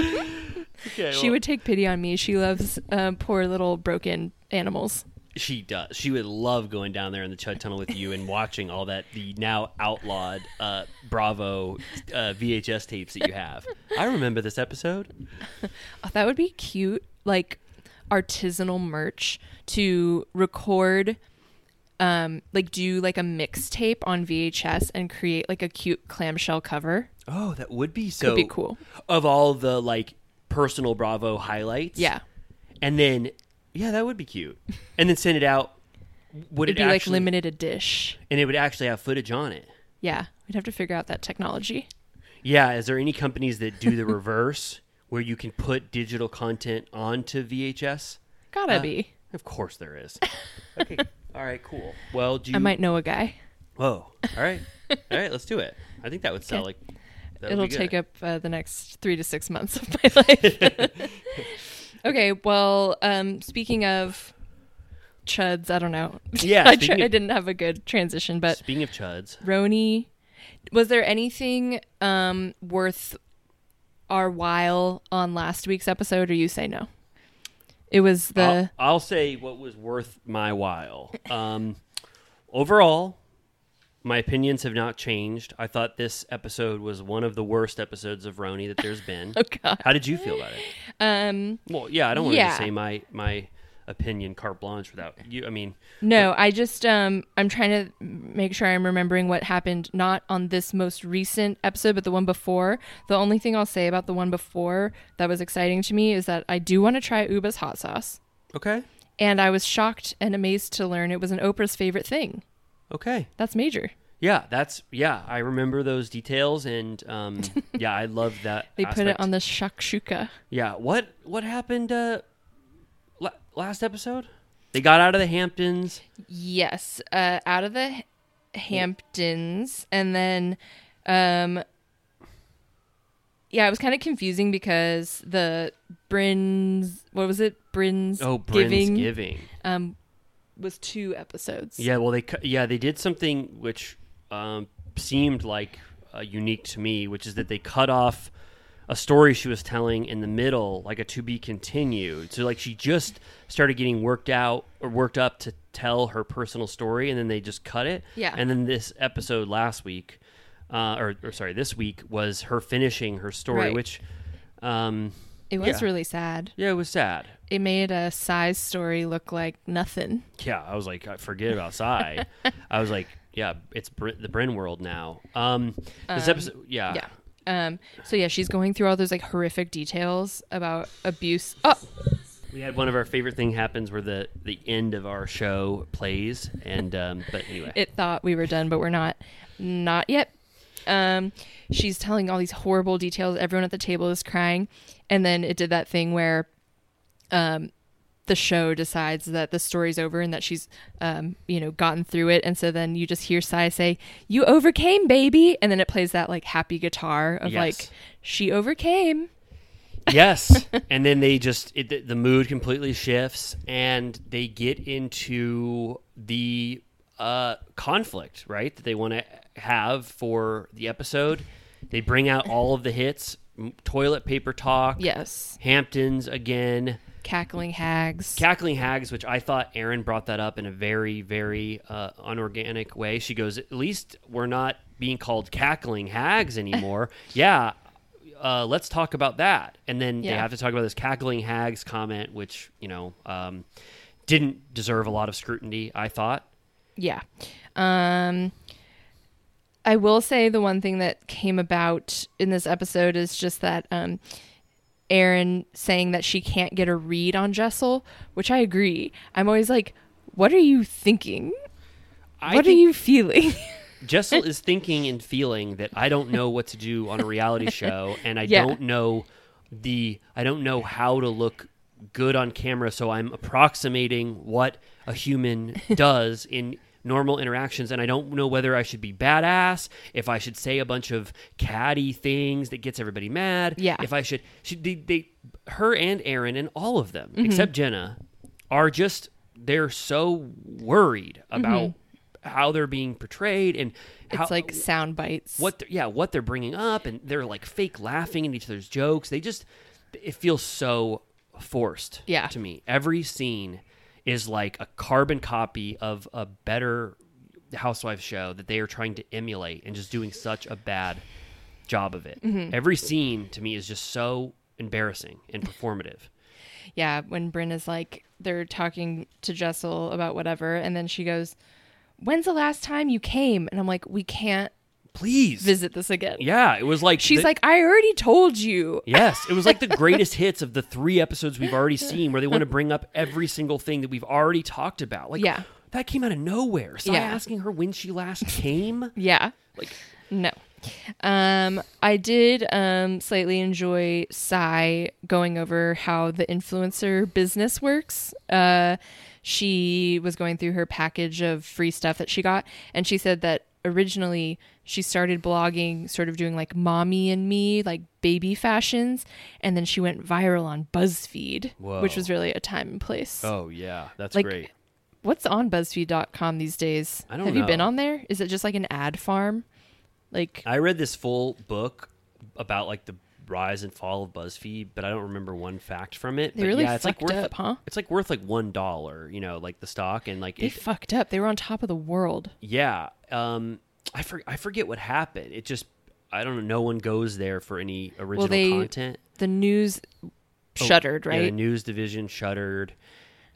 okay,
She
well,
would take pity on me. She loves um, poor little broken animals.
She does. She would love going down there in the Chud Tunnel with you and watching all that the now outlawed uh, Bravo uh, VHS tapes that you have. I remember this episode.
Oh, that would be cute, like artisanal merch to record, um, like do like a mixtape on VHS and create like a cute clamshell cover.
Oh, that would be so
be cool.
Of all the like personal Bravo highlights.
Yeah,
And then yeah, that would be cute. And then send it out. Would
it'd
it
be like limited a dish.
and it would actually have footage on it.
Yeah, we'd have to figure out that technology.
Yeah, is there any companies that do the reverse where you can put digital content onto VHS?
Gotta
Uh,
be.
Of course there is. Okay. All right, cool. Well, do you
I might know a guy.
Whoa. All right. All right, let's do it. I think that would sell
Okay.
like
It'll
be
take up uh, the next three to six months of my life. okay, well, um, speaking of chuds, I don't know.
Yeah,
I,
speaking
tr- I didn't have a good transition, but
Speaking of chuds,
RHONY, was there anything um, worth our while on last week's episode, or you say no? It was the
I'll, I'll say what was worth my while. Um, overall, my opinions have not changed. I thought this episode was one of the worst episodes of RHONY that there's been.
oh god,
How did you feel about it?
um,
Well, yeah, I don't want
Yeah.
to say my my opinion carte blanche without you. I mean,
No, I just um I'm trying to make sure I'm remembering what happened not on this most recent episode but the one before. The only thing I'll say about the one before that was exciting to me is that I do want to try Ubah's hot sauce.
okay,
And I was shocked and amazed to learn it was an Oprah's favorite thing.
okay.
That's major.
Yeah, that's yeah. I remember those details, and um, yeah, I love that.
They put it on the shakshuka.
Yeah, what what happened uh, last episode? They got out of the Hamptons.
Yes, uh, out of the Hamptons, and then, um, yeah, it was kind of confusing because the Brins, what was it, Brins?
Oh,
giving,
Giving.
um, was two episodes.
Yeah, well, they yeah they did something which um, seemed like uh, unique to me, which is that they cut off a story she was telling in the middle, like a to be continued. So like she just started getting worked out or worked up to tell her personal story, and then they just cut it.
Yeah.
And then this episode last week, uh, or, or sorry, this week was her finishing her story,
Right.
which. Um,
it was
yeah.
really sad.
yeah, it was sad.
It made a size story look like nothing.
Yeah, I was like, I forget about Sai. I was like, yeah, it's Br- the Brynn world now. Um, this episode, yeah,
Yeah. Um. So yeah, she's going through all those like horrific details about abuse. Oh,
we had one of our favorite thing happens where the the end of our show plays, and um, but anyway,
it thought we were done, but we're not. Not yet. Um, she's telling all these horrible details. Everyone at the table is crying, and then it did that thing where, um, the show decides that the story's over and that she's, um, you know, gotten through it, and so then you just hear Sai say, "You overcame, baby," and then it plays that like happy guitar of
Yes.
like she overcame.
yes, and then they just it, the, the mood completely shifts, and they get into the uh, conflict, right? That they want to have for the episode. They bring out all of the hits: toilet paper talk,
Yes.
Hamptons again,
Cackling hags.
cackling hags, which I thought Erin brought that up in a very, very uh, unorganic way. She goes, "At least we're not being called cackling hags anymore." yeah. Uh, let's talk about that, and then they have to talk about this cackling hags comment, which you know um, didn't deserve a lot of scrutiny. I thought.
Yeah. Um I will say the one thing that came about in this episode is just that um Erin saying that she can't get a read on Jessel, which I agree. I'm always like, what are you thinking?
I
what are you feeling?
Jessel is thinking and feeling that I don't know what to do on a reality show, and I
Yeah.
don't know the I don't know how to look good on camera, so I'm approximating what a human does in normal interactions and I don't know whether I should be badass, if I should say a bunch of catty things that gets everybody mad,
Yeah.
if I should should they, they her and Erin and all of them
Mm-hmm.
except Jenna are just they're so worried about how they're being portrayed and how,
it's like sound bites.
what yeah what they're bringing up and they're like fake laughing at each other's jokes they just it feels so forced
Yeah.
to me every scene is like a carbon copy of a better housewives show that they are trying to emulate and just doing such a bad job of it
Mm-hmm.
every scene to me is just so embarrassing and performative
Yeah, when Brynn is like they're talking to Jessel about whatever and then she goes, "When's the last time you came?" And I'm like, "We can't
please
visit this again."
yeah it was like
She's
the-
like, "I already told you."
Yes, it was like the greatest hits of the three episodes we've already seen, where they want to bring up every single thing that we've already talked about. Like,
Yeah.
that came out of nowhere. So
Yeah.
asking her when she last came,
Yeah.
like,
No. Um, I did um, slightly enjoy Sai going over how the influencer business works. Uh, she was going through her package of free stuff that she got, and she said that originally she started blogging, sort of doing like mommy and me, like baby fashions, and then she went viral on BuzzFeed,
Whoa.
which was really a time and place.
oh yeah, that's
Like,
great.
What's on BuzzFeed.com these days?
I don't
Have you been on there? Is it just like an ad farm? Like
I read this full book about like the rise and fall of BuzzFeed, but I don't remember one fact from it.
They
but
really
yeah, it's like
fucked
worth
up, huh?
It's like worth like one dollar, you know, like the stock and like
They
it,
fucked up. They were on top of the world.
yeah. Um, I for, I forget what happened. It just I don't know. No one goes there for any original
they-
content.
The news
Oh,
shuttered,
Yeah, the news division shuttered,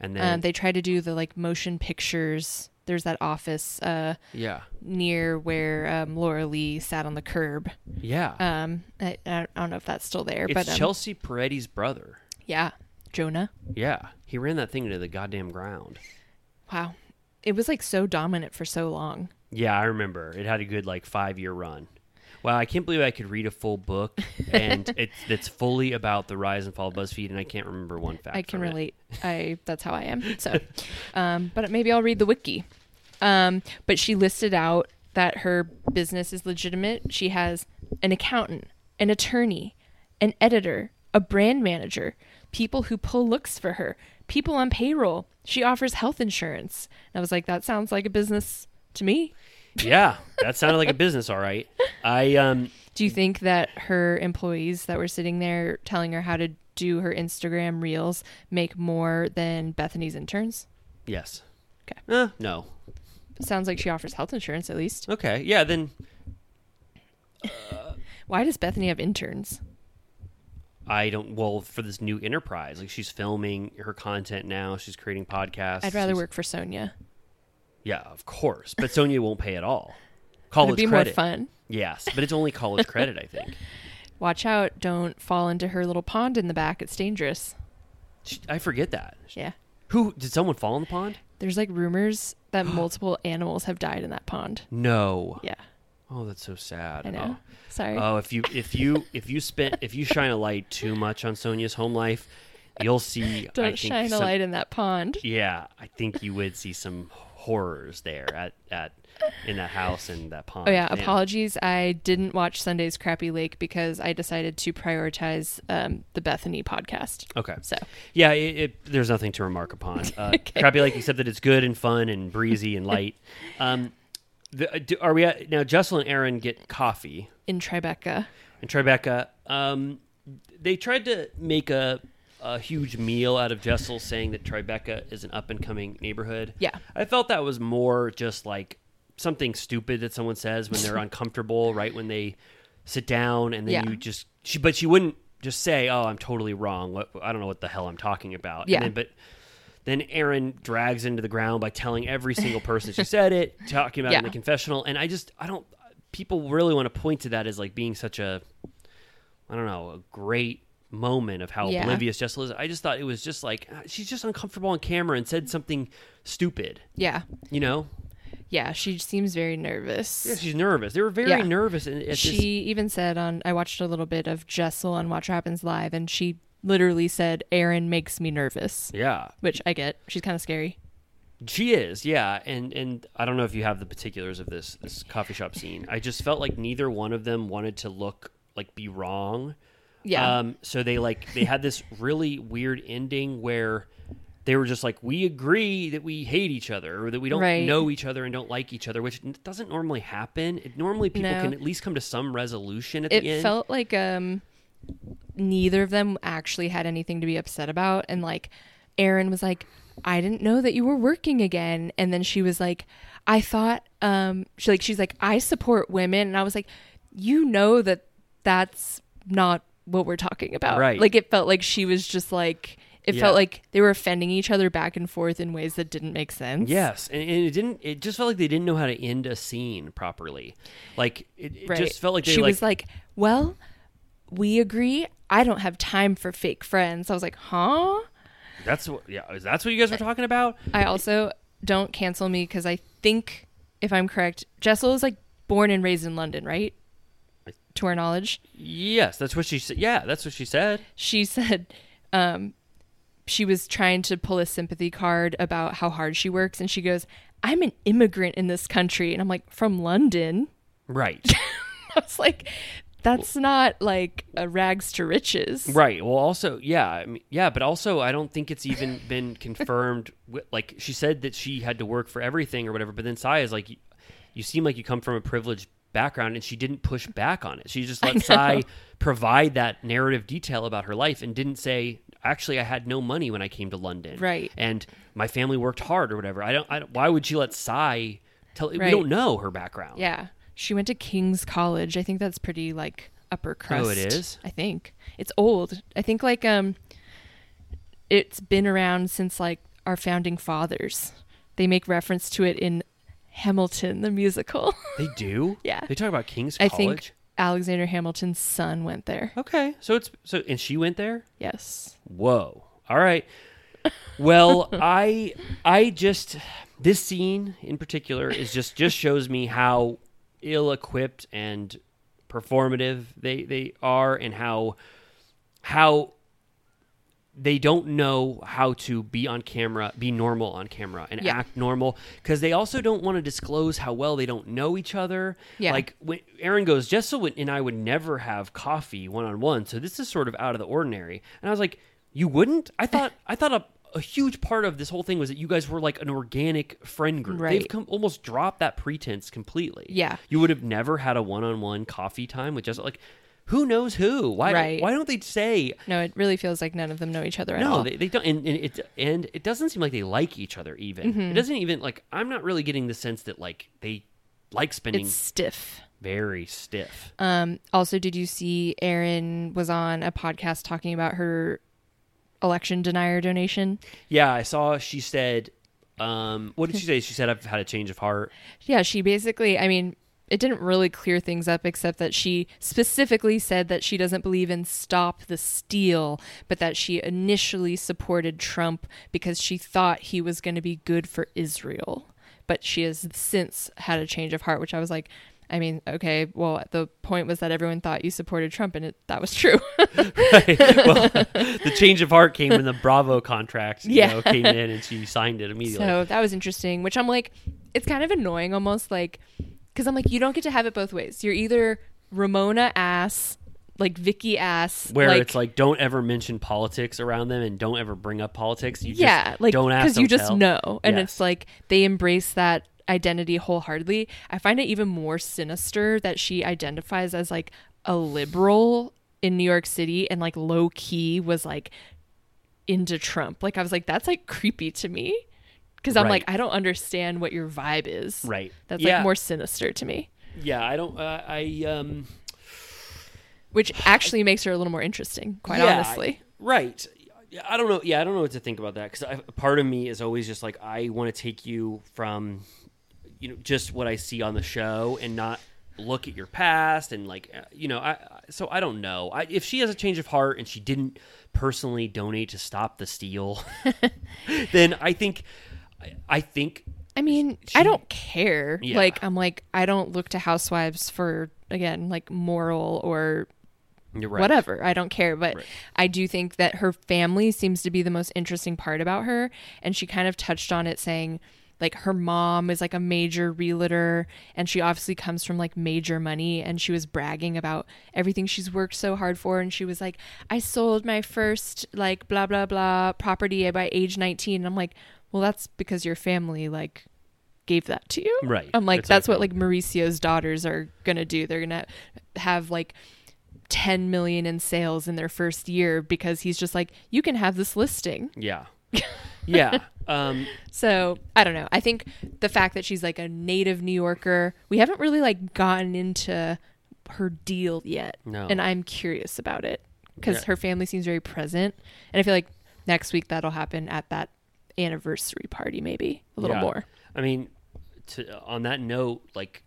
and then
um, they tried to do the like motion pictures. There's that office uh,
yeah,
near where um, Laura Lee sat on the curb.
yeah.
Um, I, I don't know if that's still there,
it's
but um,
Chelsea Peretti's brother.
yeah, Jonah.
Yeah, he ran that thing into the goddamn ground.
Wow, it was like so dominant for so long.
Yeah, I remember. It had a good like five year run. Wow, I can't believe I could read a full book and it's that's fully about the rise and fall of BuzzFeed, and I can't remember one fact.
I can
from it.
relate. I that's how I am. So, um, but maybe I'll read the wiki. Um, but she listed out that her business is legitimate. She has an accountant, an attorney, an editor, a brand manager, people who pull looks for her, people on payroll. She offers health insurance. And I was like, that sounds like a business to me.
Yeah, that sounded like a business, all right. I um
Do you think that her employees that were sitting there telling her how to do her Instagram reels make more than Bethenny's interns?
yes.
Okay.
Uh, no.
Sounds like she offers health insurance at least.
Okay. Yeah. Then
Why does Bethenny have interns?
I don't. Well, for this new enterprise, like she's filming her content now. She's creating podcasts.
I'd rather
she's-
work for Sonja.
Yeah, of course. But Sonja won't pay at all. College
It'd be
credit.
more fun.
Yes, but it's only college credit, I think.
Watch out! Don't fall into her little pond in the back. It's dangerous.
She- I forget that.
Yeah.
Who did someone fall in the pond?
There's like rumors that multiple animals have died in that pond.
No.
Yeah.
Oh, that's so sad.
I know. Oh. Sorry.
Oh, oh if you if you if you spent if you shine a light too much on Sonja's home life, you'll see.
Don't
think,
shine a light in that pond.
Yeah, I think you would see some horrors there at at in that house and that pond.
Oh yeah,
Man.
apologies. I didn't watch Sunday's Crappy Lake because I decided to prioritize um, the Bethenny podcast.
Okay.
So
Yeah, it, it, there's nothing to remark upon. Uh,
Okay.
Crappy Lake, except that it's good and fun and breezy and light. Um, the, uh, do, are we at, now? Jessel and Erin get coffee,
in Tribeca,
In Tribeca. Um, they tried to make a a huge meal out of Jessel, saying that Tribeca is an up and coming neighborhood.
Yeah.
I felt that was more just like something stupid that someone says when they're uncomfortable, right when they sit down, and then
Yeah.
you just she, but she wouldn't just say, "Oh, I'm totally wrong. What I don't know what the hell I'm talking about."
Yeah.
And then, but then Erin drags into the ground by telling every single person she said it, talking about it in the confessional, and I just I don't. People really want to point to that as like being such a, I don't know, a great moment of how
Yeah.
oblivious Jessel is. I just thought it was just like ah, she's just uncomfortable on camera and said something stupid.
yeah,
You know,
yeah, she seems very nervous.
yeah, she's nervous. They were very
Yeah.
nervous. And
she
this,
even said on I watched a little bit of Jessel on Watch Happens Live, and she literally said, "Erin makes me nervous,"
yeah,
which I get. She's kind of scary.
She is, yeah, and and I don't know if you have the particulars of this this coffee shop scene. I just felt like neither one of them wanted to look like be wrong.
Yeah.
Um. So they like they had this really weird ending where they were just like, we agree that we hate each other or that we don't
Right.
know each other and don't like each other, which n- doesn't normally happen. It, normally people
No.
can at least come to some resolution at
it
the end.
it felt like um neither of them actually had anything to be upset about and like Erin was like I didn't know that you were working again and then she was like I thought um she like she's like I support women and I was like you know that that's not what we're talking about
Right.
like it felt like she was just like it
Yeah.
felt like they were offending each other back and forth in ways that didn't make sense
Yes, and, and it didn't. It just felt like they didn't know how to end a scene properly. Like it, it
right
just felt like they
she
like,
was like well we agree I don't have time for fake friends I was like huh
That's what. Yeah, is that's what you guys were talking about?
I also don't cancel me because I think, if I'm correct, Jessel is like born and raised in London, right? To our knowledge,
Yes, that's what she said. Yeah, that's what she said.
she said um, she was trying to pull a sympathy card about how hard she works, and she goes, "I'm an immigrant in this country," and I'm like, "From London."
Right,
I was like, "That's not like a rags to riches."
right. Well, also, yeah, I mean, yeah, but also, I don't think it's even been confirmed. wi- Like she said that she had to work for everything or whatever, but then Sai is like, you seem like you come from a privileged background, and she didn't push back on it. She just let Sai provide that narrative detail about her life and didn't say. Actually, I had no money when I came to London,
Right.
And my family worked hard or whatever. I don't. I don't why would she let Sai tell? We don't know her background.
Yeah, she went to King's College. I think that's pretty like upper crust.
Oh, it is?
I think it's old. I think like um, it's been around since like our founding fathers. They make reference to it in Hamilton the musical.
They do.
Yeah.
They talk about King's
I
College.
think Alexander Hamilton's son went there.
Okay, so it's so and she went there.
Yes.
Whoa. All right. Well, I I just this scene in particular is just just shows me how ill equipped and performative they they are and how how they don't know how to be on camera, be normal on camera, and
Yeah.
act normal because they also don't want to disclose how well they don't know each other.
Yeah.
Like when Erin goes, Jessel and I would never have coffee one on one, so this is sort of out of the ordinary. And I was like, you wouldn't? I thought I thought a, a huge part of this whole thing was that you guys were like an organic friend group.
Right.
They've come, almost dropped that pretense completely.
Yeah.
you would have never had a one on one coffee time with Jessel. Like, who knows who? Why?
Right.
Why don't they say?
No, it really feels like none of them know each other at
No,
all.
they, they don't, and, and it and it doesn't seem like they like each other. Even
Mm-hmm.
it doesn't even like I'm not really getting the sense that like they like spending
it's stiff.
very stiff.
Um, also, did you see Erin was on a podcast talking about her election denier donation?
Yeah, I saw. She said, um, "What did she say?" She said, "I've had a change of heart."
Yeah, she basically, I mean, it didn't really clear things up except that she specifically said that she doesn't believe in stop the steal, but that she initially supported Trump because she thought he was going to be good for Israel. But she has since had a change of heart, which I was like, I mean, okay, well, the point was that everyone thought you supported Trump, and it, that was true.
Right. well, the change of heart came when the Bravo contract you
Yeah.
know, came in and she signed it immediately.
so that was interesting, which I'm like, it's kind of annoying almost, like, because I'm like, you don't get to have it both ways. You're either Ramona ass, like Vicki ass,
Where
like,
it's like, don't ever mention politics around them and don't ever bring up politics. You just
yeah, like
don't ask.
because you just
tell.
know, and
Yes.
it's like they embrace that identity wholeheartedly. I find it even more sinister that she identifies as like a liberal in New York City and like low key was like into Trump. Like I was like, that's like creepy to me because I'm
Right.
like, I don't understand what your vibe is.
Right.
That's
Yeah.
like more sinister to me,
Yeah, I don't. Uh, I um.
which actually makes her a little more interesting. Quite
Yeah,
honestly.
I- right. Yeah, I don't know. Yeah, I don't know what to think about that because part of me is always just like I want to take you from, you know, just what I see on the show and not look at your past and like uh, you know I I- so I don't know I, if she has a change of heart and she didn't personally donate to stop the steal then I think I, think
I mean,
she-
I don't care.
Yeah.
Like, I'm like, I don't look to housewives for, again, like moral or
right
whatever. I don't care. But
Right.
I do think that her family seems to be the most interesting part about her. And she kind of touched on it saying, like, her mom is like a major realtor and she obviously comes from like major money. And she was bragging about everything she's worked so hard for. And she was like, I sold my first, like, blah, blah, blah property by age 19. And I'm like, well, that's because your family, like, gave that to you.
Right.
I'm like, that's what like Mauricio's daughters are gonna do. They're gonna have like 10 million in sales in their first year because he's just like, you can have this listing.
yeah yeah um
So I don't know. I think the fact that she's like a native New Yorker, we haven't really like gotten into her deal yet.
No.
And I'm curious about it because
Yeah.
her family seems very present. And I feel like next week that'll happen at that anniversary party, maybe a little
Yeah.
more.
I mean, to, on that note, like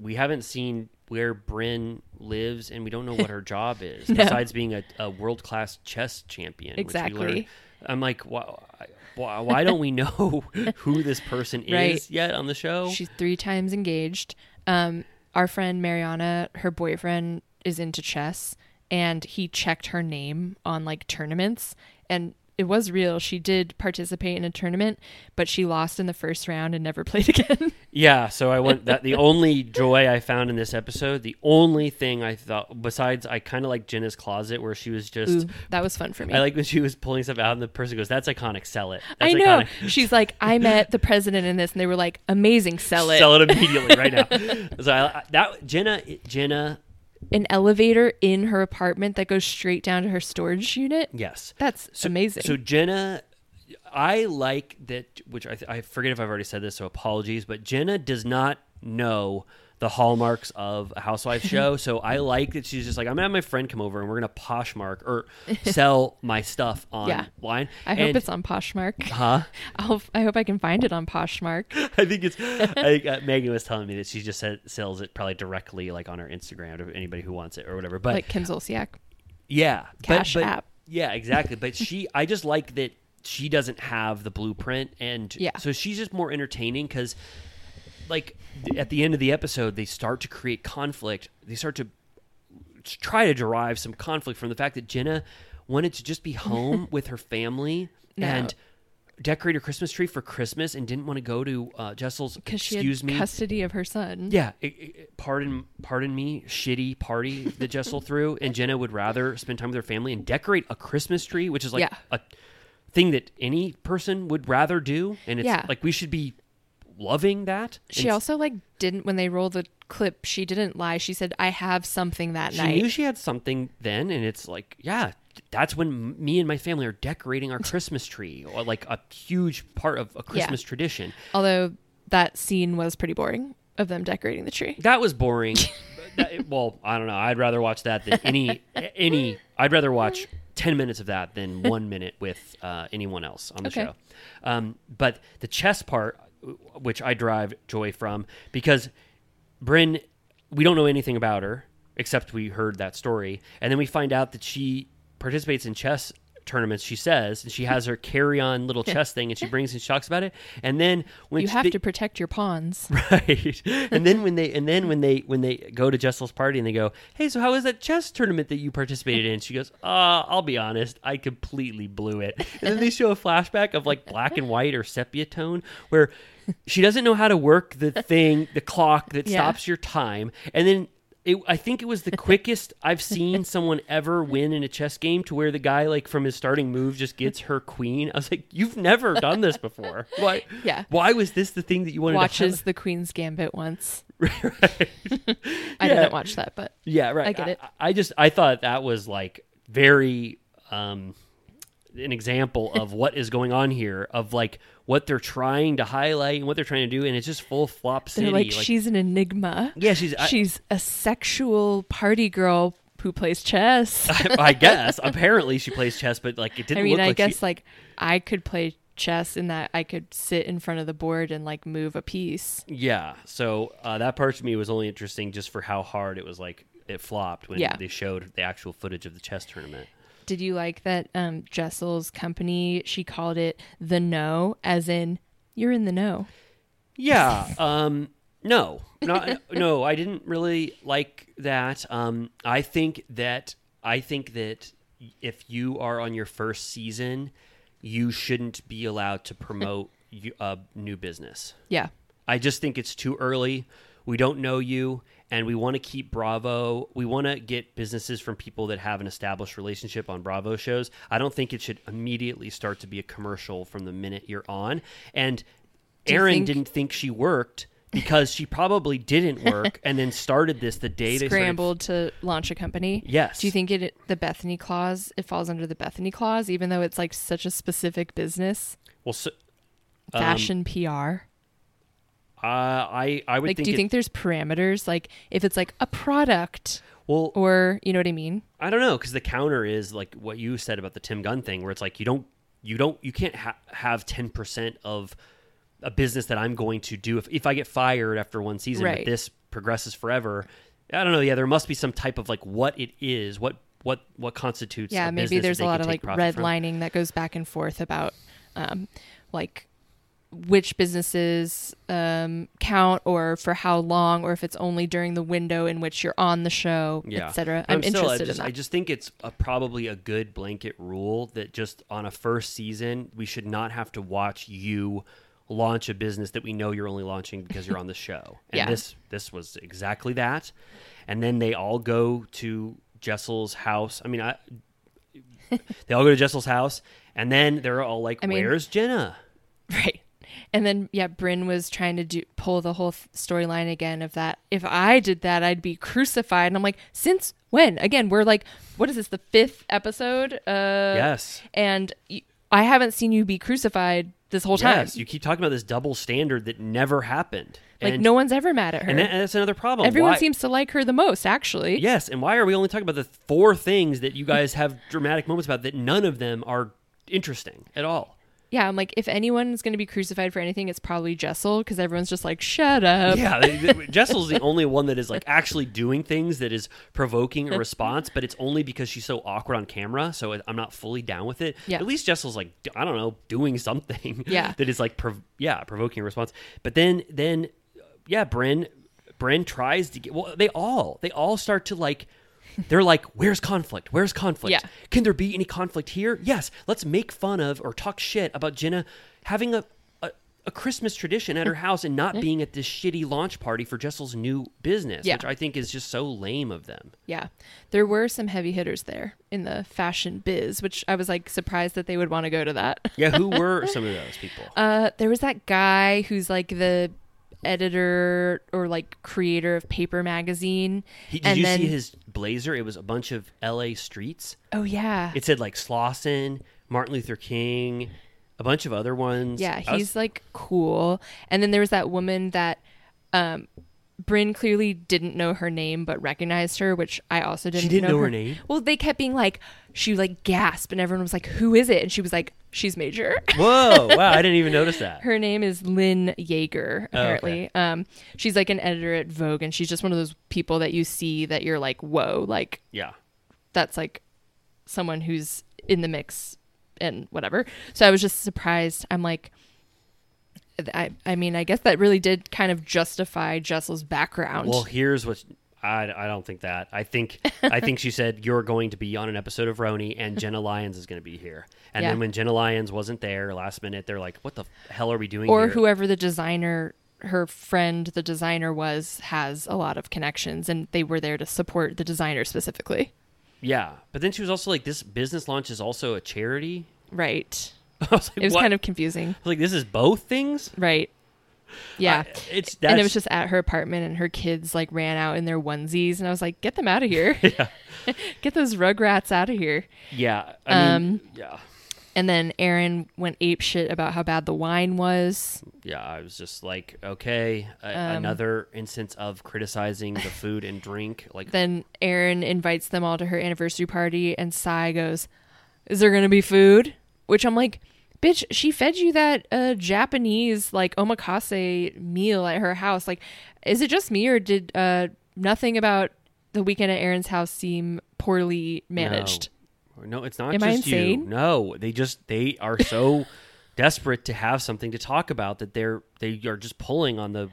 we haven't seen where Brynn lives, and we don't know what her job is
No.
besides being a, a world class chess champion.
Exactly.
learned- I'm like, why, why, why don't we know who this person is
Right.
yet on the show?
She's three times engaged. Um, our friend Mariana, her boyfriend is into chess, and he checked her name on like tournaments, and it was real. She did participate in a tournament, but she lost in the first round and never played again.
yeah. So I went that the only joy I found in this episode, the only thing I thought besides I kind of like Jenna's closet where she was just.
Ooh, that was fun for me.
I like when she was pulling stuff out, and the person goes, "That's iconic. Sell it."
I know.
iconic.
She's like, I met the president in this, and they were like, amazing, sell it.
Sell it immediately right now. so I, that Jenna, Jenna,
An elevator in her apartment that goes straight down to her storage unit.
yes,
That's amazing.
So Jenna, I like that. Which I, I forget if I've already said this, so apologies. But Jenna does not know the hallmarks of a housewife show. so I like that she's just like, I'm gonna have my friend come over and we're gonna Poshmark or sell my stuff
Yeah.
online.
I hope
And-
it's on Poshmark.
Huh?
I'll, I hope I can find it on Poshmark.
I think it's. I uh, Megan was telling me that she just said, sells it probably directly, like on her Instagram to anybody who wants it or whatever. But
like Kim Zolciak.
Yeah,
Cash
but, but,
app.
Yeah, exactly. But she, I just like that she doesn't have the blueprint, and
Yeah.
so she's just more entertaining because, like, at the end of the episode, they start to create conflict. They start to try to derive some conflict from the fact that Jenna wanted to just be home with her family
No.
and decorate her Christmas tree for Christmas, and didn't want to go to uh, Jessel's.
Because she
Excuse
had
me.
custody of her son.
Yeah, it, it- pardon, pardon me, shitty party that Jessel threw, and Jenna would rather spend time with her family and decorate a Christmas tree, which is like
Yeah.
a thing that any person would rather do, and it's
Yeah.
like we should be loving that.
She
And
also like didn't when they rolled the clip. She didn't lie. She said, "I have something that
she
night."
She knew she had something then, and it's like, yeah, that's when me and my family are decorating our Christmas tree, or like a huge part of a Christmas tradition.
Although that scene was pretty boring of them decorating the tree.
That was boring. That- well, I don't know. I'd rather watch that than any any. I'd rather watch ten minutes of that than one minute with uh, anyone else on the
Okay.
show. Um, but the chess part, which I derive joy from, because Brynn, we don't know anything about her except we heard that story, and then we find out that she participates in chess tournaments. She says, and she has her carry on little chess thing, and she brings and she talks about it. And then when
You have
they-
to protect your pawns.
right, and then when they and then when they when they go to Jessel's party and they go, hey, so how was that chess tournament that you participated in? She goes, uh, I'll be honest, I completely blew it. And then they show a flashback of like black and white or sepia tone where she doesn't know how to work the thing, the clock that
Yeah.
stops your time, and then. It, I think it was the quickest I've seen someone ever win in a chess game to where the guy like from his starting move just gets her queen. I was like, you've never done this before. Why?
Yeah.
Why was this the thing that you wanted to
Watches the Queen's Gambit once.
right.
I
Yeah.
didn't watch that, but
Yeah, right.
I get it.
I, just I thought that was like very um an example of what is going on here of like what they're trying to highlight and what they're trying to do and it's just full flop city.
they're like, she's an enigma.
Yeah, she's- I-
she's a sexual party girl who plays chess.
I guess apparently she plays chess but like it didn't
I mean, I
like
guess
she,
like I could play chess in that I could sit in front of the board and like move a piece.
Yeah. So uh, that part to me was only interesting just for how hard it was like it flopped when
Yeah.
they showed the actual footage of the chess tournament.
Did you like that um Jessel's company, she called it the no, as in you're in the know.
Yeah. Um. No. Not. no. I didn't really like that. Um. I think that. I think that if you are on your first season, you shouldn't be allowed to promote a new business.
Yeah.
I just think it's too early. We don't know you, and we want to keep Bravo. We want to get businesses from people that have an established relationship on Bravo shows. I don't think it should immediately start to be a commercial from the minute you're on. And Erin
think-
didn't think she worked because she probably didn't work, and then started this the day they started-
Scrambled to launch a company.
Yes.
Do you think it the Bethenny clause it falls under the Bethenny clause, even though it's like such a specific business?
Well, so, um,
Fashion PR.
Uh, I I would
Like
think.
do you
it-
think there's parameters? Like if it's like a product
well,
or you know what I mean?
I don't know because the counter is like what you said about the Tim Gunn thing, where it's like you don't, you don't, you can't ha- have ten percent of a business that I'm going to do if if I get fired after one season,
Right.
but this progresses forever. I don't know. Yeah, there must be some type of like what it is, what what what constitutes.
yeah maybe there's a lot of
take
like redlining that goes back and forth about um like which businesses um count or for how long or if it's only during the window in which you're on the show
yeah.
etc
But
i'm,
still,
interested
I just,
in that
I just think it's a, probably a good blanket rule that just on a first season, we should not have to watch you launch a business that we know you're only launching because you're on the show. And
Yeah.
this this was exactly that. And then they all go to Jessel's house. I mean, I they all go to Jessel's house, and then they're all like,
mean-
"Where's Jenna?"
right and then yeah brynn was trying to do pull the whole th- storyline again of that if i did that i'd be crucified and i'm like since when again we're like what is this the fifth episode uh
yes.
and y- i haven't seen you be crucified this whole time
Yes, you keep talking about this double standard that never happened.
like
and,
no one's ever mad at her
and, that, and that's another problem.
Everyone
Why-
seems to like her the most, actually.
Yes, and why are we only talking about the four things that you guys have dramatic moments about that none of them are interesting at all?
Yeah, I'm like, if anyone's going to be crucified for anything, it's probably Jessel because everyone's just like, shut up.
Yeah, they, they, Jessel's the only one that is like actually doing things that is provoking a response, but it's only because she's so awkward on camera. So I'm not fully down with it.
Yeah.
At least Jessel's like I don't know, doing something.
Yeah.
that is like prov- yeah, provoking a response. But then then yeah, Brynn Brynn tries to get well. They all they all start to like. They're like, where's conflict? Where's conflict?
Yeah.
Can there be any conflict here? Yes. Let's make fun of or talk shit about Jenna having a, a, a Christmas tradition at her house and not being at this shitty launch party for Jessel's new business,
Yeah.
which I think is just so lame of them.
Yeah. There were some heavy hitters there in the fashion biz, which I was like surprised that they would want to go to that.
Yeah, who were some of those people?
Uh, there was that guy who's like the editor or like creator of Paper Magazine.
He, did
and
you
then,
see his blazer? It was a bunch of L.A. streets.
Oh, yeah.
It said like Slauson, Martin Luther King, a bunch of other ones.
Yeah,
I was-
he's like cool. And then there was that woman that um Brynn clearly didn't know her name but recognized her, which I also didn't, She
didn't know her name?
Well, they kept being like she like gasped and everyone was like, Who is it? And she was like, She's Major.
Whoa! Wow, I didn't even notice that.
her name is Lynn Yaeger,
Oh,
apparently. Um she's like an editor at Vogue and she's just one of those people that you see that you're like, Whoa, like
Yeah.
that's like someone who's in the mix and whatever. So I was just surprised. I'm like, I, I mean, I guess that really did kind of justify Jessel's background.
Well, here's what I, I don't think that. I think I think she said you're going to be on an episode of RHONY and Jenna Lyons is going to be here. And
Yeah.
then when Jenna Lyons wasn't there last minute, they're like, "What the hell are we doing
or
here?"
whoever the designer, her friend, the designer was, has a lot of connections, and they were there to support the designer specifically.
Yeah, but then she was also like, "This business launch is also a charity."
Right.
I was like,
It was
"What?"
kind of confusing.
I was like, "This is both things."
Right. Yeah.
I- it's
and it was just at her apartment, and her kids like ran out in their onesies, and I was like, "Get them out of here! Get those rugrats out of here!"
yeah. I mean,
Um,
yeah,
And then Erin went ape shit about how bad the wine was.
yeah. I was just like, okay, a,
Um,
another instance of criticizing the food and drink. Like,
Then Erin invites them all to her anniversary party, and Sai goes, "Is there gonna be food?" Which I'm like, "Bitch, she fed you that uh, Japanese like omakase meal at her house. Like, is it just me, or did uh, nothing about the weekend at Erin's house seem poorly managed?"
No, it's not
Am I
just you. No, they just they are so desperate to have something to talk about that they're they are just pulling on the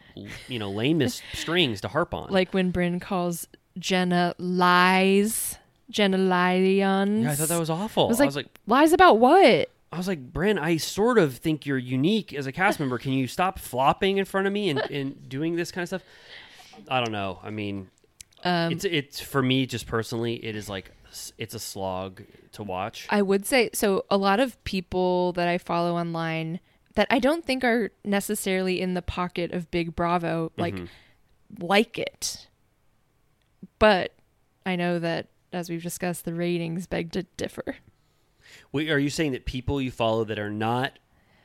you know lamest strings to harp on.
Like when Brynn calls Jenna lies, Jenna
yeah, I thought that was awful.
I was
I
like,
was like,
lies about what?
I was like, Brynn, I sort of think you're unique as a cast member. Can you stop flopping in front of me and, and doing this kind of stuff? I don't know. I mean,
Um,
it's it's for me just personally, it is like it's a slog to watch.
I would say so. A lot of people that I follow online that I don't think are necessarily in the pocket of Big Bravo like like it, but I know that as we've discussed, the ratings beg to differ.
Wait, are you saying that people you follow that are not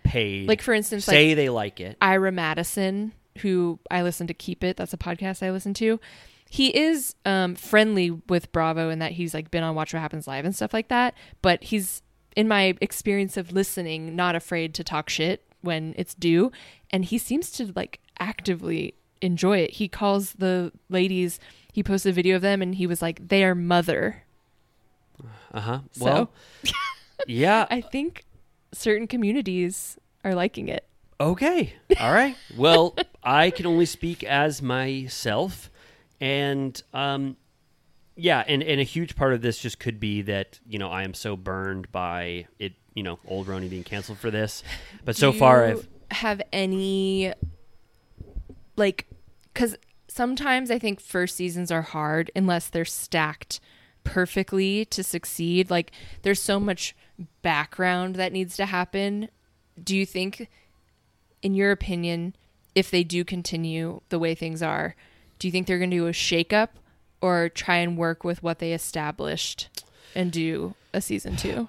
paid,
Like for instance,
say
like
they like it?
Ira Madison, who I listen to Keep It, that's a podcast I listen to. He is um, friendly with Bravo in that he's like been on Watch What Happens Live and stuff like that. But he's, in my experience of listening, not afraid to talk shit when it's due. And he seems to like actively enjoy it. He calls the ladies, he posted a video of them and he was like, their mother.
Uh huh.
So-
Well, yeah.
I think certain communities are liking it.
Okay. All right. Well, I can only speak as myself. And um yeah, and, and a huge part of this just could be that, you know, I am so burned by it, you know, old RHONY being canceled for this. But so far I've
have any like because sometimes I think first seasons are hard unless they're stacked perfectly to succeed. Like there's so much background that needs to happen. Do you think, in your opinion, if they do continue the way things are, do you think they're going to do a shakeup or try and work with what they established and do a season two?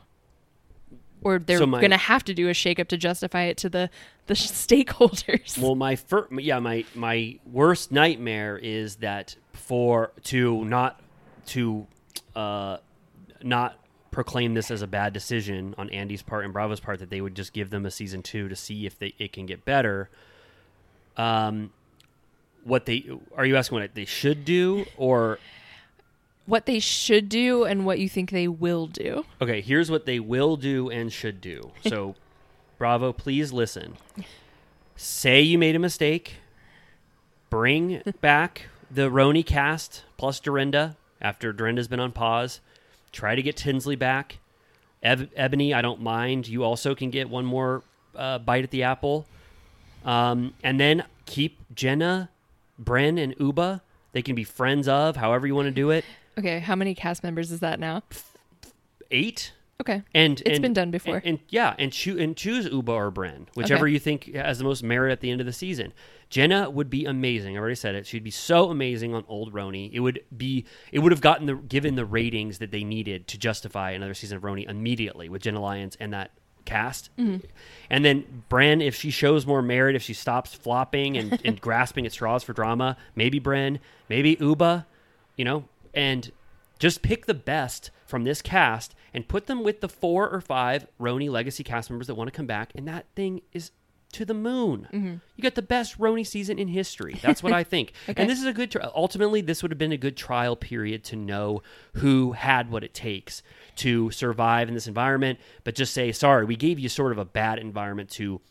Or they're
So
going to have to do a shakeup to justify it to the the stakeholders.
Well, my fir- yeah, my my worst nightmare is that for to not to uh not proclaim this as a bad decision on Andy's part and Bravo's part that they would just give them a season 2 to see if they it can get better. Um what they are you asking what they should do or
what they should do and what you think they will do.
Okay, here's what they will do and should do. So, Bravo, please listen. Say you made a mistake. Bring back the RHONY cast plus Dorinda after Dorinda's been on pause. Try to get Tinsley back. Eb- Ebony, I don't mind. You also can get one more uh, bite at the apple. Um, and then keep Jenna, Brynn, and Ubah. They can be friends of, however you want to do it.
Okay, how many cast members is that now?
Eight.
Okay.
and
It's
and-
been done before.
And, and- yeah, and choose and choose Ubah or Brynn, whichever
Okay.
you think has the most merit at the end of the season. Jenna would be amazing. I already said it. She'd be so amazing on Old RHONY. It would be. It would have gotten the given the ratings that they needed to justify another season of RHONY immediately with Jenna Lyons and that cast.
Mm-hmm.
And then Brynn, if she shows more merit, if she stops flopping and, and grasping at straws for drama, maybe Brynn, maybe Ubah, you know, and just pick the best from this cast and put them with the four or five RHONY legacy cast members that want to come back, and that thing is to the moon.
Mm-hmm.
You got the best RHONY season in history. That's what I think.
Okay.
And this is a good. Tri- ultimately, this would have been a good trial period to know who had what it takes to survive in this environment. But just say, sorry, we gave you sort of a bad environment to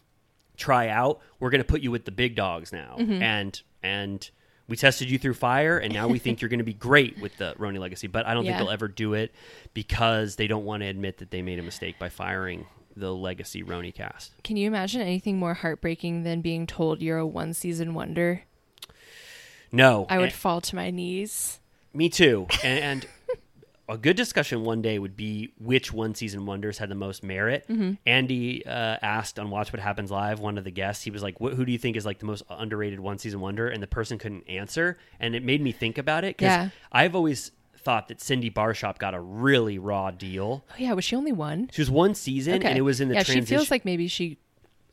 try out. We're going to put you with the big dogs now,
Mm-hmm.
and and. We tested you through fire, and now we think you're going to be great with the RHONY legacy. But I don't
Yeah.
think they'll ever do it because they don't want to admit that they made a mistake by firing the legacy RHONY cast.
Can you imagine anything more heartbreaking than being told you're a one season wonder?
No,
I would
and-
fall to my knees.
Me too. And, and a good discussion one day would be which one season wonders had the most merit.
Mm-hmm.
Andy uh, asked on Watch What Happens Live, one of the guests, he was like, "Who do you think is like the most underrated one season wonder?" And the person couldn't answer, and it made me think about it because
Yeah.
I've always thought that Cindy Barshop got a really raw deal.
Oh yeah, was she only one?
She was one season, and it was in the
yeah.
transition.
She feels like maybe she.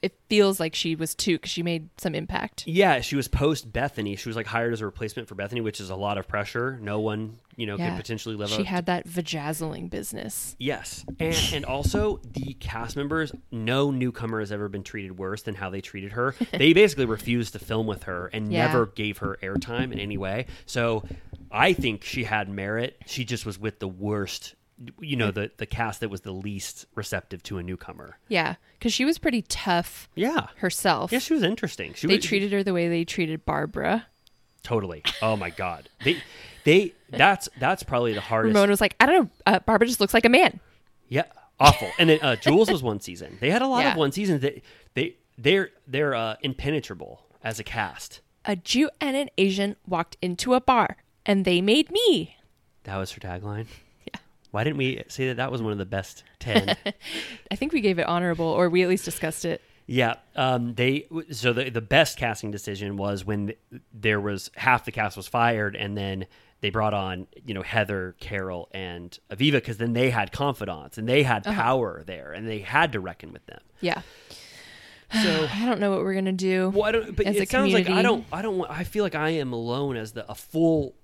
It feels like she was two because she made some impact.
Yeah, she was post Bethenny. She was like hired as a replacement for Bethenny, which is a lot of pressure. No one, you know,
Yeah.
could potentially live up.
She had that vajazzling business.
Yes, and and also the cast members. No newcomer has ever been treated worse than how they treated her. They basically refused to film with her and
Yeah.
never gave her airtime in any way. So, I think she had merit. She just was with the worst. You know, the the cast that was the least receptive to a newcomer.
Yeah, because she was pretty tough
Yeah,
herself.
yeah, she was interesting. She
they
was,
treated her the way they treated Barbara.
totally. Oh my god, they they that's that's probably the hardest.
Ramona was like, I don't know, uh, Barbara just looks like a man.
Yeah, awful. And then uh, Jules was one season. They had a lot
Yeah.
of one seasons that they they're they're uh, impenetrable as a cast.
A Jew and an Asian walked into a bar, and they made me.
That was her tagline. Why didn't we say that that was one of the best ten?
I think we gave it honorable, or we at least discussed it.
yeah. Um. They so the the best casting decision was when there was half the cast was fired, and then they brought on you know Heather, Carol, and Aviva because then they had confidants and they had
Uh-huh.
power there, and they had to reckon with them.
Yeah.
So
I don't know what we're gonna do.
Well, I don't. But it sounds like I don't. I don't. want- I feel like I am alone as the a full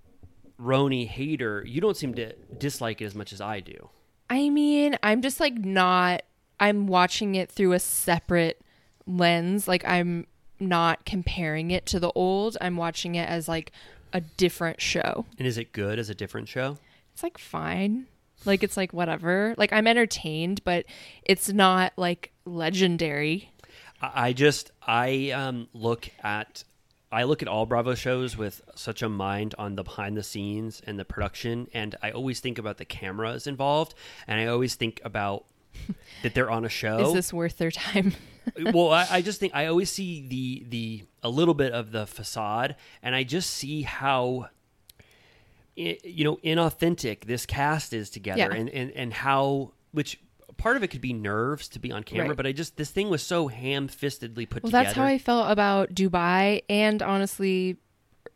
RHONY hater. You don't seem to dislike it as much as I do.
I mean, I'm just like not. I'm watching it through a separate lens. Like I'm not comparing it to the old. I'm watching it as like a different show.
And is it good as a different show?
It's like fine. Like it's like whatever. Like I'm entertained, but it's not like legendary.
I, I just I um look at. I look at all Bravo shows with such a mind on the behind the scenes and the production, and I always think about the cameras involved, and I always think about that they're on a show.
Is this worth their time?
Uh, well, I, I just think I always see the the a little bit of the facade, and I just see how you know inauthentic this cast is together,
Yeah.
and, and and how which part of it could be nerves to be on camera,
Right.
but I just this thing was so ham fistedly put
well,
together.
that's how I felt about Dubai and honestly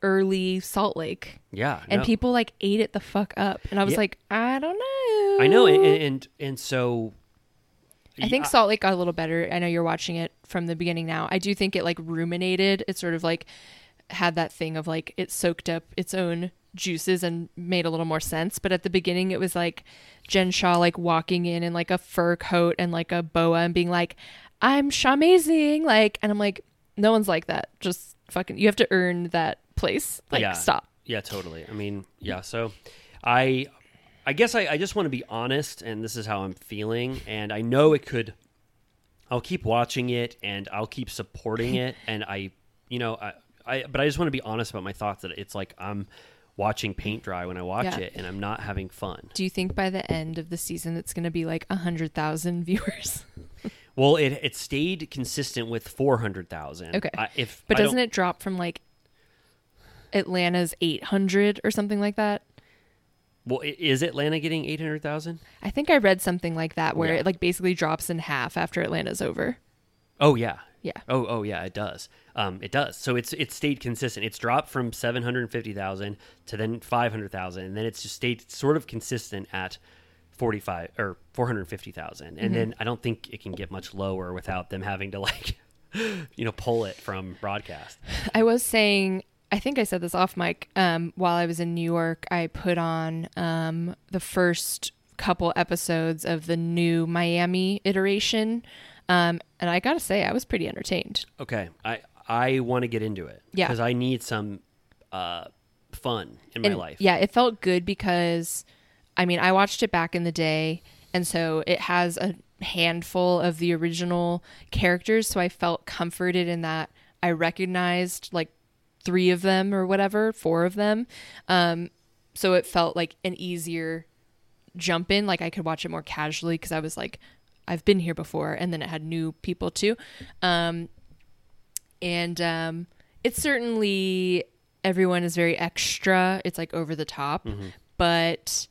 early Salt Lake.
yeah,
And
no.
people like ate it the fuck up. And I was
Yeah.
like, I don't know.
I know, and and, and so
I think Salt Lake got a little better. I know you're watching it from the beginning now. I do think it like ruminated. It sort of like had that thing of like it soaked up its own juices and made a little more sense. But at the beginning, it was like Jen Shah like walking in in like a fur coat and like a boa and being like, "I'm amazing," like, and I'm like, no one's like that. Just fucking, you have to earn that place. Like,
yeah.
stop.
Yeah, totally. I mean, yeah. So, I, I guess I, I just want to be honest, and this is how I'm feeling, and I know it could. I'll keep watching it, and I'll keep supporting it, and I, you know, I, I, but I just want to be honest about my thoughts. That it's like I'm watching paint dry when I watch
Yeah.
it, and I'm not having fun.
Do you think by the end of the season it's going to be like a hundred thousand viewers?
Well, it it stayed consistent with four hundred thousand.
Okay.
if
But
I
doesn't it drop from like Atlanta's 800 or something like that?
Well, is Atlanta getting eight hundred thousand?
I think I read something like that where
Yeah.
it like basically drops in half after Atlanta's over.
Oh yeah.
Yeah.
Oh oh yeah, it does. Um, it does. So it's it's stayed consistent. It's dropped from seven hundred fifty thousand to then five hundred thousand, and then it's just stayed sort of consistent at forty five or four hundred fifty thousand. And then I don't think it can get much lower without them having to like, you know, pull it from broadcast.
I was saying, I think I said this off mic. Um, while I was in New York, I put on um, the first couple episodes of the new Miami iteration Um, and I gotta say, I was pretty entertained.
Okay, I I want to get into it.
Yeah.
because I need some uh, fun in my life.
Yeah, it felt good because, I mean, I watched it back in the day, and so it has a handful of the original characters. So I felt comforted in that I recognized like three of them or whatever, four of them. Um, so it felt like an easier jump in. Like I could watch it more casually because I was like, I've been here before, and then it had new people too. Um, and um, it's certainly everyone is very extra. It's like over the top,
Mm-hmm.
but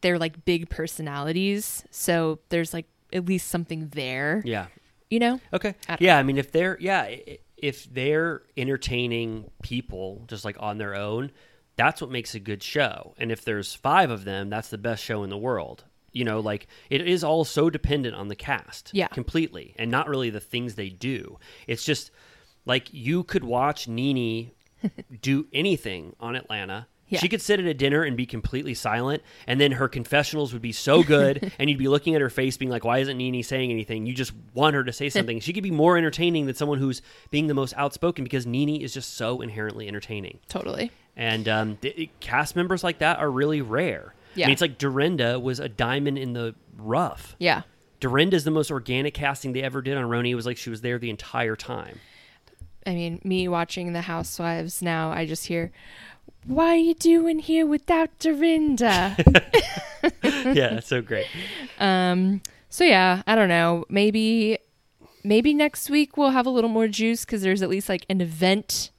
they're like big personalities, so there's like at least something there.
yeah.
You know?
Okay.
I
Yeah, I mean, if they're yeah, if they're entertaining people just like on their own, that's what makes a good show. And if there's five of them, that's the best show in the world. You know, like it is all so dependent on the cast,
Yeah.
completely, and not really the things they do. It's just like you could watch Nene do anything on Atlanta.
Yeah.
She could sit at a dinner and be completely silent, and then her confessionals would be so good, and you'd be looking at her face, being like, "Why isn't Nene saying anything?" You just want her to say something. she could be more entertaining than someone who's being the most outspoken because Nene is just so inherently entertaining.
Totally.
And um, th- cast members like that are really rare. I mean, it's like Dorinda was a diamond in the rough.
Yeah.
Dorinda's the most organic casting they ever did on RHONY. It was like she was there the entire time.
I mean, me watching The Housewives now, I just hear, "Why are you doing here without Dorinda?"
yeah, that's so great.
So yeah, I don't know. Maybe maybe next week we'll have a little more juice because there's at least like an event.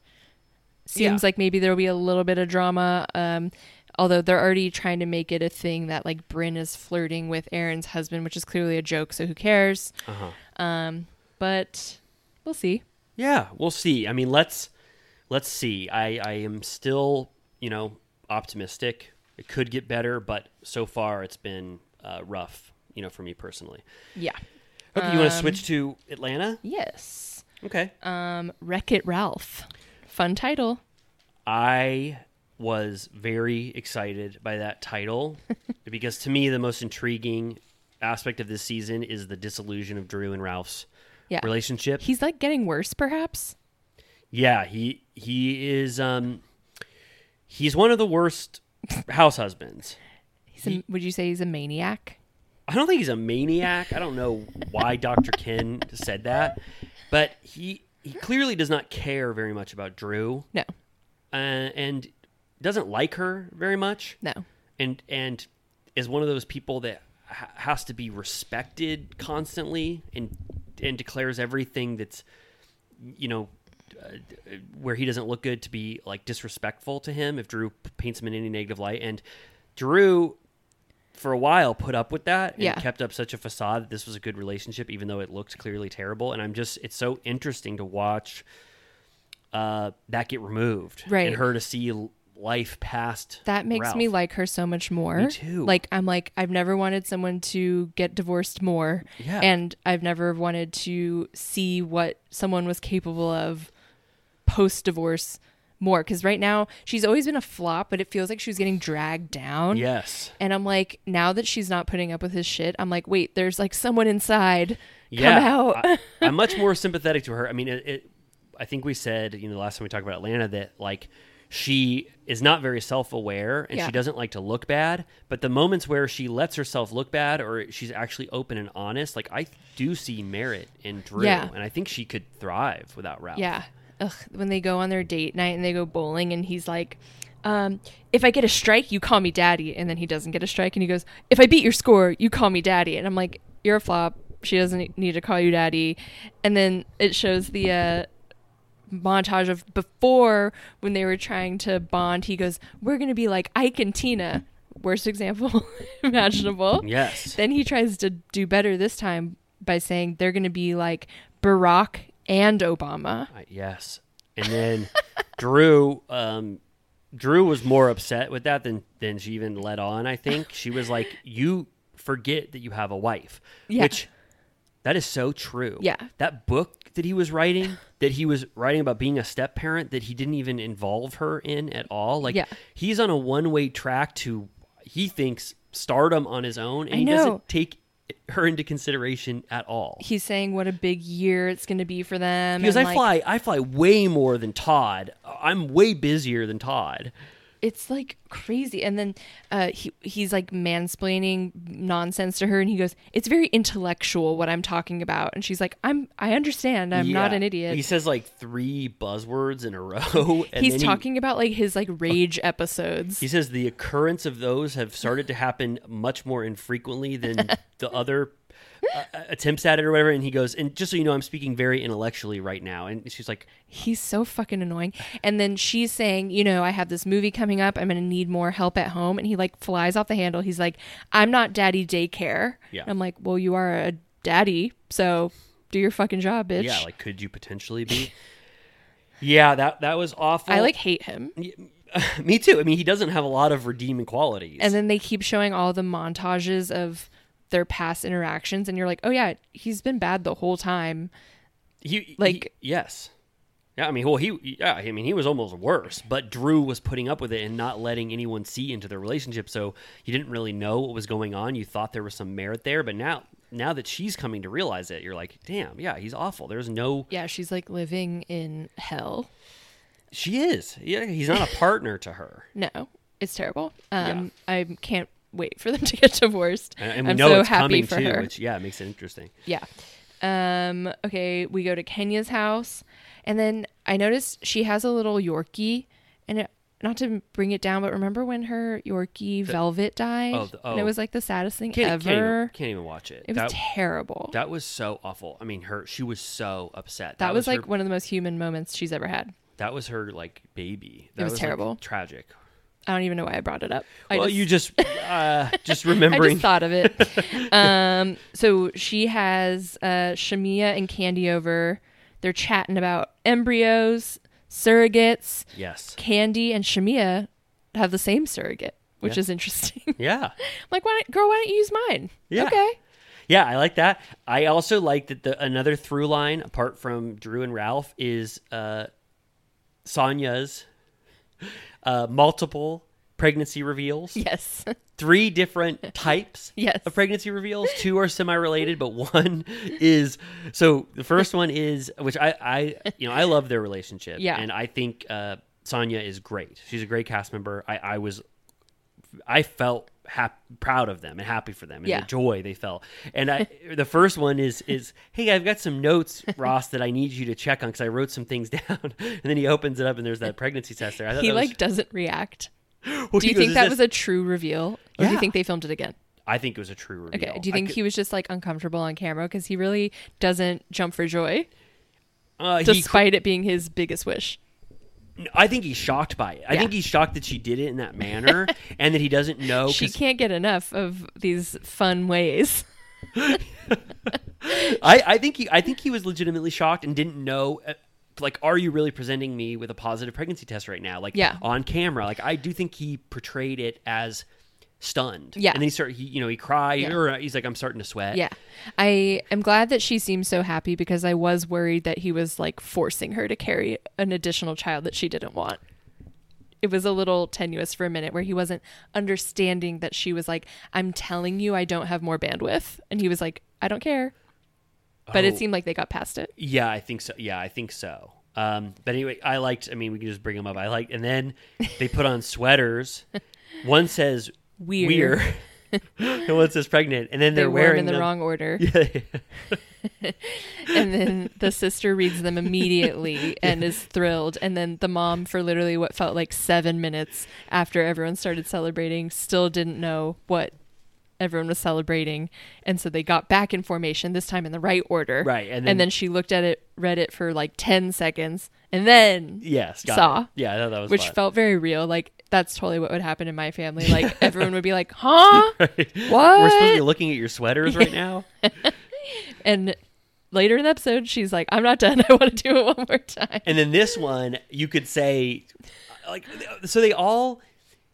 Seems
Yeah.
like maybe there'll be a little bit of drama. Um, although they're already trying to make it a thing that like Brynn is flirting with Erin's husband, which is clearly a joke. So who cares?
Uh-huh.
Um, but we'll see.
Yeah, we'll see. I mean, let's let's see. I I am still, you know, optimistic. It could get better, but so far it's been uh, rough, you know, for me personally.
Yeah.
Okay, you want to switch to Atlanta?
Yes.
Okay.
Um, Wreck It Ralph. Fun title.
I was very excited by that title because to me the most intriguing aspect of this season is the disillusion of Drew and Ralph's
Yeah.
relationship.
He's like getting worse, perhaps.
Yeah, he he is um he's one of the worst house husbands.
He's a, would you say he's a maniac?
I don't think he's a maniac. I don't know why Dr. Ken said that, but he he clearly does not care very much about Drew
No.
uh, and doesn't like her very much.
No.
and and is one of those people that ha- has to be respected constantly and and declares everything that's you know uh, where he doesn't look good to be like disrespectful to him if Drew paints him in any negative light and Drew for a while put up with that and
Yeah.
kept up such a facade that this was a good relationship even though it looked clearly terrible and I'm just it's so interesting to watch uh that get removed
Right.
and her to see life past
That makes me like her so much more.
Me too.
Like I'm like I've never wanted someone to get divorced more.
Yeah.
And I've never wanted to see what someone was capable of post divorce more cuz right now she's always been a flop, but it feels like she was getting dragged down.
Yes.
And I'm like now that she's not putting up with his shit, I'm like wait, there's like someone inside.
Yeah.
Come out.
I, I'm much more sympathetic to her. I mean, it, it. I think we said, you know, the last time we talked about Atlanta that like she is not very self-aware and
Yeah.
she doesn't like to look bad. But the moments where she lets herself look bad or she's actually open and honest, like I do see merit in Drew,
Yeah.
and I think she could thrive without Ralph.
Yeah. Ugh, when they go on their date night and they go bowling and he's like, um, if I get a strike, you call me daddy. And then he doesn't get a strike and he goes, if I beat your score, you call me daddy. And I'm like, you're a flop. She doesn't need to call you daddy. And then it shows the uh, montage of before when they were trying to bond. He goes, we're going to be like Ike and Tina. Worst example imaginable.
Yes.
Then he tries to do better this time by saying they're going to be like Barack and Obama.
Uh, yes. And then Drew, um, Drew was more upset with that than than she even let on. I think she was like, "You forget that you have a wife,"
Yeah.
which that is so true.
Yeah.
that book that he was writing, that he was writing about being a step parent, that he didn't even involve her in at all. Like,
Yeah.
he's on a one way track to he thinks stardom on his own, and
I
he
know.
doesn't take her into consideration at all.
He's saying what a big year it's going to be for them.
Because I
like,
fly, I fly way more than Todd. I'm way busier than Todd.
It's like crazy. And then uh he he's like mansplaining nonsense to her and he goes it's very intellectual what i'm talking about. And she's like i'm i understand. I'm not an idiot.
He says like three buzzwords in a row. And
he's
then he-
talking about like his like rage episodes.
He says the occurrence of those have started to happen much more infrequently than the other uh, attempts at it or whatever. And he goes, and just so you know, I'm speaking very intellectually right now. And she's like,
he's so fucking annoying and then she's saying you know i have this movie coming up i'm gonna need more help at home and he like flies off the handle he's like i'm not daddy daycare
Yeah.
i'm like well you are a daddy so do your fucking job bitch
yeah, like could you potentially be? yeah, that that was awful.
i like hate him
me too. I mean, he doesn't have a lot of redeeming qualities.
and then they keep showing all the montages of their past interactions and you're like oh yeah he's been bad the whole time
he
like-
he- yes. Yeah, I mean, well, he yeah, I mean, he was almost worse, but Drew was putting up with it and not letting anyone see into their relationship, so you didn't really know what was going on. You thought there was some merit there, but now now that she's coming to realize it, you're like, damn, yeah, he's awful. There's no,
yeah she's like living in hell
she is, yeah, he's not a partner to her,
no it's terrible um i can't wait for them to get divorced
and, we
i'm
know
so
it's
happy
coming
for
too,
her
which yeah, makes it interesting.
yeah um okay we go to kenya's house and then i noticed she has a little yorkie and it not to bring it down but remember when her yorkie velvet died
oh, the-
and it
oh.
was like the saddest thing
Can't,
ever
can't, even, can't even watch it.
it was
that,
terrible
that was so awful. I mean, her she was so upset.
that, was,
her-
like one of the most human moments she's ever had
that was her like baby. That
was
like,
terrible.
tragic.
I don't even know why I brought it up. I
well,
just,
you just uh, just
I
remembering.
just thought of it. um, so she has uh, Shamea and Kandi over. They're chatting about embryos, surrogates.
yes.
Kandi and Shamea have the same surrogate, which
Yeah.
is interesting.
Yeah.
like, why, don't, girl? Why don't you use mine?
Yeah.
Okay.
Yeah, I like that. I also like that the another through line apart from Drew and Ralph is uh Sanya's uh multiple pregnancy reveals.
Yes.
Three different types
Yes.
of pregnancy reveals. Two are semi-related, but one is so the first one is which I I you know, I love their relationship
Yeah.
and I think uh Sanya is great. She's a great cast member. I I was I felt hap- proud of them and happy for them and
Yeah.
the joy they felt. And I, the first one is is hey, I've got some notes, Ross, that I need you to check on because I wrote some things down. and then he opens it up and there's that pregnancy test there. I thought
he
was-
like doesn't react.
Well,
Do you
goes,
think that
this-"
was a true reveal, or do you think they filmed it again?
I think it was a true reveal.
Okay. Do you think
could-
he was just like uncomfortable on camera because he really doesn't jump for joy,
uh, he,
despite it being his biggest wish?
I think he's shocked by it. I
Yeah.
think he's shocked that she did it in that manner and that he doesn't know.
She can't get enough of these fun ways.
I, I think he I think he was legitimately shocked and didn't know uh, like are you really presenting me with a positive pregnancy test right now like
Yeah.
on camera like I do think he portrayed it as stunned
Yeah.
and then he started he you know he cried
Yeah.
or uh, he's like I'm starting to sweat
Yeah. I am glad that she seems so happy because I was worried that he was like forcing her to carry an additional child that she didn't want. It was a little tenuous for a minute where he wasn't understanding that she was like, I'm telling you I don't have more bandwidth. And he was like, I don't care. But it
Oh.
seemed like they got past it.
yeah I think so yeah I think so um but anyway I liked I mean we can just bring them up I liked and then they put on sweaters one says
Weird.
weird and one says pregnant and then
They
they're
them
wearing
in the
them-
wrong order.
yeah,
and then the sister reads them immediately and is thrilled and then the mom for literally what felt like seven minutes after everyone started celebrating still didn't know what everyone was celebrating and so they got back in formation this time in the right order
Right, and
and
then-
then, she looked at it read it for like 10 seconds and then
yes
Saw.
it. yeah I thought that was
which
fun.
felt very real like that's totally what would happen in my family like everyone would be like huh what
We're supposed to be looking at your sweaters right now.
and later in the episode she's like i'm not done i want to do it one more time
And then this one, you could say, like, so they all,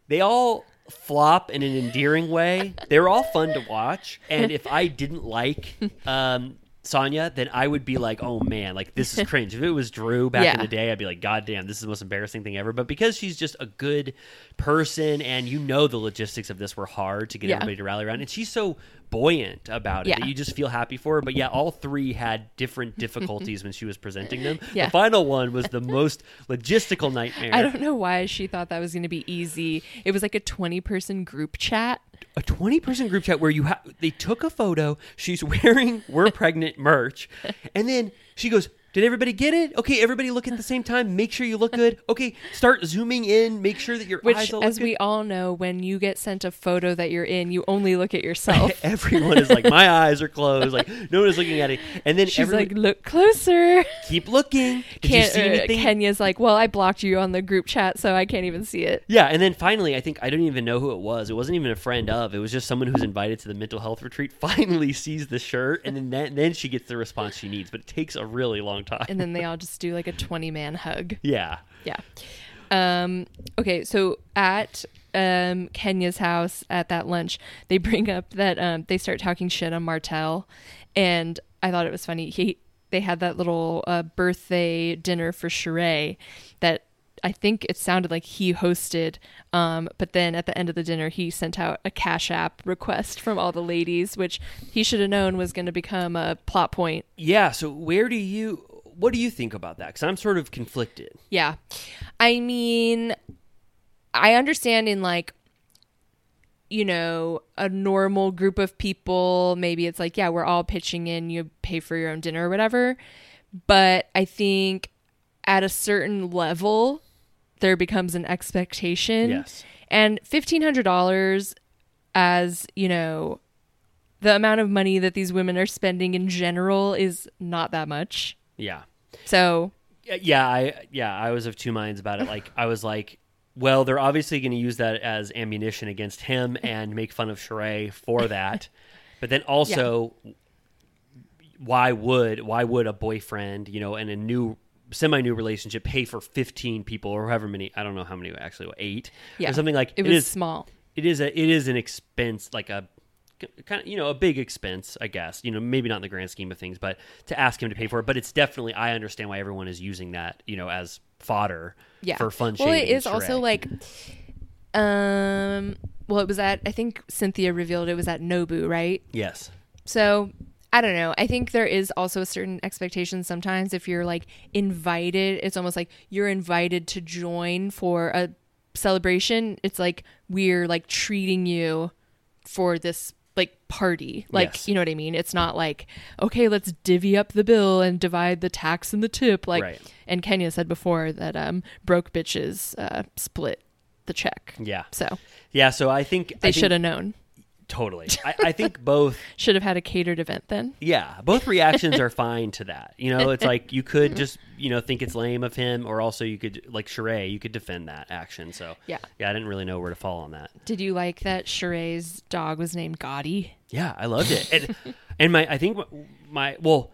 they all flop in an endearing way. They're all fun to watch. And if I didn't like um, Sanya, then I would be like, oh man, like this is cringe. if it was Drew back in the day, I'd be like, God damn, this is the most embarrassing thing ever. But because she's just a good person and you know the logistics of this were hard to get
Yeah.
everybody to rally around, and she's so buoyant about it
Yeah.
that you just feel happy for her. But yeah, all three had different difficulties when she was presenting them.
Yeah.
The final one was the most logistical nightmare.
I don't know why she thought that was going to be easy. It was like a 20 person group chat.
a 20 person group chat where you have they took a photo she's wearing we're pregnant merch and then she goes did everybody get it okay everybody look at the same time make sure you look good okay start zooming in make sure that your
Which,
eyes all
as we
good.
all know, when you get sent a photo that you're in, you only look at yourself.
everyone is like my eyes are closed like no one is looking at it and then
She's
everyone,
like, look closer.
keep looking did you see
uh,
anything
Kenya's like, well, I blocked you on the group chat, so I can't even see it.
Yeah, and then finally, I think I don't even know who it was. It wasn't even a friend of. It was just someone who's invited to the mental health retreat. Finally, sees the shirt, and then then, then she gets the response she needs. But it takes a really long time.
And then they all just do like a 20 man hug.
yeah,
Yeah. Um, okay, so at um, Kenya's house at that lunch, they bring up that um, they start talking shit on Martell, and I thought it was funny. He they had that little uh, birthday dinner for Sheree that I think it sounded like he hosted, um, but then at the end of the dinner, he sent out a Cash App request from all the ladies, which he should have known was going to become a plot point.
yeah. So where do you? What do you think about that? Because I'm sort of conflicted.
Yeah. I mean, I understand in like, you know, a normal group of people, maybe it's like, yeah, we're all pitching in, you pay for your own dinner or whatever. But I think at a certain level, there becomes an expectation.
Yes.
And $1,500 as, you know, the amount of money that these women are spending in general is not that much.
Yeah.
So,
Yeah, yeah, I yeah, I was of two minds about it. Like I was like, well, they're obviously going to use that as ammunition against him and make fun of Sheree for that. But then also, why would why would a boyfriend, you know, and a new semi new relationship pay for fifteen people or however many? I don't know how many actually, eight
yeah.
or something like
it was
is
small.
it is a it is an expense like a kind of you know a big expense i guess you know maybe not in the grand scheme of things but to ask him to pay for it but it's definitely i understand why everyone is using that you know as fodder
yeah.
for fun
well it is also like um well it was at i think cynthia revealed it was at nobu right?
Yes.
So i don't know. I think there is also a certain expectation sometimes if you're like invited it's almost like you're invited to join for a celebration it's like we're like treating you for this like party. Like
Yes.
you know what i mean? It's not like okay let's divvy up the bill and divide the tax and the tip. Like
Right.
and kenya said before that um broke bitches uh split the check.
Yeah.
So
yeah so i think
they should have known
totally I, I think both
should have had a catered event then
yeah both reactions are fine to that you know it's like you could mm-hmm. just you know think it's lame of him or also you could like Sheree you could defend that action so
Yeah.
yeah i didn't really know where to fall on that
Did you like that Sheree's dog was named Gotti?
Yeah, I loved it. And, and my, I think my, well,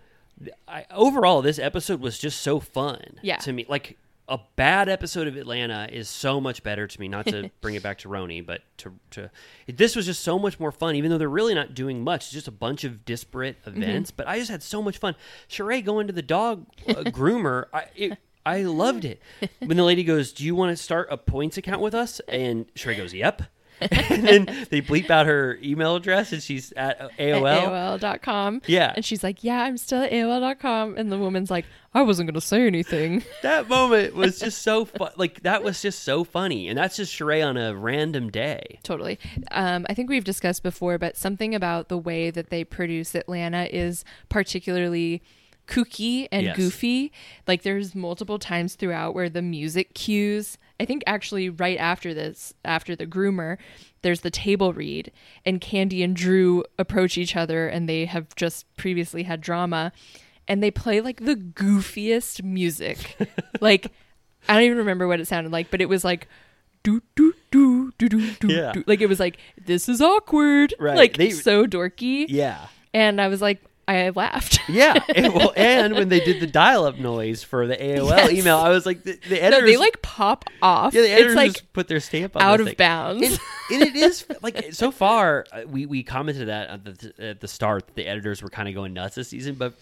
I, overall, this episode was just so fun.
Yeah.
To me, like a bad episode of Atlanta is so much better to me. Not to bring it back to RHONY, but to to this was just so much more fun. Even though they're really not doing much, it's just a bunch of disparate events. But I just had so much fun. Sheree going to the dog uh, groomer. I. It, I loved it. When the lady goes, "Do you want to start a points account with us?" and Sheree goes, "Yep." and then they bleep out her email address, and she's at AOL.
At AOL.com.
Yeah.
And she's like, Yeah, I'm still at AOL.com. And the woman's like, I wasn't going to say anything.
That moment was just so fun. Like that was just so funny, and that's just Sheree on a random day.
totally. Um, I think we've discussed before, but something about the way that they produce Atlanta is particularly kooky and
Yes.
goofy. Like there's multiple times throughout where the music cues, I think actually right after this, after the groomer, there's the table read and Kandi and Drew approach each other and they have just previously had drama and they play like the goofiest music. like I don't even remember what it sounded like, but it was like do do do do do do
Yeah.
do. Like it was like this is awkward.
Right.
Like
They-
so dorky.
Yeah,
And I was like, I laughed.
Yeah, and, well, and when they did the dial-up noise for the AOL
Yes.
email, I was like, the, the
no,
editors,
they like pop off.
yeah, the editors
it's like
just put their stamp on
out of
thing.
bounds.
And, and it is like so far, uh, we we commented that at the, at the start, that the editors were kind of going nuts this season, but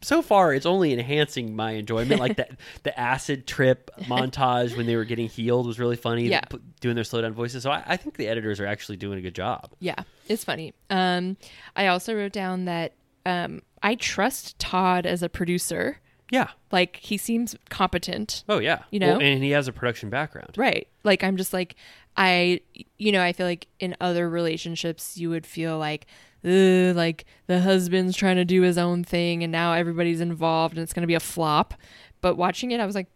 so far it's only enhancing my enjoyment. Like that, the acid trip montage when they were getting healed was really funny.
Yeah.
doing their slow down voices. So I, I think the editors are actually doing a good job.
Yeah, it's funny. Um, I also wrote down that um, I trust Todd as a producer.
Yeah.
Like he seems competent.
Oh yeah.
You know?
Well, and he has a production background.
Right. Like I'm just like I you know, I feel like in other relationships you would feel like Ugh, like the husband's trying to do his own thing and now everybody's involved and it's going to be a flop. But watching it I was like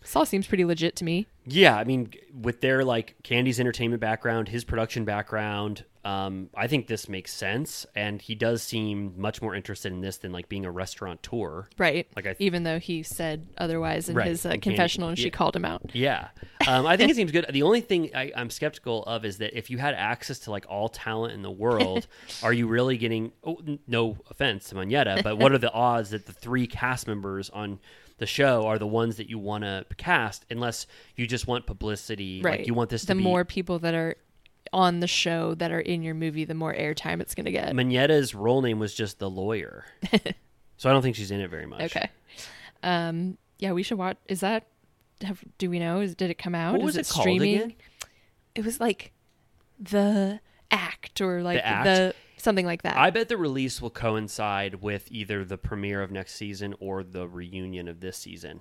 this all seems pretty legit to me.
Yeah, I mean, with their like Kandi's entertainment background, his production background, um, I think this makes sense, and he does seem much more interested in this than like being a restaurateur.
Right.
Like I-
even though he said otherwise in
Right,
his uh, confessional and she called him out.
Yeah, um, I think it seems good. The only thing I, I'm skeptical of is that if you had access to like all talent in the world, are you really getting? Oh, n- no offense to Monyetta, but what are the odds that the three cast members on the show are the ones that you want to cast? Unless you just want publicity,
Right.
Like you want this
the
to be
more people that are on the show that are in your movie, the more airtime it's going to get.
Monyetta's role name was just the lawyer, so I don't think she's in it very much.
Okay. Um. Yeah, we should watch. Is that? Have, do we know? Is did it come out?
What
Is
was
it,
it called
streaming?
again?
It was like the act or like
The Act?
the something like that.
I bet the release will coincide with either the premiere of next season or the reunion of this season.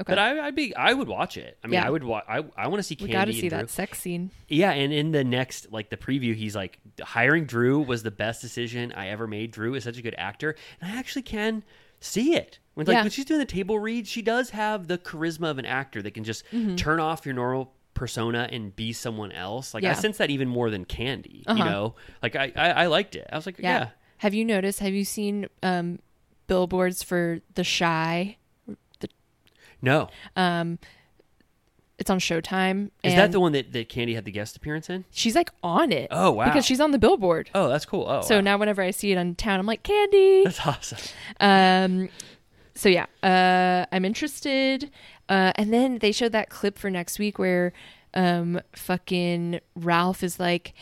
Okay.
But I, I'd be, I would watch it. I mean,
Yeah.
I would watch. I, I want to see
we
Kandi.
got to see that sex scene.
Yeah, and in the next, like the preview, he's like, hiring Drew was the best decision I ever made. Drew is such a good actor, and I actually can see it. When like
Yeah.
when she's doing the table read, she does have the charisma of an actor that can just
Mm-hmm.
turn off your normal persona and be someone else. Like I sense that even more than Kandi. You
Uh-huh.
know, like I, I I liked it. I was like,
Yeah.
yeah.
Have you noticed? Have you seen um, billboards for The Chi?
No, Um,
It's on Showtime.
is that the one that, that Kandi had the guest appearance in?
She's like on it.
Oh, wow.
Because she's on the billboard.
Oh, that's cool. Oh,
So
wow.
now whenever I see it on town, I'm like Kandi.
that's awesome.
Um, so yeah, uh, I'm interested. Uh, and then they showed that clip for next week where, um, fucking Ralph is like,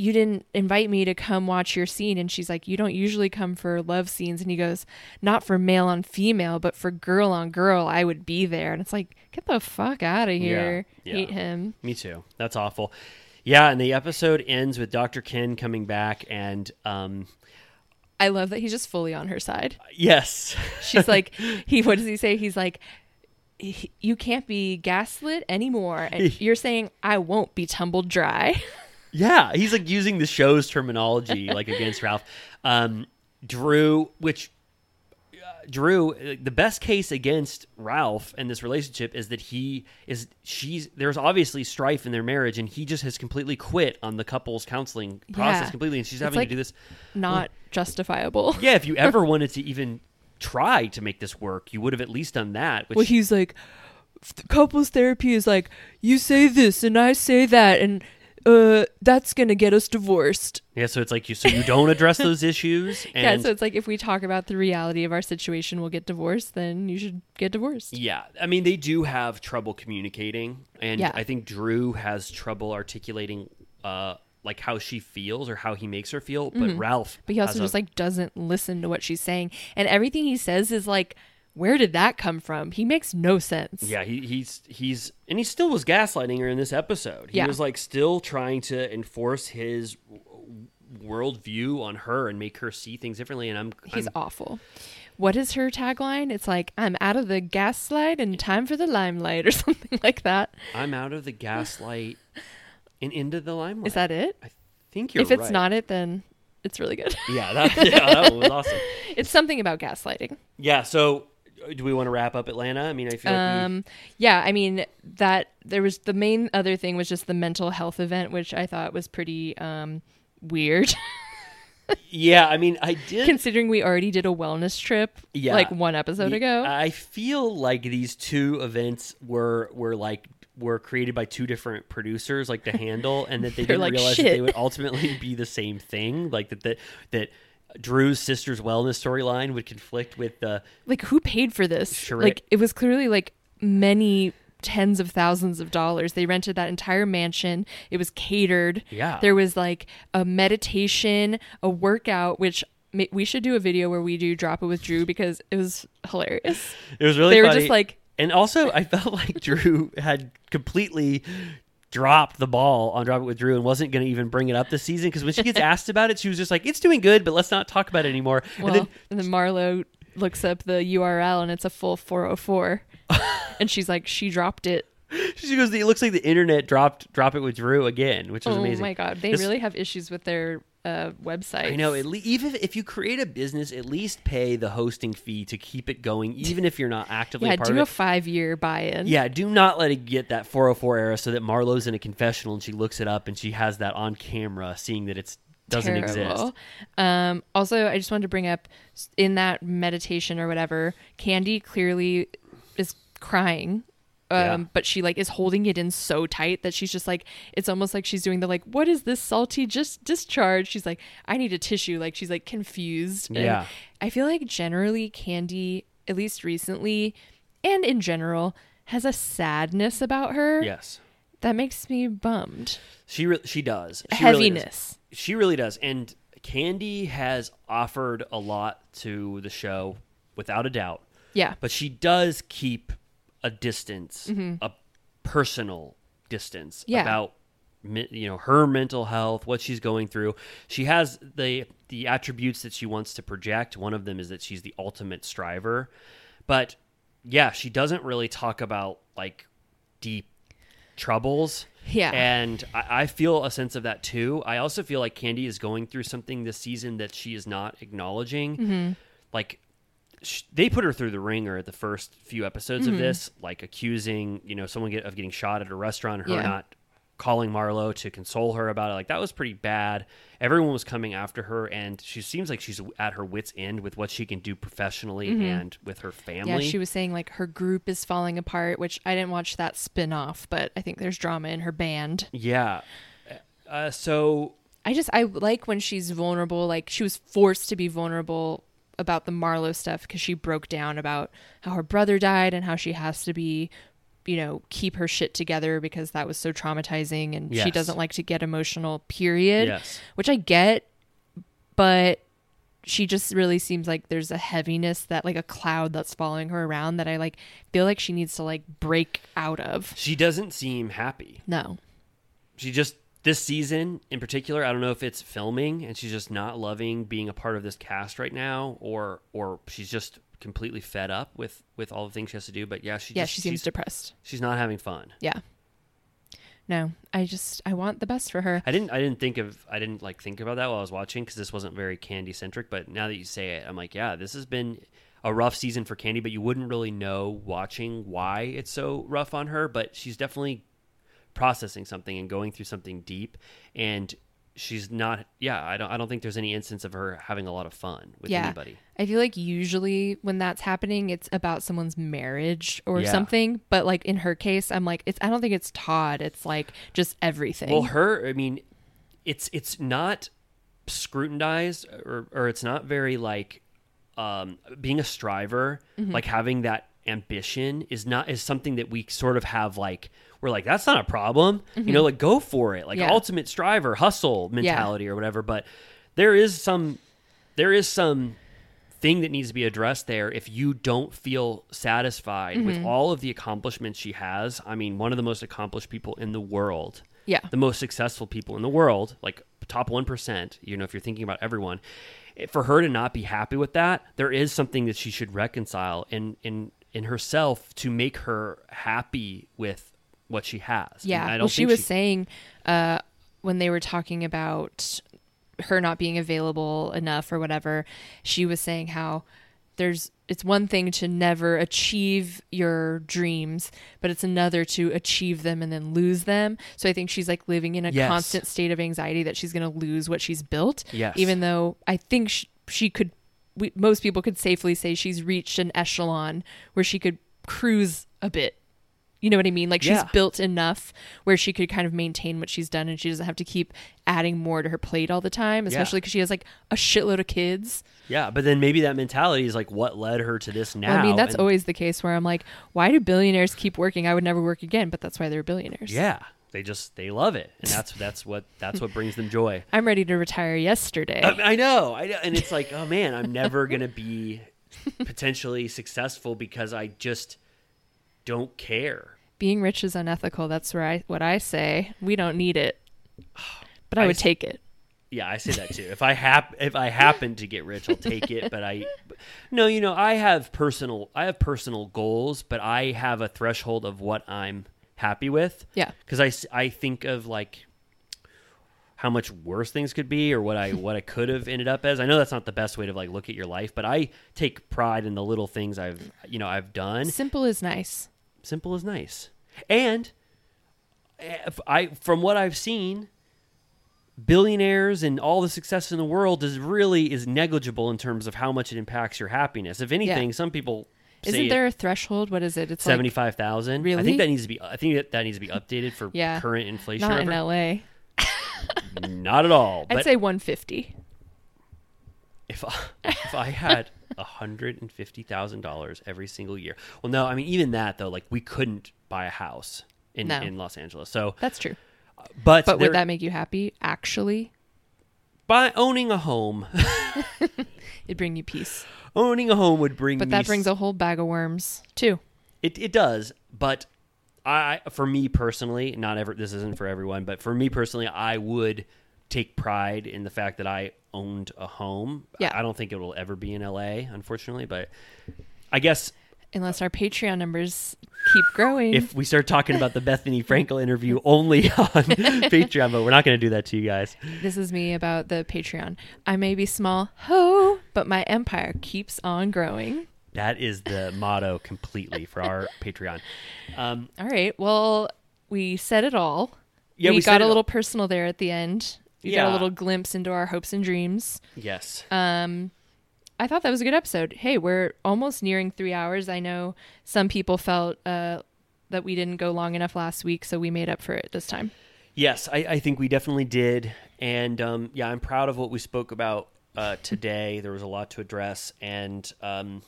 you didn't invite me to come watch your scene. And she's like, you don't usually come for love scenes. And he goes, not for male on female, but for girl on girl, I would be there. And it's like, get the fuck out of here.
yeah.
Hate him.
Me too. That's awful. Yeah, and the episode ends with Dr. Ken coming back and um
I love that he's just fully on her side.
yes.
She's like, he, what does he say? He's like, you can't be gaslit anymore. And you're saying I won't be tumbled dry.
yeah, he's like using the show's terminology like against Ralph. Um Drew, which uh, Drew, uh, the best case against Ralph and this relationship is that he is she's there's obviously strife in their marriage and he just has completely quit on the couple's counseling process
Yeah.
completely and she's
It's
having
like-
to do this
Not justifiable.
Yeah, if you ever wanted to even try to make this work, you would have at least done that. Which
Well, he's like, couples therapy is like, you say this and I say that, and uh, that's gonna get us divorced.
yeah, so it's like you so you don't address those issues. And
yeah, so it's like if we talk about the reality of our situation, we'll get divorced. Then you should get divorced.
Yeah, I mean they do have trouble communicating, and
Yeah.
I think Drew has trouble articulating uh, like how she feels or how he makes her feel. But Ralph,
Mm-hmm. But he also
has a-
just like doesn't listen to what she's saying, and everything he says is like, where did that come from? He makes no sense.
yeah, he, he's he's and he still was gaslighting her in this episode. He
Yeah.
was like still trying to enforce his worldview on her and make her see things differently. And I'm
He's
I'm,
awful. What is her tagline? It's like, I'm out of the gaslight and time for the limelight or something like that.
I'm out of the gaslight and into the limelight.
Is that it?
I think you're
if it's
right.
not it, then it's really good.
yeah, that, yeah, that one was awesome.
it's something about gaslighting.
Yeah, so do we want to wrap up Atlanta? I mean, I feel like we,
Um, yeah, I mean that there was the main other thing was just the mental health event, which I thought was pretty um, weird,
yeah, I mean, I did.
considering we already did a wellness trip
Yeah.
like one episode ago.
I feel like these two events were were like were created by two different producers, like to handle, and that they didn't
like,
realize that they would ultimately be the same thing. Like that that that Drew's sister's wellness storyline would conflict with the
like who paid for this?
Sure.
like it was clearly like many tens of thousands of dollars. They rented that entire mansion. It was catered.
Yeah.
there was like a meditation a workout which we should do a video where we do drop it with drew because it was hilarious.
It was really
They were just like-
and also I felt like Drew had completely dropped the ball on Drop It with Drew and wasn't going to even bring it up this season because when she gets asked about it, she was just like, "It's doing good, but let's not talk about it anymore."
well,
and then
and then marlo looks up the url and it's a full 404 and she's like she dropped it
she goes, "It looks like the internet dropped Drop It with Drew again," which is
oh
amazing.
Oh my god they
This-
really have issues with their uh website
I know. At le- even if you create a business, at least pay the hosting fee to keep it going, even if you're not actively
yeah do a five year buy-in
Yeah, do not let it get that 404 error so that Marlo's in a confessional and she looks it up and she has that on camera, seeing that it's doesn't exist.
Um, also, I just wanted to bring up in that meditation or whatever, Kandi clearly is crying. Um,
Yeah.
but she like is holding it in so tight that she's just like it's almost like she's doing the like what is this salty just discharge she's like i need a tissue like she's like confused And
Yeah.
i feel like generally Kandi at least recently and in general has a sadness about her
Yes,
that makes me bummed
she re- she does She really does.
heaviness
she really does. And Kandi has offered a lot to the show, without a doubt.
yeah
But she does keep a distance,
Mm-hmm.
a personal distance
Yeah.
about you know her mental health, what she's going through. She has the the attributes that she wants to project. One of them is that she's the ultimate striver. But yeah, she doesn't really talk about like deep troubles.
Yeah.
And I, I feel a sense of that too. I also feel like Kandi is going through something this season that she is not acknowledging.
Mm-hmm.
Like, sh- they put her through the ringer at the first few episodes
Mm-hmm.
of this, like accusing, you know, someone get, of getting shot at a restaurant, her
Yeah.
not calling Marlo to console her about it. Like, that was pretty bad. Everyone was coming after her, and she seems like she's at her wits' end with what she can do professionally and with her family.
Mm-hmm. Yeah, she was saying like her group is falling apart, which I didn't watch that spin off, but I think there's drama in her band.
Yeah. Uh, so
I just I like when she's vulnerable, like she was forced to be vulnerable about the Marlo stuff because she broke down about how her brother died and how she has to be you know keep her shit together because that was so traumatizing and she doesn't like to get emotional period
Yes.
which i get but she just really seems like there's a heaviness that like a cloud that's following her around that i like feel like she needs to like break out of
she doesn't seem happy.
no
she just this season in particular i don't know if it's filming and she's just not loving being a part of this cast right now or or she's just completely fed up with with all the things she has to do. But yeah she
yeah
just,
she seems
she's,
depressed.
she's not having fun.
Yeah. No i just i want the best for her.
I didn't i didn't think of i didn't like think about that while i was watching because this wasn't very Kandi centric but now that you say it i'm like yeah this has been a rough season for Kandi but you wouldn't really know watching why it's so rough on her. But she's definitely processing something and going through something deep and she's not yeah i don't i don't think there's any instance of her having a lot of fun with
yeah
anybody
i feel like usually when that's happening it's about someone's marriage or
Yeah.
something but like in her case i'm like it's i don't think it's todd it's like just everything
well her i mean it's it's not scrutinized or or it's not very like um being a striver
Mm-hmm.
like having that ambition is not is something that we sort of have like we're like that's not a problem you know like go for it like
Mm-hmm. Yeah.
ultimate striver hustle mentality or whatever but there is some there is some thing that needs to be addressed there if you don't feel satisfied
Mm-hmm.
with all of the accomplishments she has i mean one of the most accomplished people in the world
Yeah.
the most successful people in the world like top 1% you know if you're thinking about everyone for her to not be happy with that there is something that she should reconcile in in in herself to make her happy with what she has And
Yeah.
I don't
well, she was saying uh, when they were talking about her not being available enough or whatever, she was saying how there's it's one thing to never achieve your dreams, but it's another to achieve them and then lose them. So I think she's like living in a
Yes.
constant state of anxiety that she's going to lose what she's built.
Yes.
Even though I think she, she could, we, most people could safely say she's reached an echelon where she could cruise a bit You know what I mean? Like she's
Yeah.
built enough where she could kind of maintain what she's done and she doesn't have to keep adding more to her plate all the time, especially because she has like a shitload of kids.
Yeah, but then maybe that mentality is like what led her to this now.
Well, I mean, that's
and-
always the case where I'm like, why do billionaires keep working? I would never work again, but that's why they're billionaires.
Yeah, they just they love it, and that's that's what that's what brings them joy.
I'm ready to retire yesterday.
I, I know, I know, and it's like, oh man, I'm never gonna be potentially successful because I just don't care.
Being rich is unethical. That's where I what I say. We don't need it, but I
I
would
s-
take it.
Yeah, I say that too. If I hap- if I happen to get rich, I'll take it. But I, no, you know, I have personal, I have personal goals, but I have a threshold of what I'm happy with.
Yeah.
because I I think of like how much worse things could be, or what I what I could have ended up as. I know that's not the best way to like look at your life, but I take pride in the little things I've you know I've done.
Simple is nice.
Simple is nice, and if I from what I've seen billionaires and all the success in the world is really is negligible in terms of how much it impacts your happiness. If anything, some people
Isn't there a threshold? What is it? It's
seventy
like
five thousand. I think that needs to be. I think that, that needs to be updated for
Yeah.
current inflation.
not
or
in. LA.
Not at all.
I'd say 150.
If I, if I had hundred and fifty thousand dollars every single year, well, no, I mean even that though, like we couldn't buy a house in
No.
in Los Angeles. So,
That's true.
Uh, but
But
there-
would that make you happy? Actually,
by owning a home,
it'd bring you peace.
owning a home would bring.
But that brings a whole bag of worms too.
It it does, but I for me personally, not ever. This isn't for everyone, but for me personally, I would take pride in the fact that I owned a home.
Yeah.
I, don't think it will ever be in LA, unfortunately, but I guess
Unless our Patreon numbers keep growing.
if we start talking about the Bethenny Frankel interview only on Patreon, but we're not going to do that to you guys.
this is me about the Patreon. I may be small, ho, but my empire keeps on growing.
That is the motto completely for our Patreon. Um,
All right. Well, we said it all.
Yeah,
we,
we
got a
all.
little personal there at the end. We got
Yeah.
a little glimpse into our hopes and dreams.
yes.
I thought that was a good episode. Hey, we're almost nearing three hours. I know some people felt uh, that we didn't go long enough last week, so we made up for it this time.
Yes, I, I think we definitely did, and um, yeah, I'm proud of what we spoke about uh, today. there was a lot to address, and um,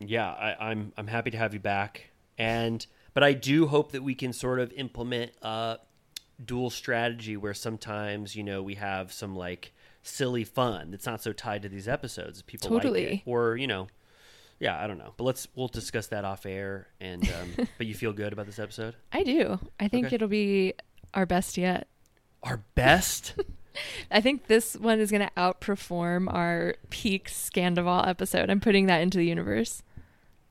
yeah, I, I'm I'm happy to have you back. And but I do hope that we can sort of implement a dual strategy where sometimes you know we have some like silly fun that's not so tied to these episodes. People like it,
Totally.
or you know. Yeah, I don't know, but let's we'll discuss that off air. And um, but you feel good about this episode?
I do. I think
Okay.
it'll be our best yet.
Our best.
I think this one is going to outperform our peak Scandoval episode. I'm putting that into the universe.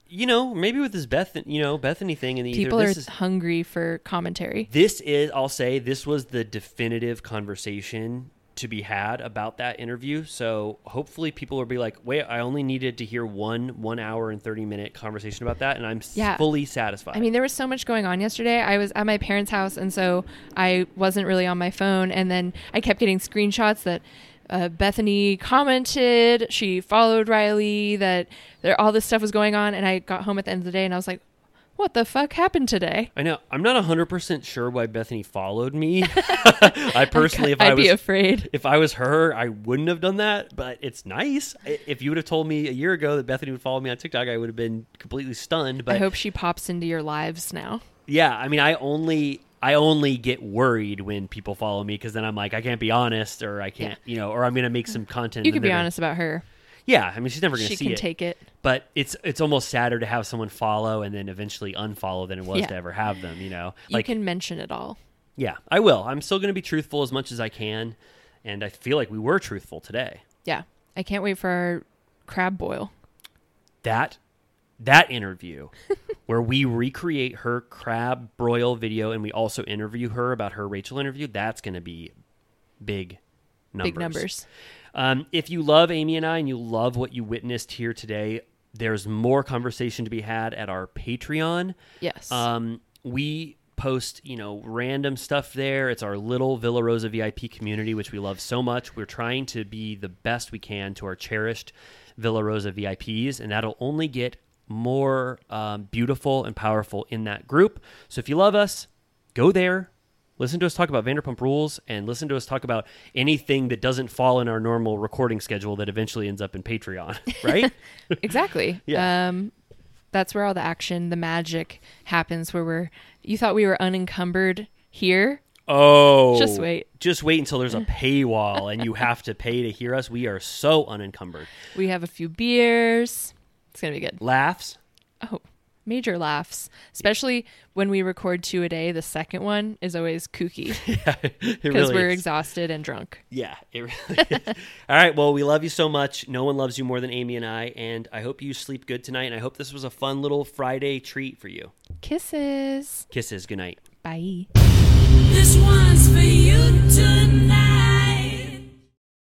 You know, maybe with this Beth, you know, Bethenny thing in the
People
ether,
are
is
hungry for commentary.
this is. I'll say this was the definitive conversation to be had about that interview. So hopefully, people will be like, "Wait, I only needed to hear one one hour and thirty minute conversation about that, and I'm
Yeah.
fully satisfied."
I mean, there was so much going on yesterday. I was at my parents' house, and so I wasn't really on my phone. And then I kept getting screenshots that uh, Bethenny commented, she followed Riley, that there all this stuff was going on. And I got home at the end of the day, and I was like, "What the fuck happened today?"
I know I'm not hundred percent sure why Bethenny followed me. I personally, if
I'd
I was
be afraid.
if I was her, I wouldn't have done that. But it's nice. If you would have told me a year ago that Bethenny would follow me on TikTok, I would have been completely stunned. But
I hope she pops into your lives now.
Yeah, I mean, I only I only get worried when people follow me because then I'm like, I can't be honest, or I can't, you know, or I'm gonna make some content.
You can be
gonna-
honest about her.
Yeah, I mean, she's never gonna see it.
She
see
can
it.
take it.
but it's it's almost sadder to have someone follow and then eventually unfollow than it was
Yeah.
to ever have them. You know, like You
can mention it all.
yeah, I will. I'm still gonna be truthful as much as I can, and I feel like we were truthful today.
Yeah. I can't wait for our crab boil.
that that interview where we recreate her crab broil video and we also interview her about her Rachel interview, that's going to be big numbers.
Big numbers.
Um, if you love Amy and I and you love what you witnessed here today, there's more conversation to be had at our Patreon.
Yes.
Um, we post, you know, random stuff there. It's our little Villa Rosa VIP community, which we love so much. We're trying to be the best we can to our cherished Villa Rosa VIPs, and that'll only get more um, beautiful and powerful in that group. So if you love us, go there. Listen to us talk about Vanderpump Rules and listen to us talk about anything that doesn't fall in our normal recording schedule that eventually ends up in Patreon, right?
exactly.
Yeah.
Um, that's where all the action, the magic happens. Where we're you thought we were unencumbered here.
Oh,
Just wait.
Just wait until there's a paywall and you have to pay to hear us. We are so unencumbered.
We have a few beers. It's gonna be good.
Laughs.
Oh, major laughs, especially when we record two a day. The second one is always kooky
It
because
really
we're
is.
exhausted and drunk.
Yeah, it really is. All right. Well, we love you so much. No one loves you more than Amy and I. And I hope you sleep good tonight. And I hope this was a fun little Friday treat for you.
Kisses.
Kisses. Good night.
Bye.
This one's for you tonight.